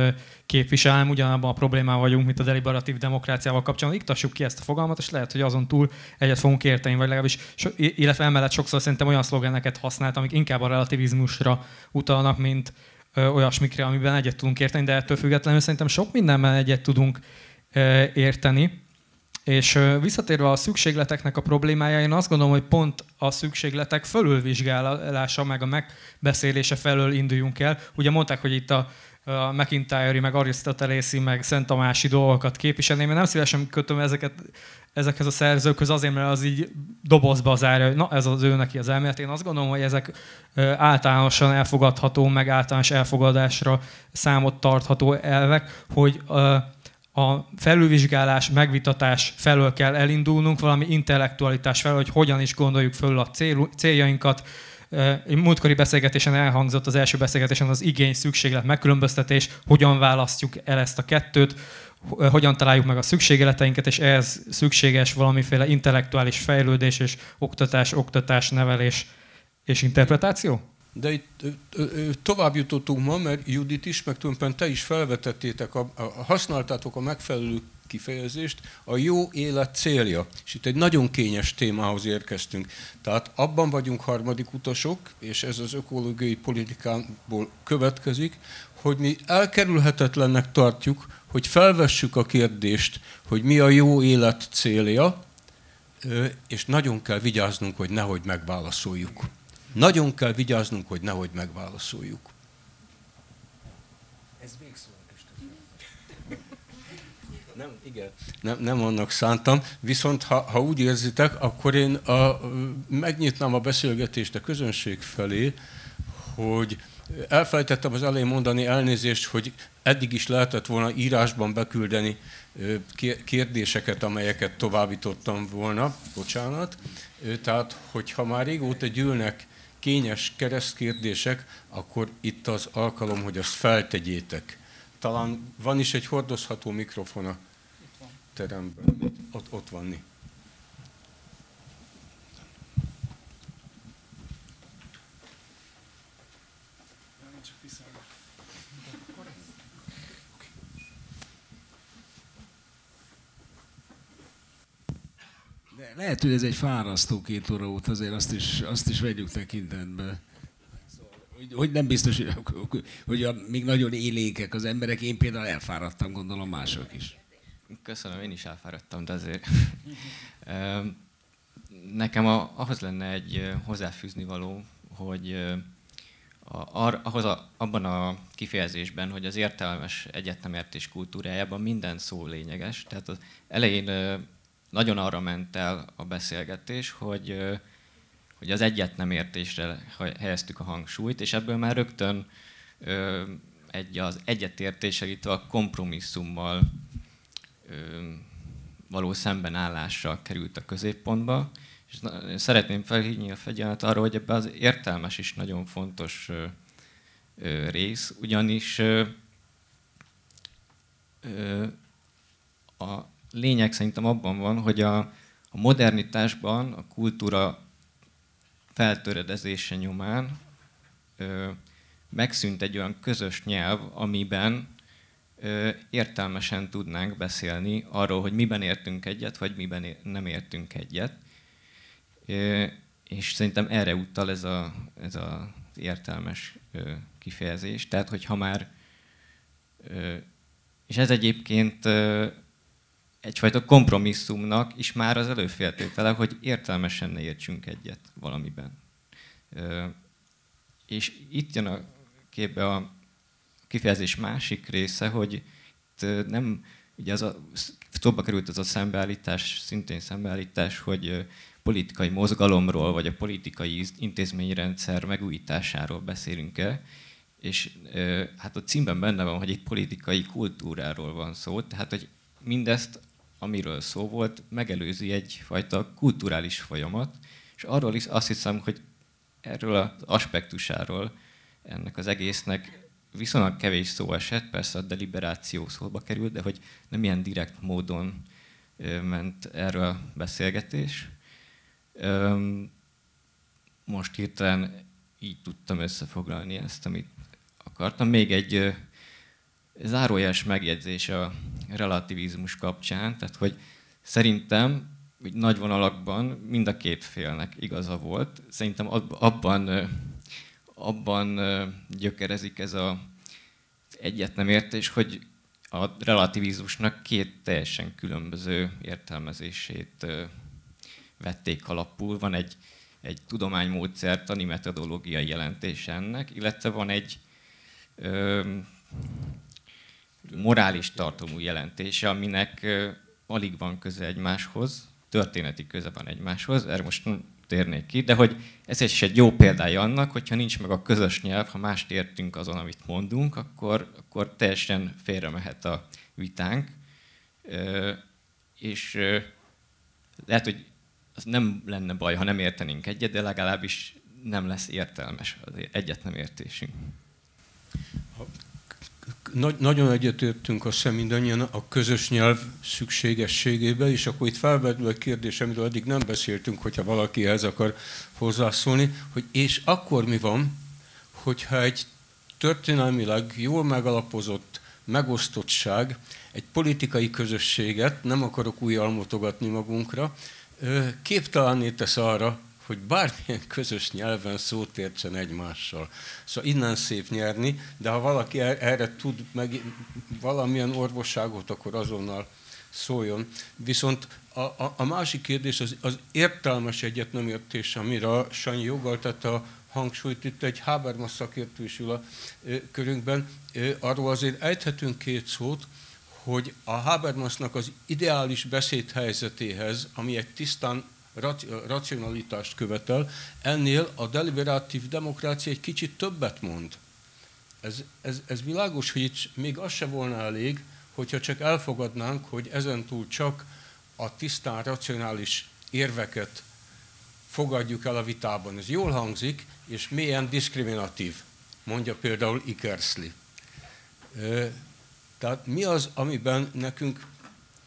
képvisel, hanem ugyanabban a problémával vagyunk, mint a deliberatív demokráciával kapcsolatban. Iktassuk ki ezt a fogalmat, és lehet, hogy azon túl egyet fogunk érteni, vagy legalábbis, illetve emellett sokszor szerintem olyan szlogeneket használt, amik inkább a relativizmusra utalnak, mint olyasmikre, amiben egyet tudunk érteni, de ettől függetlenül szerintem sok mindenben egyet tudunk érteni. És visszatérve a szükségleteknek a problémája, én azt gondolom, hogy pont a szükségletek fölülvizsgálása, meg a megbeszélése felől induljunk el. Ugye mondták, hogy itt a, a McIntyre-i, meg Arisztotelészi, meg Szent Tamási dolgokat képviselném. Én nem szívesen kötöm ezeket ezekhez a szerzőkhöz azért, mert az így dobozba zárja, hogy na ez az ő neki az elmélet. Én azt gondolom, hogy ezek általánosan elfogadható, meg általános elfogadásra számot tartható elvek, hogy a felülvizsgálás, megvitatás felől kell elindulnunk, valami intellektualitás felől, hogy hogyan is gondoljuk föl a cél, céljainkat. Múltkori beszélgetésen elhangzott az első beszélgetésen az igény, szükséglet, megkülönböztetés, hogyan választjuk el ezt a kettőt, hogyan találjuk meg a szükségleteinket, és ehhez szükséges valamiféle intellektuális fejlődés és oktatás, oktatás, nevelés és interpretáció? De itt tovább jutottunk ma, mert Judit is, meg tulajdonképpen te is felvetettétek, a, a, használtátok a megfelelő kifejezést, a jó élet célja. És itt egy nagyon kényes témához érkeztünk. Tehát abban vagyunk harmadik utasok, és ez az ökológiai politikából következik, hogy mi elkerülhetetlennek tartjuk, hogy felvessük a kérdést, hogy mi a jó élet célja, és nagyon kell vigyáznunk, hogy nehogy megválaszoljuk. Nagyon kell vigyáznunk, hogy nehogy megválaszoljuk. Ez még Nem, igen. Nem, nem annak szántam, viszont ha, ha úgy érzitek, akkor én a, megnyitnám a beszélgetést a közönség felé, hogy elfelejtettem az elején mondani elnézést, hogy eddig is lehetett volna írásban beküldeni kérdéseket, amelyeket továbbítottam volna, bocsánat. Tehát, hogyha már régóta gyűlnek kényes keresztkérdések, akkor itt az alkalom, hogy azt feltegyétek. Talán van is egy hordozható mikrofon a teremben. Ott, ott van. De lehet, hogy ez egy fárasztó két óra volt, azért azt is, azt is vegyük tekintetbe. Hogy, hogy nem biztos, hogy, hogy a, még nagyon élénkek az emberek, én például elfáradtam, gondolom mások is. Köszönöm, én is elfáradtam, de azért. Nekem a, ahhoz lenne egy hozzáfűzni való, hogy a, ahhoz a, abban a kifejezésben, hogy az értelmes egyetemértés kultúrájában minden szó lényeges. Tehát az elején nagyon arra ment el a beszélgetés, hogy, hogy az egyetnemértésre helyeztük a hangsúlyt, és ebből már rögtön egy az egyetértéssel, itt a kompromisszummal való szembenállásra került a középpontba. És szeretném felhívni a fegyelmet arra, hogy ebben az értelmes is nagyon fontos rész, ugyanis a lényeg szerintem abban van, hogy a, a modernitásban a kultúra feltöredezése nyomán ö, megszűnt egy olyan közös nyelv, amiben ö, értelmesen tudnánk beszélni arról, hogy miben értünk egyet, vagy miben nem értünk egyet. Ö, és szerintem erre utal ez, a, ez az értelmes ö, kifejezés. Tehát, hogy ha már, ö, és ez egyébként ö, egyfajta kompromisszumnak is már az előfeltétele, hogy értelmesen ne értsünk egyet valamiben. És itt jön a képbe a kifejezés másik része, hogy itt nem, ugye az a, szóba került az a szembeállítás, szintén szembeállítás, hogy politikai mozgalomról, vagy a politikai intézményrendszer megújításáról beszélünk-e, és hát a címben benne van, hogy egy politikai kultúráról van szó, tehát hogy mindezt amiről szó volt, megelőzi egyfajta kulturális folyamat, és arról is azt hiszem, hogy erről az aspektusáról ennek az egésznek viszonylag kevés szó esett, persze a deliberáció szóba került, de hogy nem ilyen direkt módon ment erről a beszélgetés. Most hirtelen így tudtam összefoglalni ezt, amit akartam. Még egy zárójeles megjegyzés a relativizmus kapcsán, tehát hogy szerintem hogy nagy vonalakban mind a két félnek igaza volt. Szerintem abban, abban gyökerezik ez a egyetlen értés, hogy a relativizmusnak két teljesen különböző értelmezését vették alapul. Van egy, egy tudománymódszertani metodológiai jelentés ennek, illetve van egy morális tartalmú jelentése, aminek alig van köze egymáshoz, történeti köze van egymáshoz, erre most térnék ki, de hogy ez is egy jó példája annak, hogyha nincs meg a közös nyelv, ha mást értünk azon, amit mondunk, akkor, akkor teljesen félre mehet a vitánk, és lehet, hogy az nem lenne baj, ha nem értenénk egyet, de legalábbis nem lesz értelmes az egyet nem értésünk nagy, nagyon egyetértünk azt hiszem mindannyian a közös nyelv szükségességébe, és akkor itt felvetül egy kérdés, amiről eddig nem beszéltünk, hogyha valaki ehhez akar hozzászólni, hogy és akkor mi van, hogyha egy történelmileg jól megalapozott megosztottság egy politikai közösséget, nem akarok új almotogatni magunkra, képtelenné tesz arra, hogy bármilyen közös nyelven szót értsen egymással. Szóval innen szép nyerni, de ha valaki er-, erre tud meg valamilyen orvosságot, akkor azonnal szóljon. Viszont a, a, a másik kérdés az, az értelmes egyet nem értés, amire a Sanyi joggal, tehát a hangsúlyt itt egy Habermas szakértő is ül a körünkben, arról azért ejthetünk két szót, hogy a Habermasnak az ideális beszédhelyzetéhez, ami egy tisztán racionalitást követel, ennél a deliberatív demokrácia egy kicsit többet mond. Ez, ez, ez világos, hogy itt még az se volna elég, hogyha csak elfogadnánk, hogy ezentúl csak a tisztán racionális érveket fogadjuk el a vitában. Ez jól hangzik, és mélyen diszkriminatív, mondja például Ikersli. Tehát mi az, amiben nekünk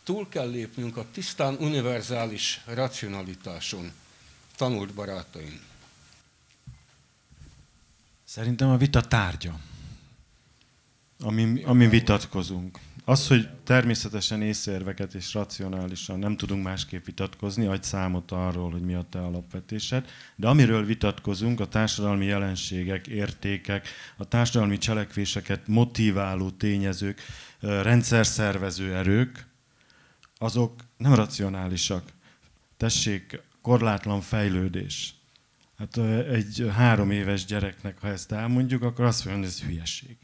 túl kell lépnünk a tisztán univerzális racionalitáson, tanult barátaim? Szerintem a vita tárgya, amin, amin vitatkozunk. Az, hogy természetesen észérveket és racionálisan nem tudunk másképp vitatkozni, adj számot arról, hogy mi a te alapvetésed, de amiről vitatkozunk, a társadalmi jelenségek, értékek, a társadalmi cselekvéseket motiváló tényezők, rendszerszervező erők, azok nem racionálisak. Tessék, korlátlan fejlődés. Hát egy három éves gyereknek, ha ezt elmondjuk, akkor azt mondja, hogy ez hülyeség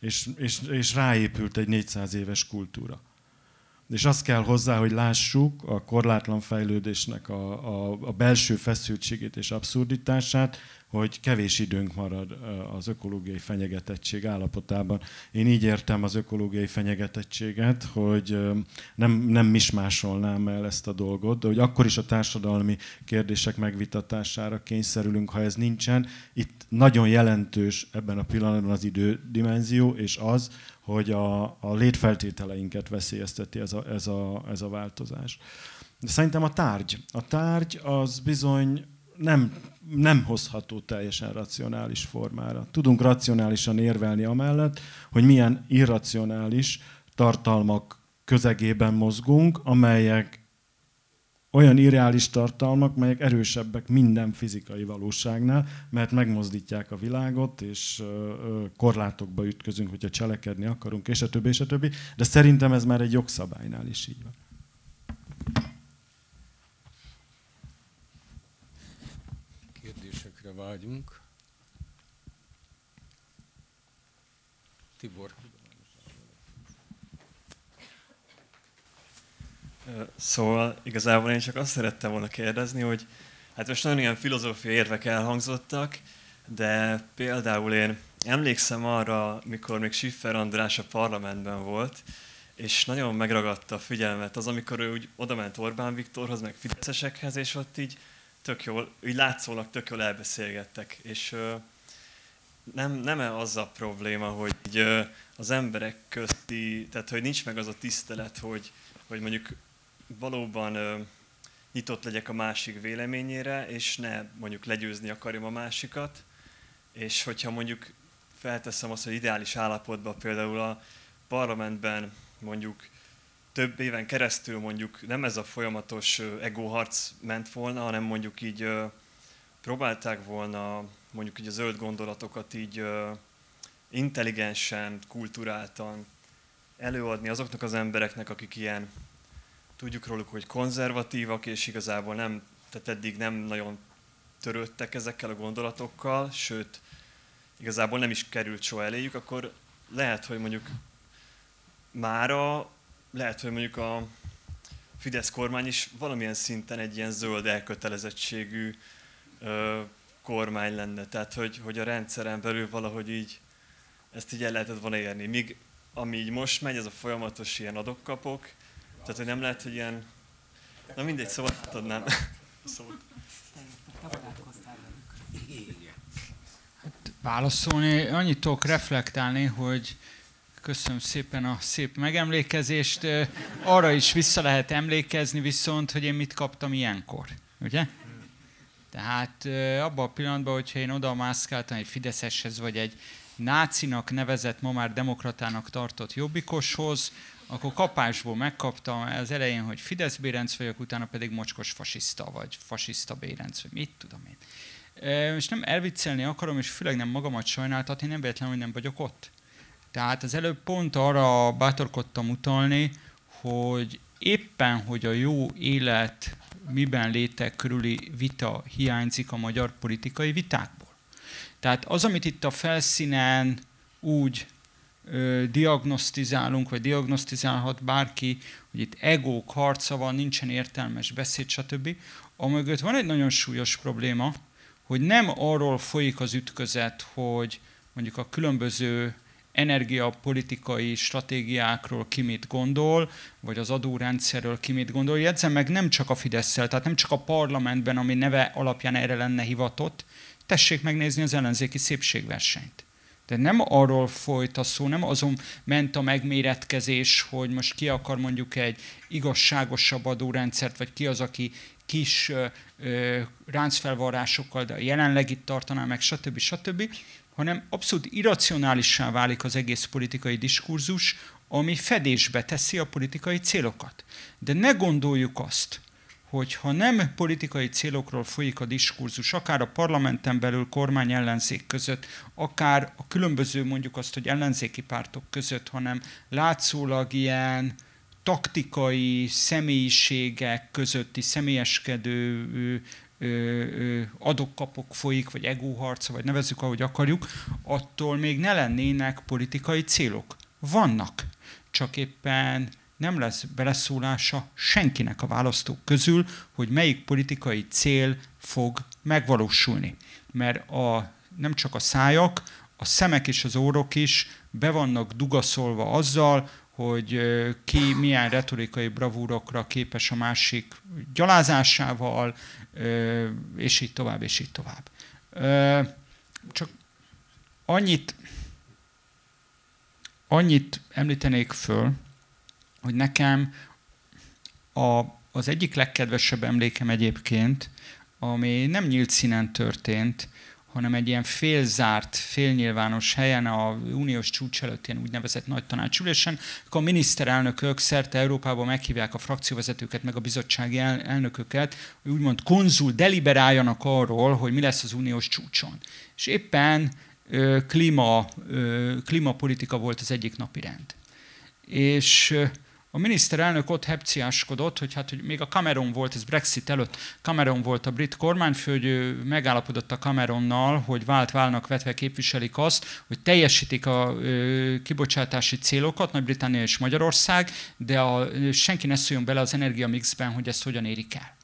és, és, és ráépült egy 400 éves kultúra. És azt kell hozzá, hogy lássuk a korlátlan fejlődésnek a, a, a belső feszültségét és abszurditását, hogy kevés időnk marad az ökológiai fenyegetettség állapotában. Én így értem az ökológiai fenyegetettséget, hogy nem, nem mismásolnám el ezt a dolgot, de hogy akkor is a társadalmi kérdések megvitatására kényszerülünk, ha ez nincsen. Itt nagyon jelentős ebben a pillanatban az idődimenzió, és az, hogy a, a létfeltételeinket veszélyezteti ez a, ez a, ez a változás. De szerintem a tárgy. A tárgy az bizony nem, nem hozható teljesen racionális formára. Tudunk racionálisan érvelni amellett, hogy milyen irracionális tartalmak közegében mozgunk, amelyek olyan irreális tartalmak, melyek erősebbek minden fizikai valóságnál, mert megmozdítják a világot, és korlátokba ütközünk, hogyha cselekedni akarunk, és a többi, és a többi. De szerintem ez már egy jogszabálynál is így van. Kérdésekre vágyunk. Tibor. Szóval igazából én csak azt szerettem volna kérdezni, hogy hát most nagyon ilyen filozófiai érvek elhangzottak, de például én emlékszem arra, mikor még Schiffer András a parlamentben volt, és nagyon megragadta a figyelmet az, amikor ő úgy odament Orbán Viktorhoz, meg fideszesekhez, és ott így tök jól, így látszólag tök jól elbeszélgettek. És nem, nem -e az a probléma, hogy így, az emberek közti, tehát hogy nincs meg az a tisztelet, hogy, hogy mondjuk valóban nyitott legyek a másik véleményére, és ne mondjuk legyőzni akarjam a másikat, és hogyha mondjuk felteszem azt, hogy ideális állapotban például a parlamentben mondjuk több éven keresztül mondjuk nem ez a folyamatos egóharc ment volna, hanem mondjuk így próbálták volna mondjuk így a zöld gondolatokat így intelligensen, kulturáltan előadni azoknak az embereknek, akik ilyen tudjuk róluk, hogy konzervatívak, és igazából nem, tehát eddig nem nagyon törődtek ezekkel a gondolatokkal, sőt, igazából nem is került soha eléjük, akkor lehet, hogy mondjuk mára, lehet, hogy mondjuk a Fidesz kormány is valamilyen szinten egy ilyen zöld elkötelezettségű ö, kormány lenne. Tehát, hogy, hogy a rendszeren belül valahogy így ezt így el lehetett volna érni. Míg ami így most megy, ez a folyamatos ilyen adokkapok, tehát, hogy nem lehet, hogy ilyen... Na mindegy, szóval adnám szót. Hát válaszolni, annyit tudok reflektálni, hogy köszönöm szépen a szép megemlékezést. Arra is vissza lehet emlékezni viszont, hogy én mit kaptam ilyenkor, ugye? Tehát abban a pillanatban, hogyha én oda mászkáltam egy Fideszeshez, vagy egy nácinak nevezett, ma már demokratának tartott jobbikoshoz, akkor kapásból megkaptam az elején, hogy Fidesz Bérenc vagyok, utána pedig mocskos fasiszta, vagy fasiszta Bérenc, vagy mit tudom én. Most nem elviccelni akarom, és főleg nem magamat sajnáltatni, nem véletlenül, hogy nem vagyok ott. Tehát az előbb pont arra bátorkodtam utalni, hogy éppen, hogy a jó élet miben létek körüli vita hiányzik a magyar politikai vitákból. Tehát az, amit itt a felszínen úgy ö, diagnosztizálunk, vagy diagnosztizálhat bárki, hogy itt egók harca van, nincsen értelmes beszéd, stb. Amögött van egy nagyon súlyos probléma, hogy nem arról folyik az ütközet, hogy mondjuk a különböző energiapolitikai stratégiákról ki mit gondol, vagy az adórendszerről ki mit gondol. Jegyzem meg nem csak a fidesz tehát nem csak a parlamentben, ami neve alapján erre lenne hivatott, tessék megnézni az ellenzéki szépségversenyt. De nem arról folyt a szó, nem azon ment a megméretkezés, hogy most ki akar mondjuk egy igazságosabb adórendszert, vagy ki az, aki kis ö, ráncfelvarrásokkal, de jelenleg itt tartaná meg, stb. stb., hanem abszolút irracionálissá válik az egész politikai diskurzus, ami fedésbe teszi a politikai célokat. De ne gondoljuk azt, hogy ha nem politikai célokról folyik a diskurzus, akár a parlamenten belül kormány ellenzék között, akár a különböző mondjuk azt, hogy ellenzéki pártok között, hanem látszólag ilyen taktikai személyiségek közötti személyeskedő adok-kapok folyik, vagy egóharca, vagy nevezzük, ahogy akarjuk, attól még ne lennének politikai célok. Vannak. Csak éppen nem lesz beleszólása senkinek a választók közül, hogy melyik politikai cél fog megvalósulni. Mert a, nem csak a szájak, a szemek és az órok is be vannak dugaszolva azzal, hogy ki milyen retorikai bravúrokra képes a másik gyalázásával, és így tovább, és így tovább. Csak annyit, annyit említenék föl, hogy nekem a, az egyik legkedvesebb emlékem egyébként, ami nem nyílt színen történt, hanem egy ilyen félzárt, félnyilvános helyen, a uniós csúcs előtt ilyen úgynevezett nagy tanácsülésen, akkor a miniszterelnökök szerte Európában meghívják a frakcióvezetőket, meg a bizottsági el, elnököket, hogy úgymond konzul deliberáljanak arról, hogy mi lesz az uniós csúcson. És éppen ö, klíma, ö, klímapolitika volt az egyik napi rend. És ö, a miniszterelnök ott hepciáskodott, hogy hát hogy még a Cameron volt, ez Brexit előtt, Cameron volt a brit kormányfő, hogy megállapodott a Cameronnal, hogy vált válnak vetve képviselik azt, hogy teljesítik a ö, kibocsátási célokat, Nagy-Britannia és Magyarország, de a, senki ne szóljon bele az energiamixben, hogy ezt hogyan érik el.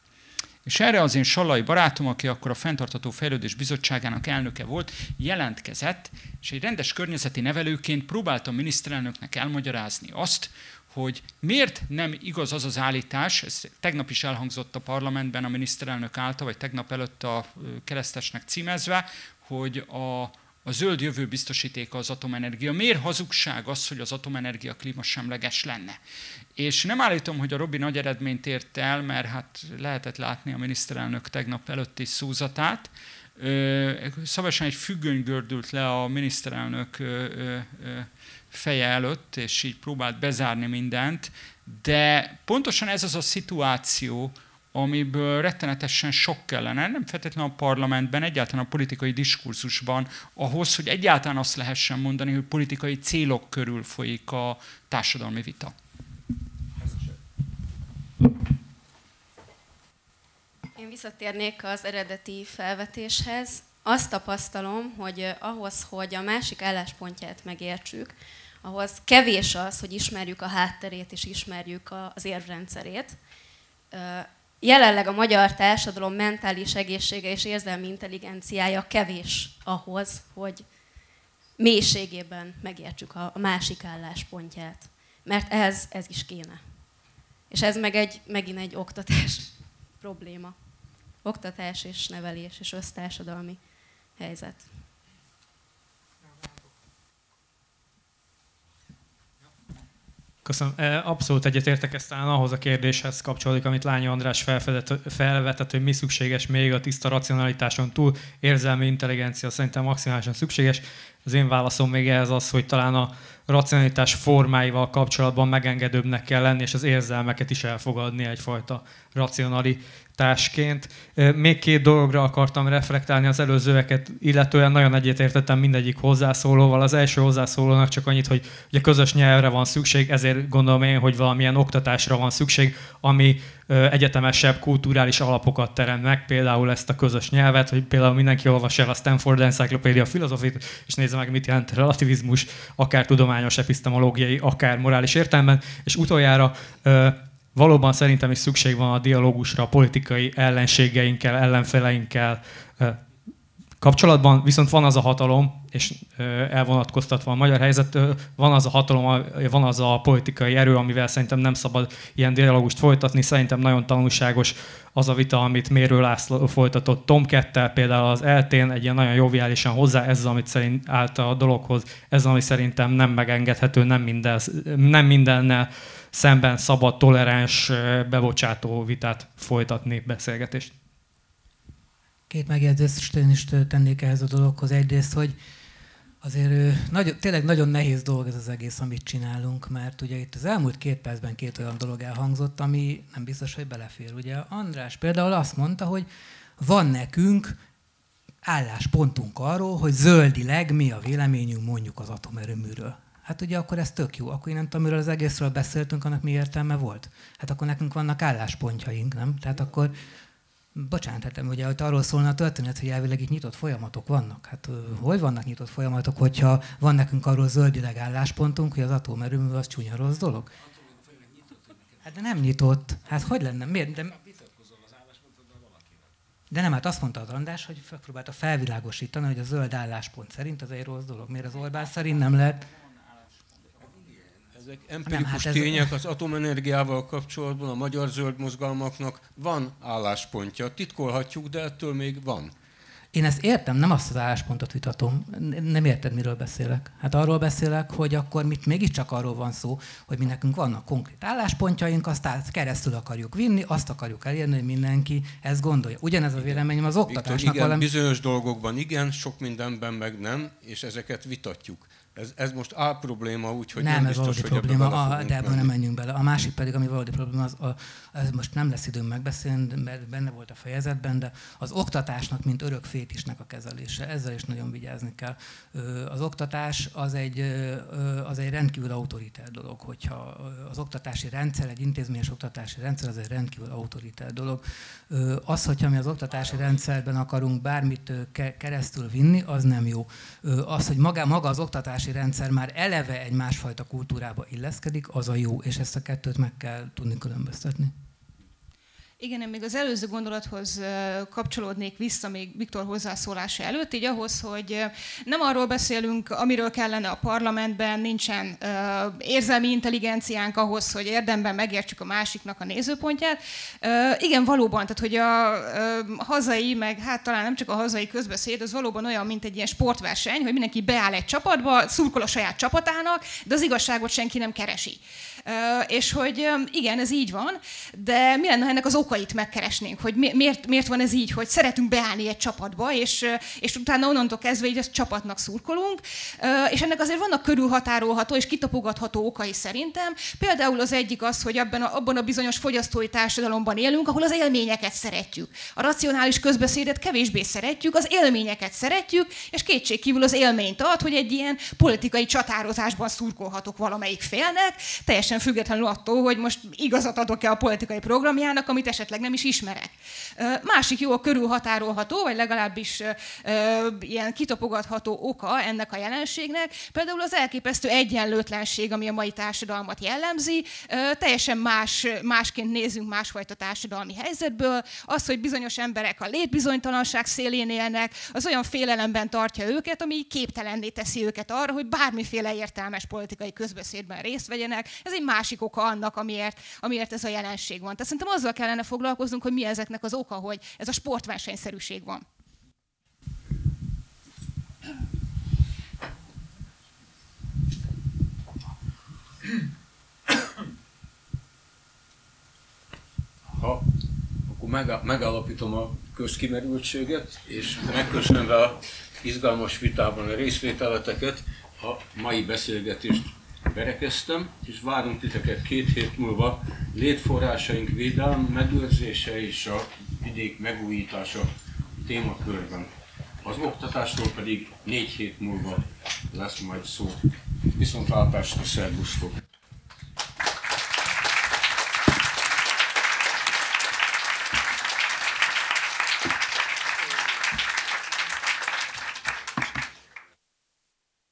És erre az én Sallai barátom, aki akkor a Fentartató Fejlődés Bizottságának elnöke volt, jelentkezett, és egy rendes környezeti nevelőként próbáltam miniszterelnöknek elmagyarázni azt, hogy miért nem igaz az az állítás, ez tegnap is elhangzott a parlamentben a miniszterelnök által, vagy tegnap előtt a keresztesnek címezve, hogy a, a zöld jövő biztosítéka az atomenergia. Miért hazugság az, hogy az atomenergia klímasemleges lenne? És nem állítom, hogy a Robi nagy eredményt ért el, mert hát lehetett látni a miniszterelnök tegnap előtti szúzatát. Szavasan egy függöny gördült le a miniszterelnök feje előtt, és így próbált bezárni mindent, de pontosan ez az a szituáció, amiből rettenetesen sok kellene, nem feltétlenül a parlamentben, egyáltalán a politikai diskurzusban, ahhoz, hogy egyáltalán azt lehessen mondani, hogy politikai célok körül folyik a társadalmi vita. Én visszatérnék az eredeti felvetéshez. Azt tapasztalom, hogy ahhoz, hogy a másik álláspontját megértsük, ahhoz kevés az, hogy ismerjük a hátterét és ismerjük az érvrendszerét. Jelenleg a magyar társadalom mentális egészsége és érzelmi intelligenciája kevés ahhoz, hogy mélységében megértsük a másik álláspontját. Mert ez, ez is kéne. És ez meg egy, megint egy oktatás probléma. Oktatás és nevelés és össztársadalmi helyzet. Köszönöm. E, abszolút egyetértek, ezt talán ahhoz a kérdéshez kapcsolódik, amit Lányi András felvetett, hogy mi szükséges még a tiszta racionalitáson túl. Érzelmi intelligencia szerintem maximálisan szükséges. Az én válaszom még ehhez az, hogy talán a racionalitás formáival kapcsolatban megengedőbbnek kell lenni, és az érzelmeket is elfogadni egyfajta racionalitás társként. Még két dologra akartam reflektálni az előzőeket, illetően nagyon egyetértettem mindegyik hozzászólóval. Az első hozzászólónak csak annyit, hogy ugye közös nyelvre van szükség, ezért gondolom én, hogy valamilyen oktatásra van szükség, ami egyetemesebb kulturális alapokat teremt meg, például ezt a közös nyelvet, hogy például mindenki olvassa el a Stanford Encyclopedia Philosophy-t, és nézze meg, mit jelent relativizmus, akár tudományos, epistemológiai, akár morális értelemben, és utoljára valóban szerintem is szükség van a dialógusra a politikai ellenségeinkkel, ellenfeleinkkel kapcsolatban, viszont van az a hatalom, és elvonatkoztatva a magyar helyzet, van az a hatalom, van az a politikai erő, amivel szerintem nem szabad ilyen dialógust folytatni. Szerintem nagyon tanulságos az a vita, amit Mérő László folytatott Tom Kettel, például az eltén egy ilyen nagyon joviálisan hozzá ezzel, amit szerint állt a dologhoz, ez ami szerintem nem megengedhető, nem, minden, nem mindennel szemben szabad, toleráns, bebocsátó vitát folytatni, beszélgetést. Két megjegyzést én is tennék ehhez a dologhoz. Egyrészt, hogy azért nagy, tényleg nagyon nehéz dolog ez az egész, amit csinálunk, mert ugye itt az elmúlt két percben két olyan dolog elhangzott, ami nem biztos, hogy belefér. Ugye András például azt mondta, hogy van nekünk álláspontunk arról, hogy zöldileg mi a véleményünk mondjuk az atomerőműről. Hát ugye akkor ez tök jó. Akkor tudom, amiről az egészről beszéltünk, annak mi értelme volt? Hát akkor nekünk vannak álláspontjaink, nem? Tehát akkor, bocsánat, hát ugye hogy arról szólna a történet, hogy elvileg itt nyitott folyamatok vannak. Hát hol vannak nyitott folyamatok, hogyha van nekünk arról zöldileg álláspontunk, hogy az atomerőmű az csúnya rossz dolog? Hát de nem nyitott. Hát hogy lenne? Miért? De, de nem, hát azt mondta az András, hogy próbálta felvilágosítani, hogy a zöld álláspont szerint az egy rossz dolog. Miért az Orbán szerint nem lehet? Ezek empirikus nem, hát ez tények az atomenergiával kapcsolatban a magyar zöld mozgalmaknak van álláspontja. Titkolhatjuk, de ettől még van. Én ezt értem, nem azt az álláspontot vitatom. Nem érted, miről beszélek. Hát arról beszélek, hogy akkor mit mégiscsak arról van szó, hogy mi nekünk vannak konkrét álláspontjaink, azt keresztül akarjuk vinni, azt akarjuk elérni, hogy mindenki ezt gondolja. Ugyanez a véleményem az oktatásnak. Viktor, igen, valami... bizonyos dolgokban igen, sok mindenben meg nem, és ezeket vitatjuk. Ez, ez most A probléma, úgyhogy nem, nem ez biztos, hogy probléma, a, de ebben nem menjünk bele. A másik pedig, ami valódi probléma, az, a, ez most nem lesz időm megbeszélni, mert benne volt a fejezetben, de az oktatásnak, mint örök fétisnek a kezelése, ezzel is nagyon vigyázni kell. Az oktatás az egy, az egy rendkívül autoriter dolog, hogyha az oktatási rendszer, egy intézményes oktatási rendszer, az egy rendkívül autoriter dolog. Az, hogyha mi az oktatási rendszerben akarunk bármit keresztül vinni, az nem jó. Az, hogy maga, maga az oktatási oktatási rendszer már eleve egy másfajta kultúrába illeszkedik, az a jó, és ezt a kettőt meg kell tudni különböztetni. Igen, én még az előző gondolathoz kapcsolódnék vissza még Viktor hozzászólása előtt, így ahhoz, hogy nem arról beszélünk, amiről kellene a parlamentben, nincsen érzelmi intelligenciánk ahhoz, hogy érdemben megértsük a másiknak a nézőpontját. Igen, valóban, tehát hogy a hazai, meg hát talán nem csak a hazai közbeszéd, az valóban olyan, mint egy ilyen sportverseny, hogy mindenki beáll egy csapatba, szurkol a saját csapatának, de az igazságot senki nem keresi. És hogy igen, ez így van, de mi lenne, ennek az okait megkeresnénk, hogy miért, miért van ez így, hogy szeretünk beállni egy csapatba, és, és utána onnantól kezdve így a csapatnak szurkolunk, és ennek azért vannak körülhatárolható és kitapogatható okai szerintem. Például az egyik az, hogy abban a, abban a bizonyos fogyasztói társadalomban élünk, ahol az élményeket szeretjük. A racionális közbeszédet kevésbé szeretjük, az élményeket szeretjük, és kétségkívül az élményt ad, hogy egy ilyen politikai csatározásban szurkolhatok valamelyik félnek, teljesen teljesen függetlenül attól, hogy most igazat adok-e a politikai programjának, amit esetleg nem is ismerek. Másik jó a körülhatárolható, vagy legalábbis ilyen kitapogatható oka ennek a jelenségnek, például az elképesztő egyenlőtlenség, ami a mai társadalmat jellemzi, teljesen más, másként nézünk másfajta társadalmi helyzetből, az, hogy bizonyos emberek a létbizonytalanság szélén élnek, az olyan félelemben tartja őket, ami képtelenné teszi őket arra, hogy bármiféle értelmes politikai közbeszédben részt vegyenek. Ez egy másik oka annak, amiért, amiért ez a jelenség van. Tehát szerintem azzal kellene foglalkoznunk, hogy mi ezeknek az oka, hogy ez a sportversenyszerűség van. Ha, akkor megállapítom a közkimerültséget, és megköszönve a izgalmas vitában a részvételeteket, a mai beszélgetést berekeztem, és várunk titeket két hét múlva létforrásaink védelme, megőrzése és a vidék megújítása témakörben. Az oktatásról pedig négy hét múlva lesz majd szó. Viszontlátásra, szervusztok!